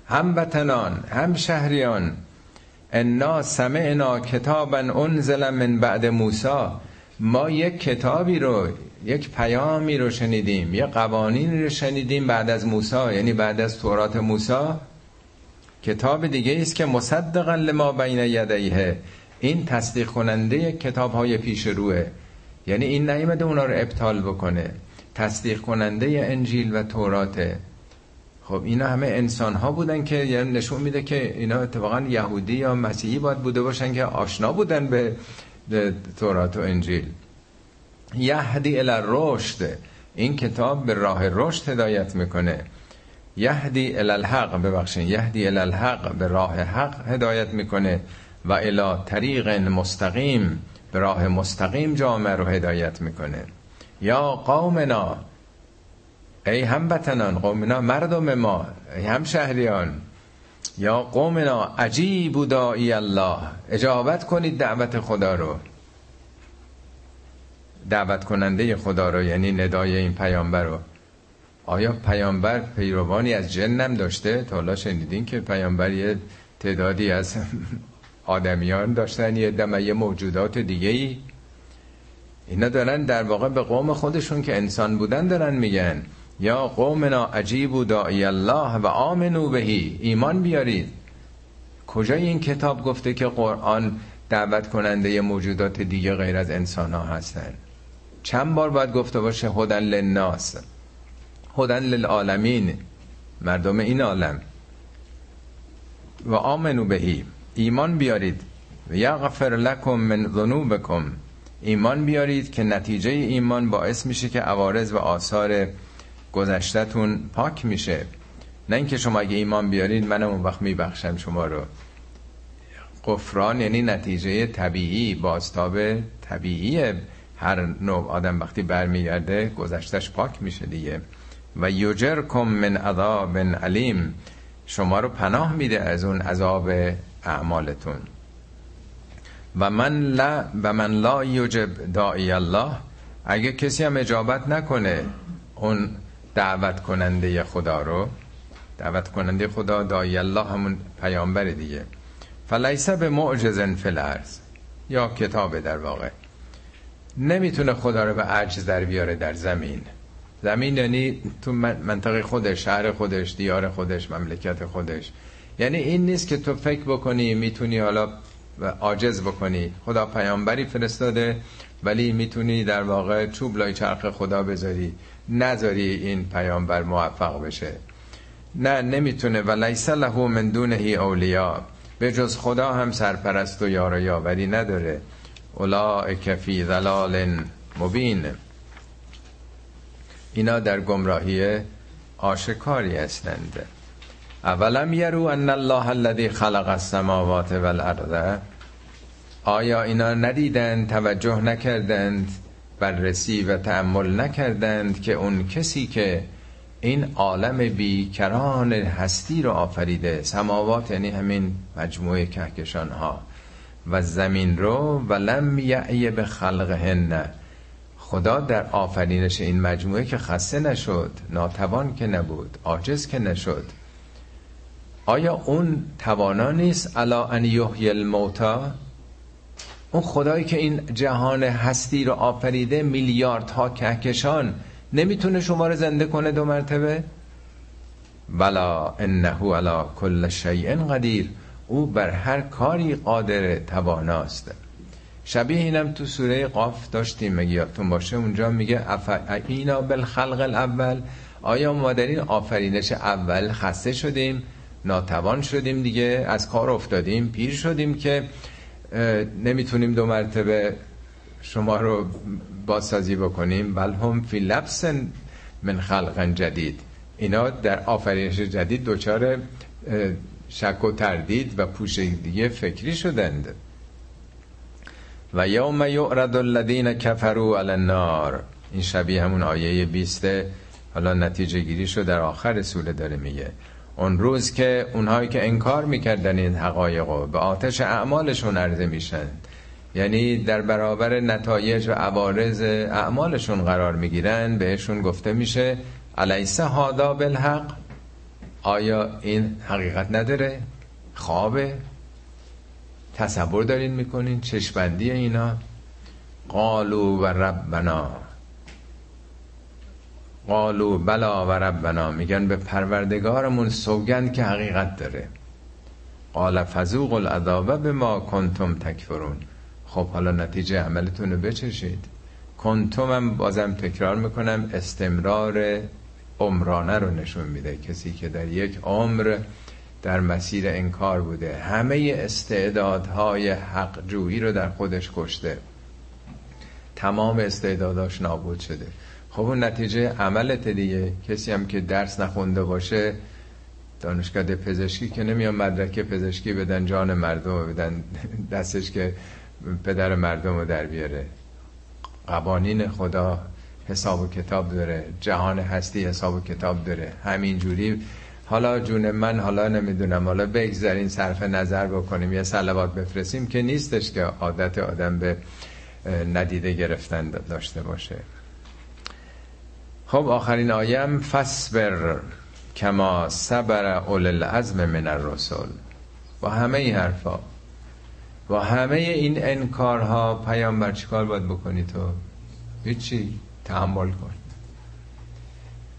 هم بطنان هم شهریان انا سمعنا کتابا انزل من بعد موسا ما یک کتابی رو یک پیامی رو شنیدیم یک قوانین رو شنیدیم بعد از موسی یعنی بعد از تورات موسی. کتاب دیگه است که مصدقا لما بین یدیه. این تصدیق کننده کتاب های پیش روه. یعنی این نیمده اونا رو ابطال بکنه تصدیق کننده انجیل و توراته خب اینا همه انسان ها بودن که یعنی نشون میده که اینا اتفاقا یهودی یا مسیحی باید بوده باشن که آشنا بودن به تورات و انجیل. یهدی الی رشد این کتاب به راه رشد هدایت می‌کنه. یهدی الی الحق ببخشید یهدی الی الحق به راه حق هدایت می‌کنه و الی طریق مستقیم. به راه مستقیم جامعه رو هدایت می‌کنه. یا قومنا ای هموطنان قومنا مردم ما ای همشهریان یا قومنا عجیب دائی الله اجابت کنید دعوت خدا رو. دعوت کننده خدا رو یعنی ندای این پیامبر رو. آیا پیامبر پیروانی از جنم داشته؟ تا شنیدین که پیامبر یه تعدادی از آدمیان داشتن یه دم یه موجودات دیگه ای اینا دارن در واقع به قوم خودشون که انسان بودن دارن میگن. یا قومنا عجیب و داعی الله و آمنو بهی. ایمان بیارید. کجای این کتاب گفته که قرآن دعوت کننده موجودات دیگه غیر از انسان ها هستن؟ چند بار باید گفته باشه هدن للناس. هدن للعالمین. مردم این عالم. و آمنو بهی. ایمان بیارید. و یغفر لکم من ذنوبکم. ایمان بیارید که نتیجه ایمان باعث میشه که عوارض و آثار گذشتهتون پاک میشه. نه اینکه شما اگه ایمان بیارید منم اون وقت میبخشم شما رو. قفران یعنی نتیجه طبیعی بازتاب طبیعی. هر نوع آدم وقتی برمیگرده گذشتش پاک میشه دیگه. و یجرکم من عذاب علیم. شما رو پناه میده از اون عذاب اعمالتون. و من لا و من لا یجب داعی الله اگه کسی هم اجابت نکنه اون دعوت کننده خدا رو دعوت کننده خدا داعی الله همون پیامبر دیگه. فلیسه به معجزن فلرز یا کتاب در واقع. نمی‌تونه خدا رو به عجز در بیاره در زمین. زمین یعنی تو منطقه خودش شهر خودش دیار خودش مملکت خودش. یعنی این نیست که تو فکر بکنی می‌تونی حالا عاجز بکنی. خدا پیامبری فرستاده ولی می‌تونی در واقع چوب لای چرخ خدا بذاری. نذاری این پیامبر موفق بشه. نه نمی‌تونه. و لیس له من دونه اولیا. به جز خدا هم سرپرست و یار و یاوری نداره. اولئک فی ضلال مبین. اینا در گمراهی آشکاری هستند. اولم یرو ان الله الذي خلق السماوات والارض؟ آیا اینا ندیدند توجه نکردند بررسی و تأمل نکردند که اون کسی که این عالم بیکران هستی رو آفریده سماوات یعنی همین مجموعه کهکشان ها و زمین رو و لم یعی به خلقهن. خدا در آفرینش این مجموعه که خسته نشد ناتوان که نبود عاجز که نشد آیا اون توانا نیست؟ الا ان یحیی الموتا اون خدایی که این جهان هستی رو آفریده میلیاردها کهکشان نمی‌تونه شما رو زنده کنه دو مرتبه؟ بلا انه علا کل شیء قدیر. او بر هر کاری قادر تواناست. شبیه اینم تو سوره قاف داشتیم. مگه یادتون باشه اونجا میگه اینا بالخلق الاول. آیا ما در این آفرینش اول خسته شدیم؟ ناتوان شدیم دیگه از کار افتادیم پیر شدیم که نمی‌تونیم دو مرتبه شما رو بازسازی بکنیم. بل هم فی لبس من خلق جدید. اینا در آفرینش جدید دوچار شک و تردید و پوشیدگی فکری شدند. و یوم یعرض الذین کفروا علی النار. این شبیه همون آیه 20 حالا نتیجه گیری شو در آخر سوره داره میگه. اون روز که اونهایی که انکار می‌کردن این حقایقو به آتش اعمالشون عرضه میشن. یعنی در برابر نتایج و عوارض اعمالشون قرار می‌گیرن بهشون گفته میشه علیسه هادا بالحق؟ آیا این حقیقت نداره؟ خوابه. تصور دارین می‌کنین؟ چشبندی اینا. قالو و ربنا. قالو بلا و ربنا میگن به پروردگارمون سوگند که حقیقت داره. قال فذوق العذاب به ما کنتم تکفرون. خب حالا نتیجه عملتون رو بچشید. کنتم هم بازم تکرار می‌کنم استمرار عمرانه رو نشون میده. کسی که در یک عمر در مسیر انکار بوده همه استعدادهای حق جویی رو در خودش کشته. تمام استعداداش نابود شده. خب اون نتیجه عملت دیگه. کسی هم که درس نخونده باشه دانشگاه پزشکی که نمیان مدرک پزشکی بدن جان مردم بدن دستش که پدر مردم رو در بیاره. قوانین خدا حساب و کتاب داره جهان هستی حساب و کتاب داره. همینجوری حالا جون من حالا نمی‌دونم حالا بگذارین صرف نظر بکنیم یه سلوات بفرستیم که نیستش که عادت آدم به ندیده گرفتن داشته باشه. خب آخرین آیم فصبر کما صبر اول العزم من الرسول با همه این حرفا. با همه این انکارها پیامبر چیکار باید بکنی تو؟ هیچی. تحمل کن.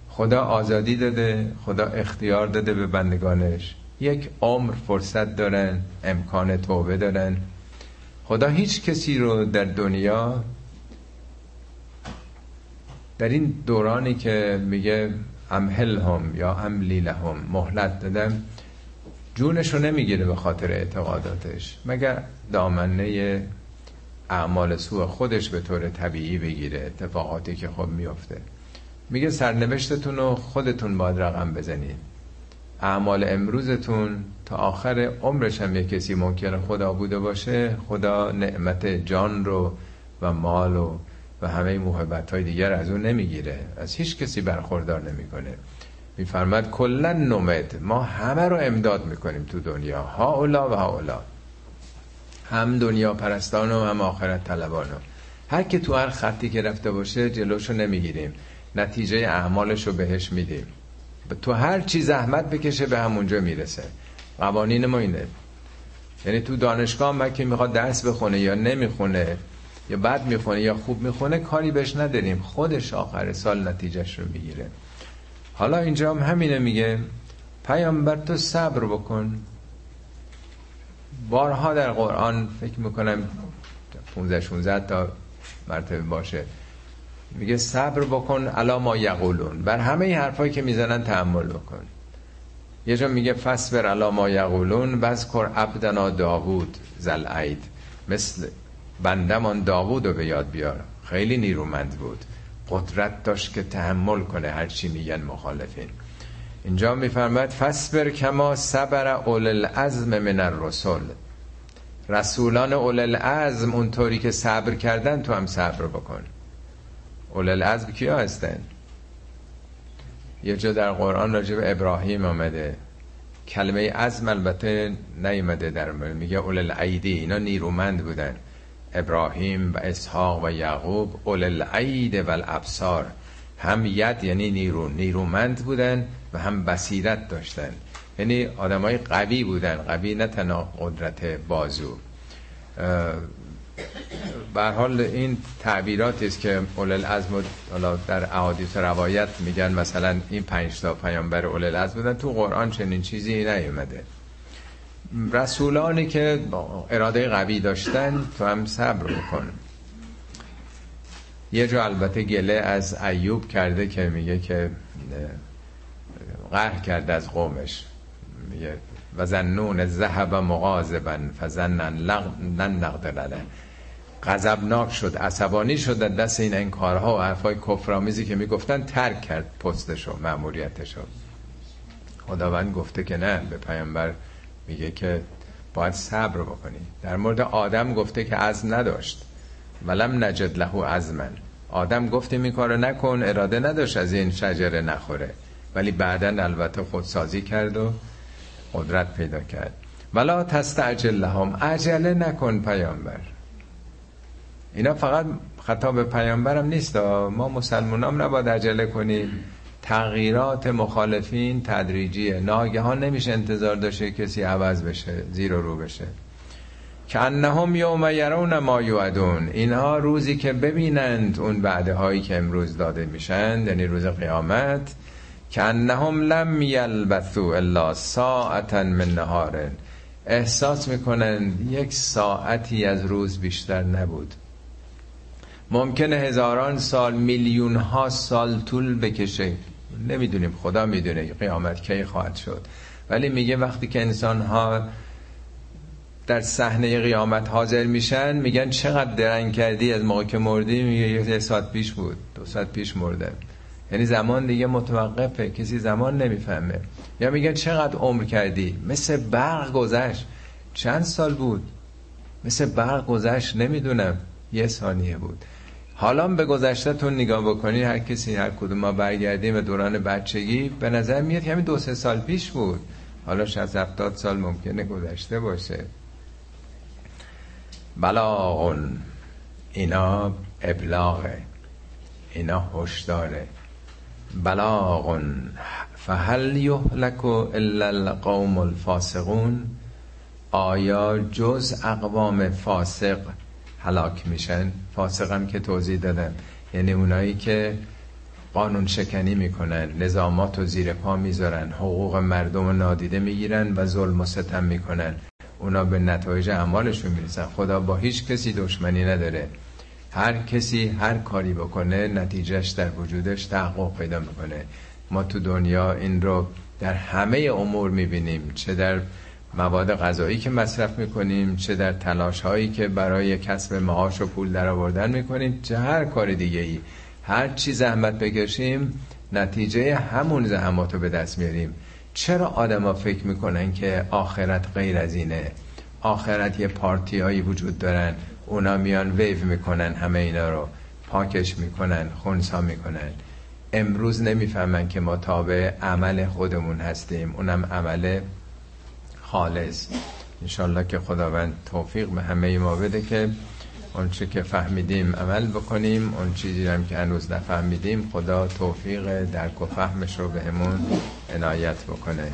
خدا آزادی داده خدا اختیار داده به بندگانش. یک عمر فرصت دارن امکان توبه دارن. خدا هیچ کسی رو در دنیا در این دورانی که میگه امهلهم یا املی لهم مهلت دادم جونش رو نمی‌گیره به خاطر اعتقاداتش مگر دامنه اعمال سوء خودش به طور طبیعی بگیره اتفاقاتی که خب میفته. میگه سرنوشتتون رو خودتون باید رقم بزنید. اعمال امروزتون تا آخر عمرش هم یه کسی ممکنه خدا بوده باشه خدا نعمت جان رو و مال و و همه محبت های دیگر از اون نمی‌گیره. از هیچ کسی برخوردار نمی‌کنه. میفرماد کلا نومد ما همه رو امداد می‌کنیم تو دنیا. ها اولا و ها اولا هم دنیا پرستان و هم آخرت طلبان هر که تو هر خطی که رفته باشه جلوشو نمی‌گیریم. نتیجه اعمالش رو بهش میدیم. تو هر چی زحمت بکشه به همونجا می‌رسه. قوانین ما اینه. یعنی تو دانشگاه من که می‌خواد درس بخونه یا نمی‌خونه یا بد می‌خونه یا خوب می‌خونه کاری بهش نداریم. خودش آخر سال نتیجهش رو می‌گیره. حالا اینجا هم همینه میگه پیامبر تو صبر بکن. بارها در قرآن فکر می‌کنم 15 16 تا مرتبه باشه. میگه صبر بکن الا ما یقولون. بر همه این حرفایی که می‌زنن تحمل بکن. یه جا میگه فصبر الا ما یقولون کر عبدنا داوود زل عید مثل بندمان داوود رو به یاد بیار. خیلی نیرومند بود. قدرت داشت که تحمل کنه هرچی میگن مخالفین. اینجا میفرماید فصبر کما صبر اول العزم من الرسول رسولان اول العزم اونطوری که صبر کردن تو هم صبر بکن. اول العزم کیا هستن؟ یه جا در قرآن راجع ابراهیم آمده. کلمه عزم البته نیومده در میگه اول العیدی اینا نیرومند بودن. ابراهیم و اسحاق و یعقوب اول العید و الابصار. هم ید یعنی نیرو. نیرومند بودن و هم بصیرت داشتن. یعنی آدمای قوی بودن. قوی نه تنها قدرت بازو. به حال این تعبیراتی است که اول العزم در احادیث روایت میگن مثلا این پنج تا پیامبر اول العزم بودن. تو قرآن چنین چیزی نیومده. رسولانی که اراده قوی داشتن تو هم صبر بکن. یه جا البته گله از ایوب کرده که میگه که قهر کرده از قومش. میگه و زنون ذهب مغازبا فزنن لن نقدر علیه. غضبناک شد عصبانی شد دست این انکارها و حرفای کفرآمیزی که می‌گفتن ترک کرد پستشو مأموریتشو. خداوند گفته که نه به پیامبر میگه که باید صبر بکنی. در مورد آدم گفته که عزم نداشت. ولم نجد له عزمن. آدم گفته می کارو نکن اراده نداشت از این شجره نخوره. ولی بعدا البته خودسازی کرد و قدرت پیدا کرد. ولا تستعجل لهم. عجله نکن پیامبر. اینا فقط خطاب پیامبرم نیست ما مسلمان هم نباید عجله کنیم. تغییرات مخالفین تدریجیه. ناگهان نمیشه انتظار داشته کسی عوض بشه زیر و رو بشه. که انهم یوم یرون ما یوعدون. اینها روزی که ببینند اون بعده هایی که امروز داده میشن یعنی روز قیامت که انهم لم یلبثو الا ساعتا من نهارن. احساس می‌کنند یک ساعتی از روز بیشتر نبود. ممکنه هزاران سال میلیون ها سال طول بکشه. نمی‌دونیم خدا می‌دونه قیامت کی خواهد شد. ولی میگه وقتی که انسان ها در صحنه قیامت حاضر میشن میگن چقدر درنگ کردی از موقع که مردی؟ میگه یه ساعت پیش بود دو ساعت پیش مرده. یعنی زمان دیگه متوقفه کسی زمان نمی‌فهمه. یا میگن چقدر عمر کردی؟ مثل برق گذشت. چند سال بود؟ مثل برق گذشت نمی‌دونم. یه ثانیه بود. حالا به گذشتهتون نگاه بکنید هر کسی هر کدوم ما برگردیم به دوران بچگی به نظر میاد که همین دو سه سال پیش بود. حالا 60 70 سال ممکنه گذشته باشه. بلاغون اینا ابلاغه اینا هشداره. بلاغون فهل یهلک الا القوم الفاسقون؟ آیا جز اقوام فاسق هلاک میشن. فاسقم که توضیح دادم. یعنی اونایی که قانون شکنی می‌کنن نظامات و زیر پا می‌ذارن حقوق مردم رو نادیده می‌گیرن و ظلم و ستم می‌کنن. اونا به نتایج اعمالشون می‌رسن. خدا با هیچ کسی دشمنی نداره. هر کسی هر کاری بکنه نتیجهش در وجودش تحقق پیدا می‌کنه. ما تو دنیا این رو در همه امور می‌بینیم. چه در مواد غذایی که مصرف می‌کنیم چه در تلاش هایی که برای کسب معاش و پول در آوردن می‌کنیم چه هر کار دیگه ای هر چی زحمت بکشیم نتیجه همون زحمات رو به دست میاریم. چرا آدما فکر می‌کنن که آخرت غیر از اینه؟ آخرت یه پارتی هایی وجود دارن. اونا میان ویو می‌کنن همه اینا رو. پاکش می‌کنن خونسا می‌کنن. امروز نمی‌فهمن که ما تابع عمل خودمون هستیم. اونم عمل خالص. انشالله که خداوند توفیق به همه ما بده که اونچه که فهمیدیم عمل بکنیم اون چیزی هم که هنوز نفهمیدیم خدا توفیق درک و فهمش رو به همون عنایت بکنه.